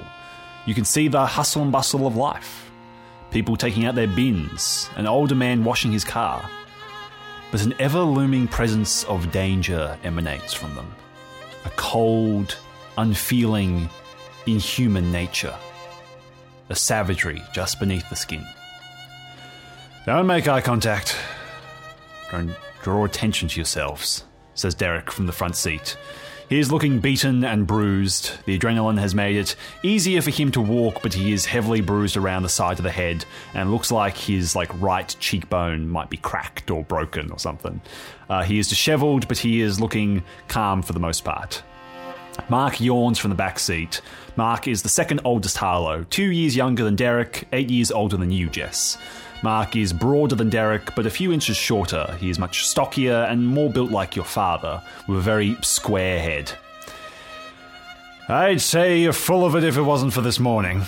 You can see the hustle and bustle of life. People taking out their bins, an older man washing his car. But an ever looming presence of danger emanates from them. A cold, unfeeling, inhuman nature. A savagery just beneath the skin. Don't make eye contact. Don't draw attention to yourselves, says Derek from the front seat. He is looking beaten and bruised. The adrenaline has made it easier for him to walk, but he is heavily bruised around the side of the head and looks like his like right cheekbone might be cracked or broken or something. Uh, he is disheveled, but he is looking calm for the most part. Mark yawns from the back seat. Mark is the second oldest Harlow, two years younger than Derek, eight years older than you, Jess. Mark is broader than Derek, but a few inches shorter. He is much stockier and more built like your father, with a very square head. I'd say you're full of it if it wasn't for this morning.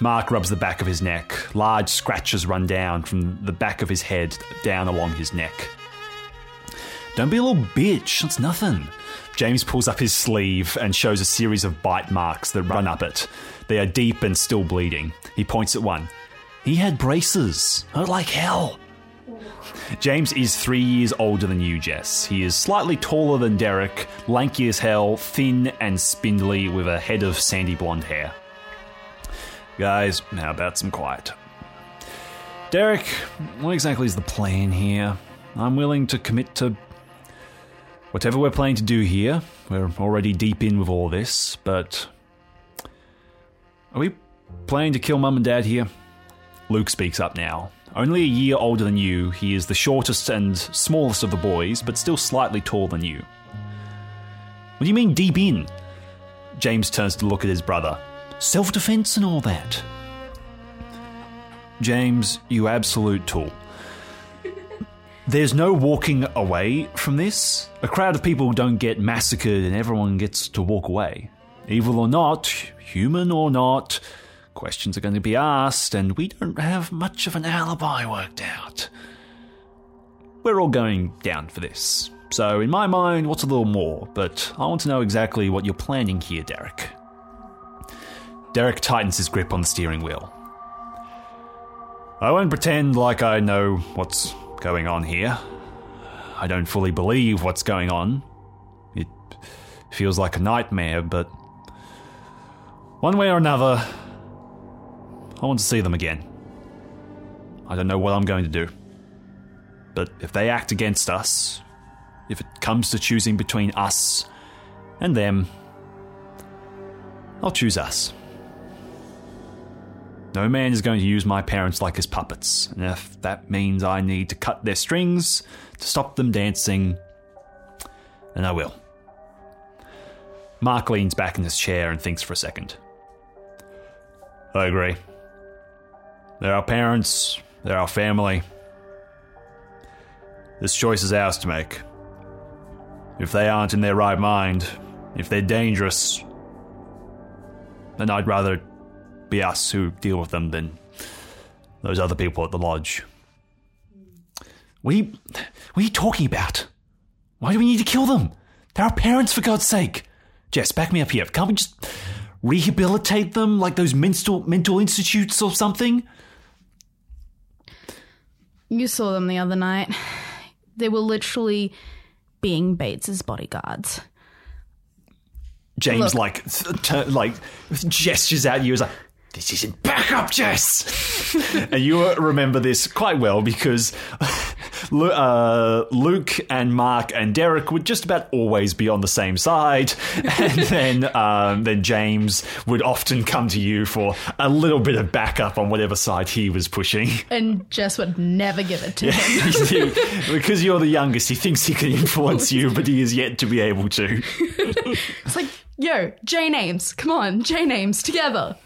Mark rubs the back of his neck. Large scratches run down from the back of his head down along his neck. Don't be a little bitch, it's nothing. James pulls up his sleeve and shows a series of bite marks that run up it. They are deep and still bleeding. He points at one. He had braces. Hurt like hell. James is three years older than you, Jess. He is slightly taller than Derek, lanky as hell, thin and spindly, with a head of sandy blonde hair. Guys, how about some quiet? Derek, what exactly is the plan here? I'm willing to commit to whatever we're planning to do here. We're already deep in with all this, but. Are we planning to kill Mum and Dad here? Luke speaks up now. Only a year older than you, he is the shortest and smallest of the boys, but still slightly taller than you. What do you mean deep in? James turns to look at his brother. Self defense and all that. James, you absolute tool. There's no walking away from this. A crowd of people don't get massacred and everyone gets to walk away. Evil or not, human or not, questions are going to be asked, and we don't have much of an alibi worked out. We're all going down for this. So, in my mind, what's a little more? But I want to know exactly what you're planning here, Derek. Derek tightens his grip on the steering wheel. I won't pretend like I know what's going on here. I don't fully believe what's going on. It feels like a nightmare, but one way or another, I want to see them again. I don't know what I'm going to do. But if they act against us, if it comes to choosing between us and them, I'll choose us. No man is going to use my parents like his puppets, and if that means I need to cut their strings to stop them dancing, then I will. Mark leans back in his chair and thinks for a second. I agree. They're our parents, they're our family. This choice is ours to make. If they aren't in their right mind, if they're dangerous, then I'd rather be us who deal with them than those other people at the lodge. You, what are you talking about? Why do we need to kill them? They're our parents, for God's sake. Jess, back me up here. Can't we just rehabilitate them like those mental mental institutes or something? You saw them the other night. They were literally being Bates's bodyguards. James Look. like tur- like gestures at you as like this isn't back up, Jess. and you remember this quite well because uh, Luke and Mark and Derek would just about always be on the same side, and then um, then James would often come to you for a little bit of backup on whatever side he was pushing. And Jess would never give it to him. because you're the youngest, he thinks he can influence you, but he is yet to be able to. It's like, yo, J names. Come on, J names together.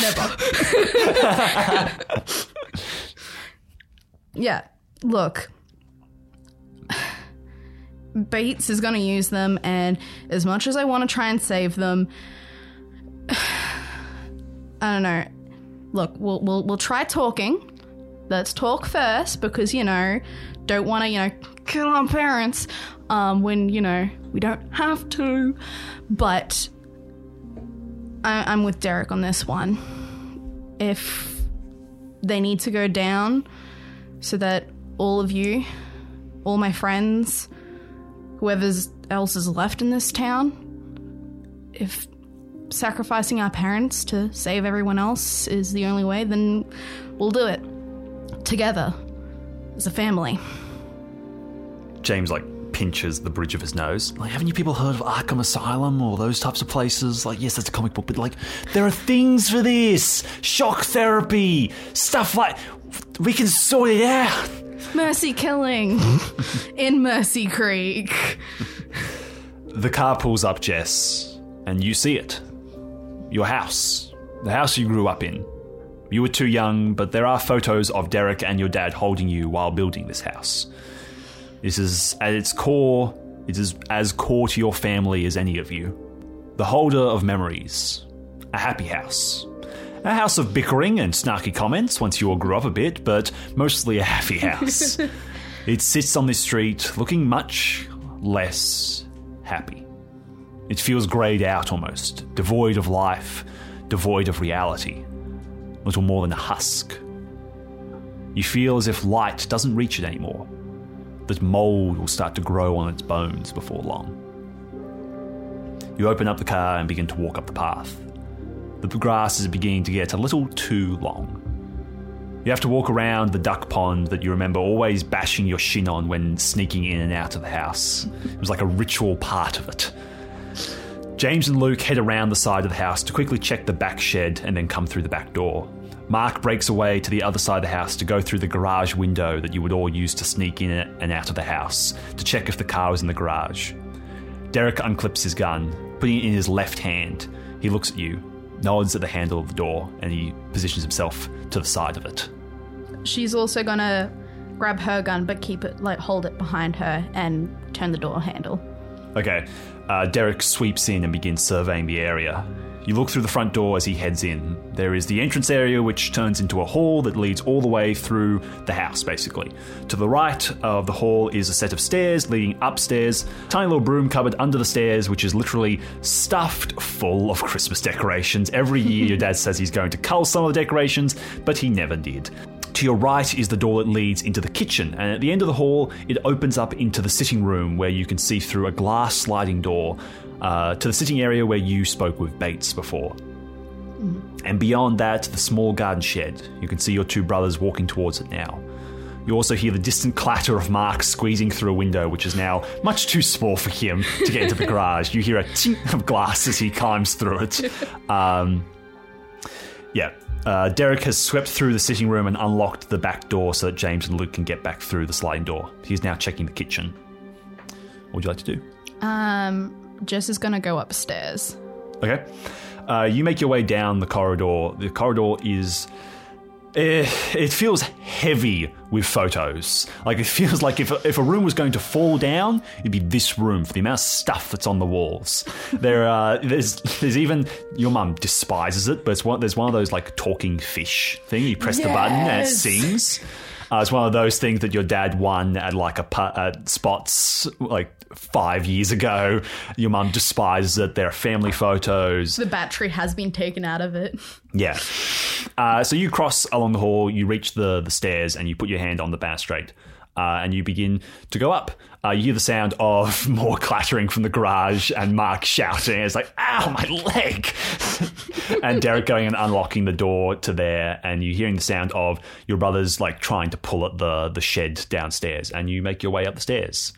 Never. yeah, look. Bates is going to use them, and as much as I want to try and save them, I don't know. Look, we'll we'll we'll try talking. Let's talk first because you know, don't want to you know kill our parents um, when you know we don't have to. But I, I'm with Derek on this one. If they need to go down so that all of you, all my friends, whoever else is left in this town, if sacrificing our parents to save everyone else is the only way, then we'll do it. Together. As a family. James like pinches the bridge of his nose. Like, haven't you people heard of Arkham Asylum or those types of places? Like, yes, that's a comic book, but like, there are things for this shock therapy, stuff like. We can sort it out. Mercy killing in Mercy Creek. The car pulls up, Jess, and you see it. Your house. The house you grew up in. You were too young, but there are photos of Derek and your dad holding you while building this house. This is, at its core, it is as core to your family as any of you. The holder of memories. A happy house. A house of bickering and snarky comments once you all grew up a bit, but mostly a happy house. it sits on this street looking much less happy. It feels greyed out almost, devoid of life, devoid of reality. Little more than a husk. You feel as if light doesn't reach it anymore, that mold will start to grow on its bones before long. You open up the car and begin to walk up the path. The grass is beginning to get a little too long. You have to walk around the duck pond that you remember always bashing your shin on when sneaking in and out of the house. It was like a ritual part of it. James and Luke head around the side of the house to quickly check the back shed and then come through the back door. Mark breaks away to the other side of the house to go through the garage window that you would all use to sneak in and out of the house to check if the car was in the garage. Derek unclips his gun, putting it in his left hand. He looks at you, nods at the handle of the door, and he positions himself to the side of it. She's also gonna grab her gun, but keep it like hold it behind her and turn the door handle. Okay, uh, Derek sweeps in and begins surveying the area. You look through the front door as he heads in. There is the entrance area, which turns into a hall that leads all the way through the house, basically. To the right of the hall is a set of stairs leading upstairs. Tiny little broom cupboard under the stairs, which is literally stuffed full of Christmas decorations. Every year, your dad says he's going to cull some of the decorations, but he never did. To your right is the door that leads into the kitchen, and at the end of the hall, it opens up into the sitting room where you can see through a glass sliding door uh, to the sitting area where you spoke with Bates before. And beyond that, the small garden shed. You can see your two brothers walking towards it now. You also hear the distant clatter of Mark squeezing through a window, which is now much too small for him to get into the garage. You hear a tink of glass as he climbs through it. Um, yeah. Uh, Derek has swept through the sitting room and unlocked the back door so that James and Luke can get back through the sliding door. He's now checking the kitchen. What would you like to do? Um, Jess is gonna go upstairs. Okay. Uh, you make your way down the corridor. The corridor is. eh, it feels heavy with photos. Like, it feels like if a, if a room was going to fall down, it'd be this room for the amount of stuff that's on the walls. there, uh, there's, there's even. Your mum despises it, but it's one, there's one of those, like, talking fish thing. You press the button and it sings. Uh, it's one of those things that your dad won at like a at spots like five years ago. Your mum despises it. There are family photos. The battery has been taken out of it. Yeah. Uh, so you cross along the hall, you reach the, the stairs, and you put your hand on the balustrade. Uh, and you begin to go up. Uh, you hear the sound of more clattering from the garage and Mark shouting. It's like, ow, my leg! and Derek going and unlocking the door to there, and you're hearing the sound of your brothers like trying to pull at the, the shed downstairs. And you make your way up the stairs.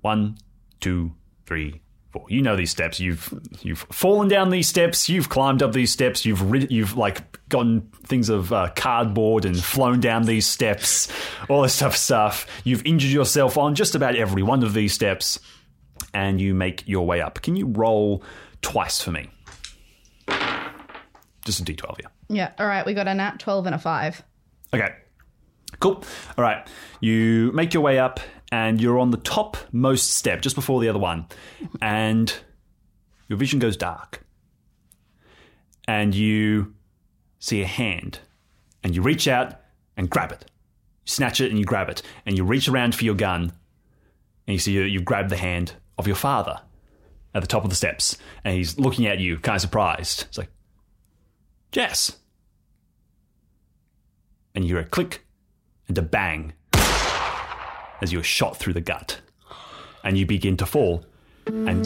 One, two, three, You know these steps. You've you've fallen down these steps. You've climbed up these steps. You've rid- you've like gotten things of uh, cardboard and flown down these steps. All this stuff stuff. You've injured yourself on just about every one of these steps, and you make your way up. Can you roll twice for me? Just a d12 here. Yeah. All right. We got a nat twelve and a five. Okay. Cool. All right. You make your way up and you're on the topmost step just before the other one. And your vision goes dark. And you see a hand. And you reach out and grab it. You snatch it and you grab it. And you reach around for your gun. And you see you, you grab the hand of your father at the top of the steps. And he's looking at you, kind of surprised. It's like, Jess. And you hear a click and a bang as you are shot through the gut. And you begin to fall and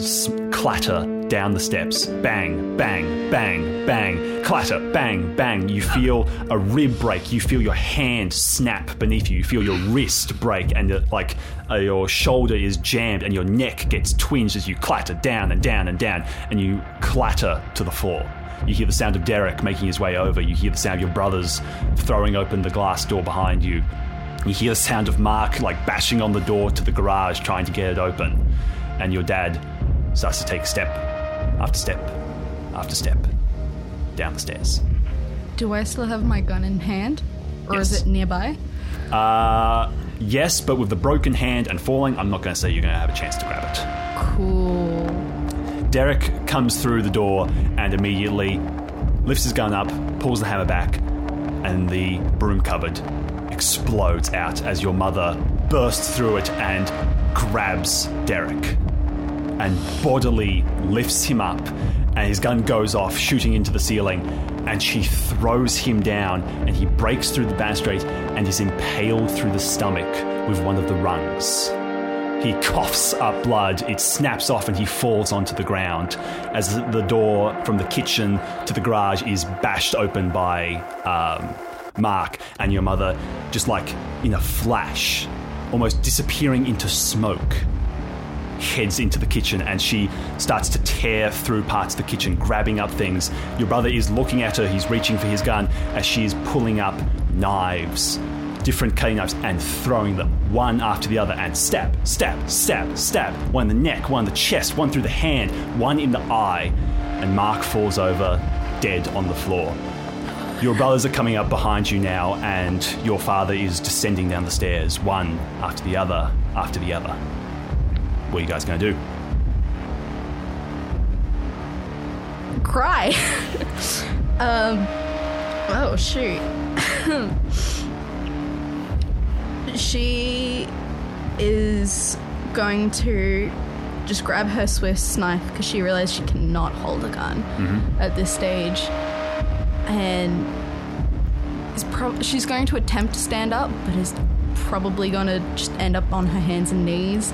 clatter down the steps. Bang, bang, bang, bang, clatter, bang, bang. You feel a rib break. You feel your hand snap beneath you. You feel your wrist break, and uh, like uh, your shoulder is jammed, and your neck gets twinged as you clatter down and down and down, and you clatter to the floor. You hear the sound of Derek making his way over. You hear the sound of your brothers throwing open the glass door behind you. You hear the sound of Mark like bashing on the door to the garage trying to get it open. And your dad starts to take step after step after step down the stairs. Do I still have my gun in hand? Or Yes. is it nearby? Uh, yes, but with the broken hand and falling, I'm not going to say you're going to have a chance to grab it. Cool. Derek comes through the door and immediately lifts his gun up, pulls the hammer back, and the broom cupboard explodes out as your mother bursts through it and grabs Derek and bodily lifts him up, and his gun goes off, shooting into the ceiling, and she throws him down, and he breaks through the balustrade and is impaled through the stomach with one of the rungs. He coughs up blood, it snaps off, and he falls onto the ground as the door from the kitchen to the garage is bashed open by um, Mark and your mother, just like in a flash, almost disappearing into smoke heads into the kitchen and she starts to tear through parts of the kitchen, grabbing up things. Your brother is looking at her, he's reaching for his gun as she is pulling up knives, different cutting knives, and throwing them one after the other and stab, stab, stab, stab. One in the neck, one in the chest, one through the hand, one in the eye. And Mark falls over dead on the floor. Your brothers are coming up behind you now, and your father is descending down the stairs, one after the other, after the other. What are you guys going to do? Cry. um. Oh shoot. she is going to just grab her Swiss knife because she realized she cannot hold a gun at this stage, and is prob- she's going to attempt to stand up, but is probably going to just end up on her hands and knees,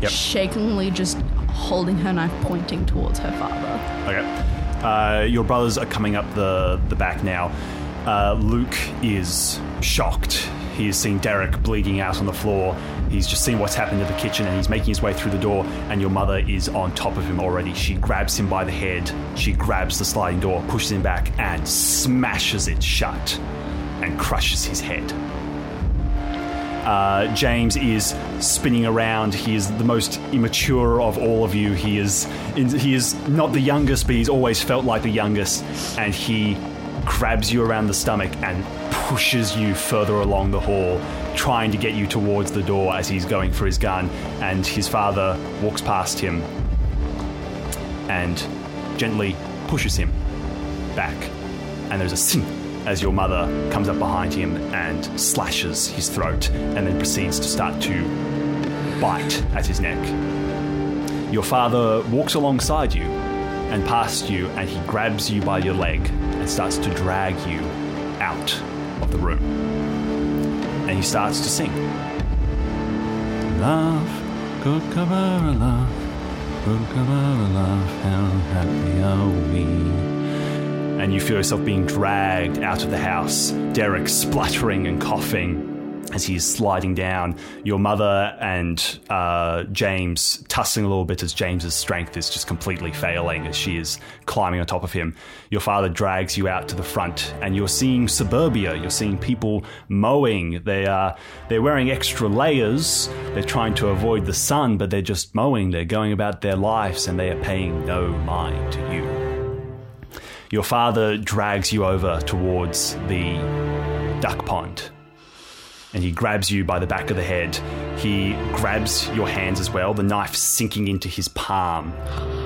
Yep. shakingly just holding her knife pointing towards her father. Okay. Uh, your brothers are coming up the, the back now. Uh, Luke is shocked. He has seen Derek bleeding out on the floor. He's just seen what's happened to the kitchen and he's making his way through the door. And your mother is on top of him already. She grabs him by the head. She grabs the sliding door, pushes him back, and smashes it shut and crushes his head. Uh, James is spinning around. He is the most immature of all of you. He is he is not the youngest, but he's always felt like the youngest. And he grabs you around the stomach and pushes you further along the hall, trying to get you towards the door as he's going for his gun. And his father walks past him and gently pushes him back. And there's a sing as your mother comes up behind him and slashes his throat and then proceeds to start to bite at his neck. Your father walks alongside you and past you and he grabs you by your leg and starts to drag you out of the room. And he starts to sing. Love, of love, of love, how happy are we? and you feel yourself being dragged out of the house. Derek spluttering and coughing as he's sliding down. Your mother and uh, James tussling a little bit as James's strength is just completely failing as she is climbing on top of him. Your father drags you out to the front, and you're seeing suburbia. You're seeing people mowing. They are they're wearing extra layers. They're trying to avoid the sun, but they're just mowing. They're going about their lives, and they are paying no mind to you. Your father drags you over towards the duck pond and he grabs you by the back of the head. He grabs your hands as well, the knife sinking into his palm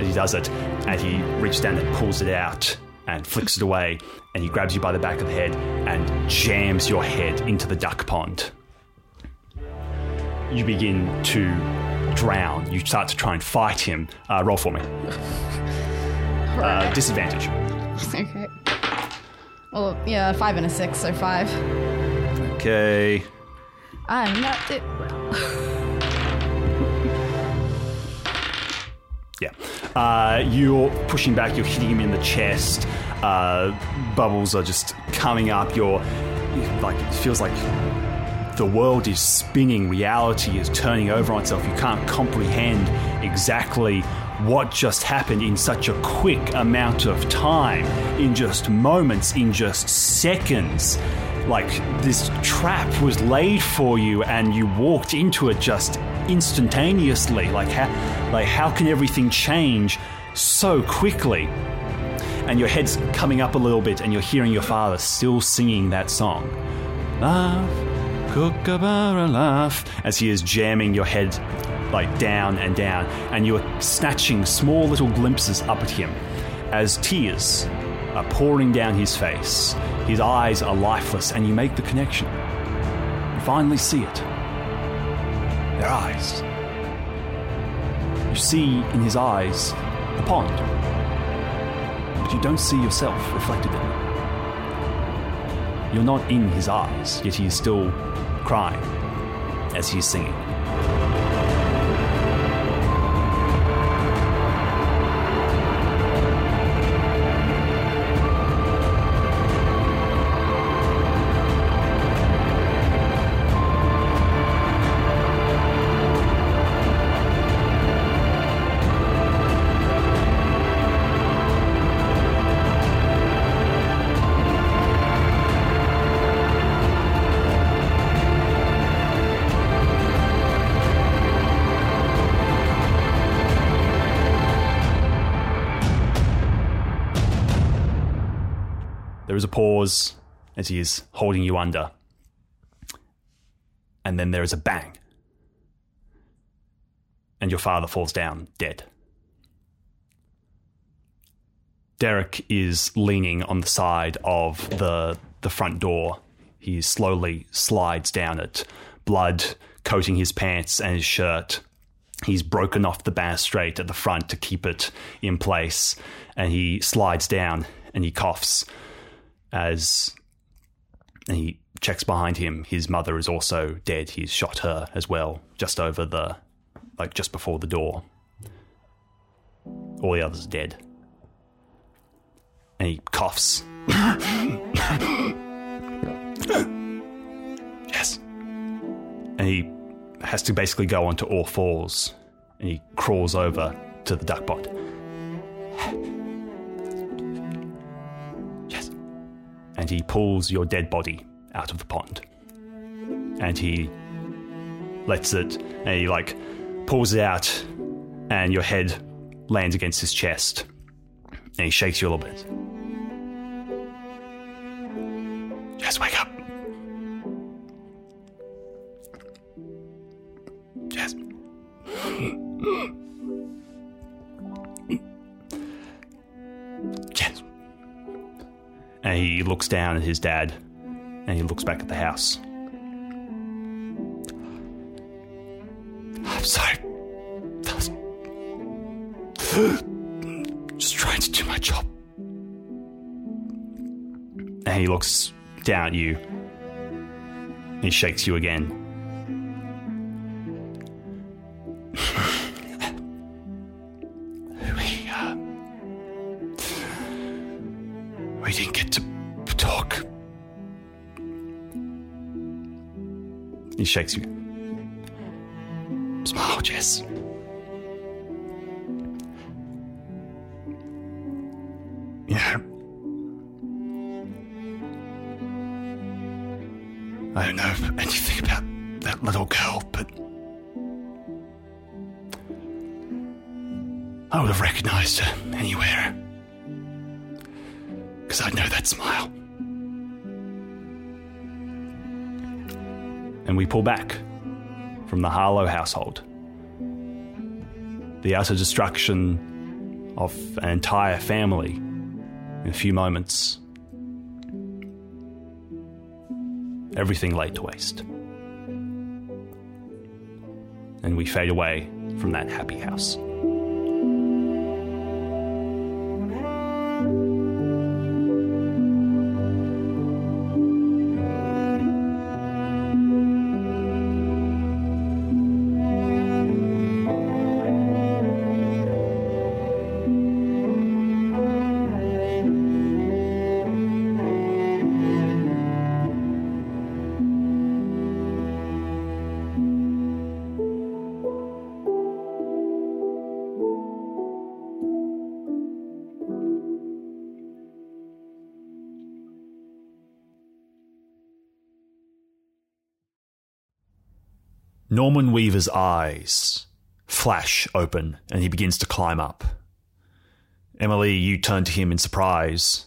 as he does it, and he reaches down and pulls it out and flicks it away. And he grabs you by the back of the head and jams your head into the duck pond. You begin to drown. You start to try and fight him. Uh, roll for me. Uh, disadvantage. Okay. Well, yeah, five and a six, so five. Okay. I'm not did well. Yeah. Uh, you're pushing back, you're hitting him in the chest. Uh, bubbles are just coming up. You're like, it feels like the world is spinning, reality is turning over on itself. You can't comprehend exactly what just happened in such a quick amount of time, in just moments, in just seconds. Like this trap was laid for you, and you walked into it just instantaneously. Like how, like how can everything change so quickly? And your head's coming up a little bit, and you're hearing your father still singing that song. Laugh, kookaburra laugh, as he is jamming your head like down and down, and you are snatching small little glimpses up at him as tears are pouring down his face. His eyes are lifeless, and you make the connection. You finally see it. Their eyes. You see in his eyes a pond, but you don't see yourself reflected in it. You're not in his eyes, yet he is still crying as he is singing. Is a pause as he is holding you under. And then there is a bang. And your father falls down dead. Derek is leaning on the side of the, the front door. He slowly slides down it, blood coating his pants and his shirt. He's broken off the balustrade at the front to keep it in place, and he slides down and he coughs as he checks behind him. His mother is also dead. He's shot her as well, just over the, like just before the door. All the others are dead. And he coughs. yes. And he has to basically go onto all fours. And he crawls over to the duck pot. And he pulls your dead body out of the pond. And he lets it, and he like pulls it out, and your head lands against his chest, and he shakes you a little bit. Just wake up. Yes. Yes. And he looks down at his dad and he looks back at the house. I'm sorry. Was- Just trying to do my job. And he looks down at you. and He shakes you again. talk. He shakes you. Smile, Jess. Yeah. I don't know anything about that little girl, but I would have recognized her anywhere. Because I know that smile. And we pull back from the Harlow household. The utter destruction of an entire family in a few moments. Everything laid to waste. And we fade away from that happy house. Weaver's eyes flash open and he begins to climb up. Emily, you turn to him in surprise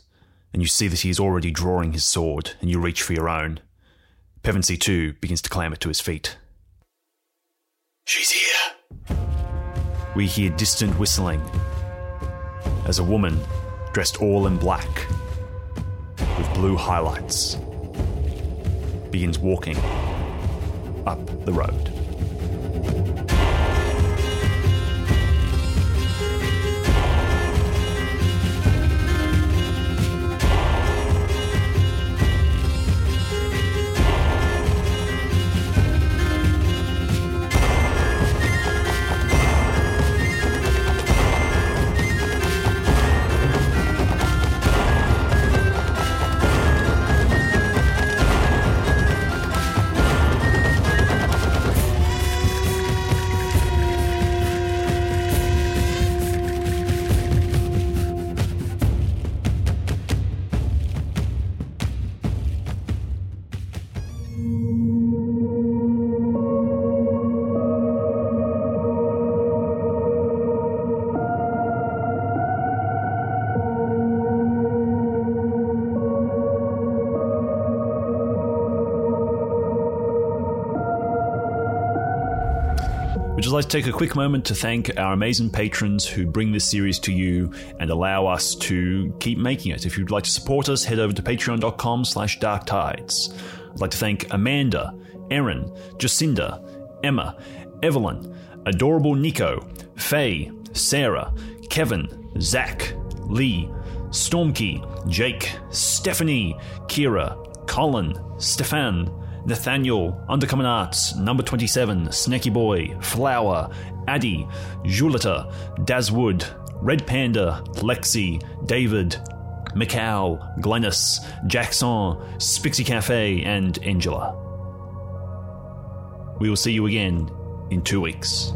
and you see that he is already drawing his sword and you reach for your own. Pevensey too begins to clamber to his feet. She's here. We hear distant whistling as a woman dressed all in black with blue highlights begins walking up the road. Like to take a quick moment to thank our amazing patrons who bring this series to you and allow us to keep making it. If you'd like to support us, head over to patreon.com slash darktides. I'd like to thank Amanda, Erin, Jacinda, Emma, Evelyn, Adorable Nico, Faye, Sarah, Kevin, Zach, Lee, Stormkey, Jake, Stephanie, Kira, Colin, Stefan, Nathaniel, Undercommon Arts, Number 27, Snacky Boy, Flower, Addy, Julita, Dazwood, Red Panda, Lexi, David, Macau, Glennis, Jackson, Spixie Cafe, and Angela. We will see you again in two weeks.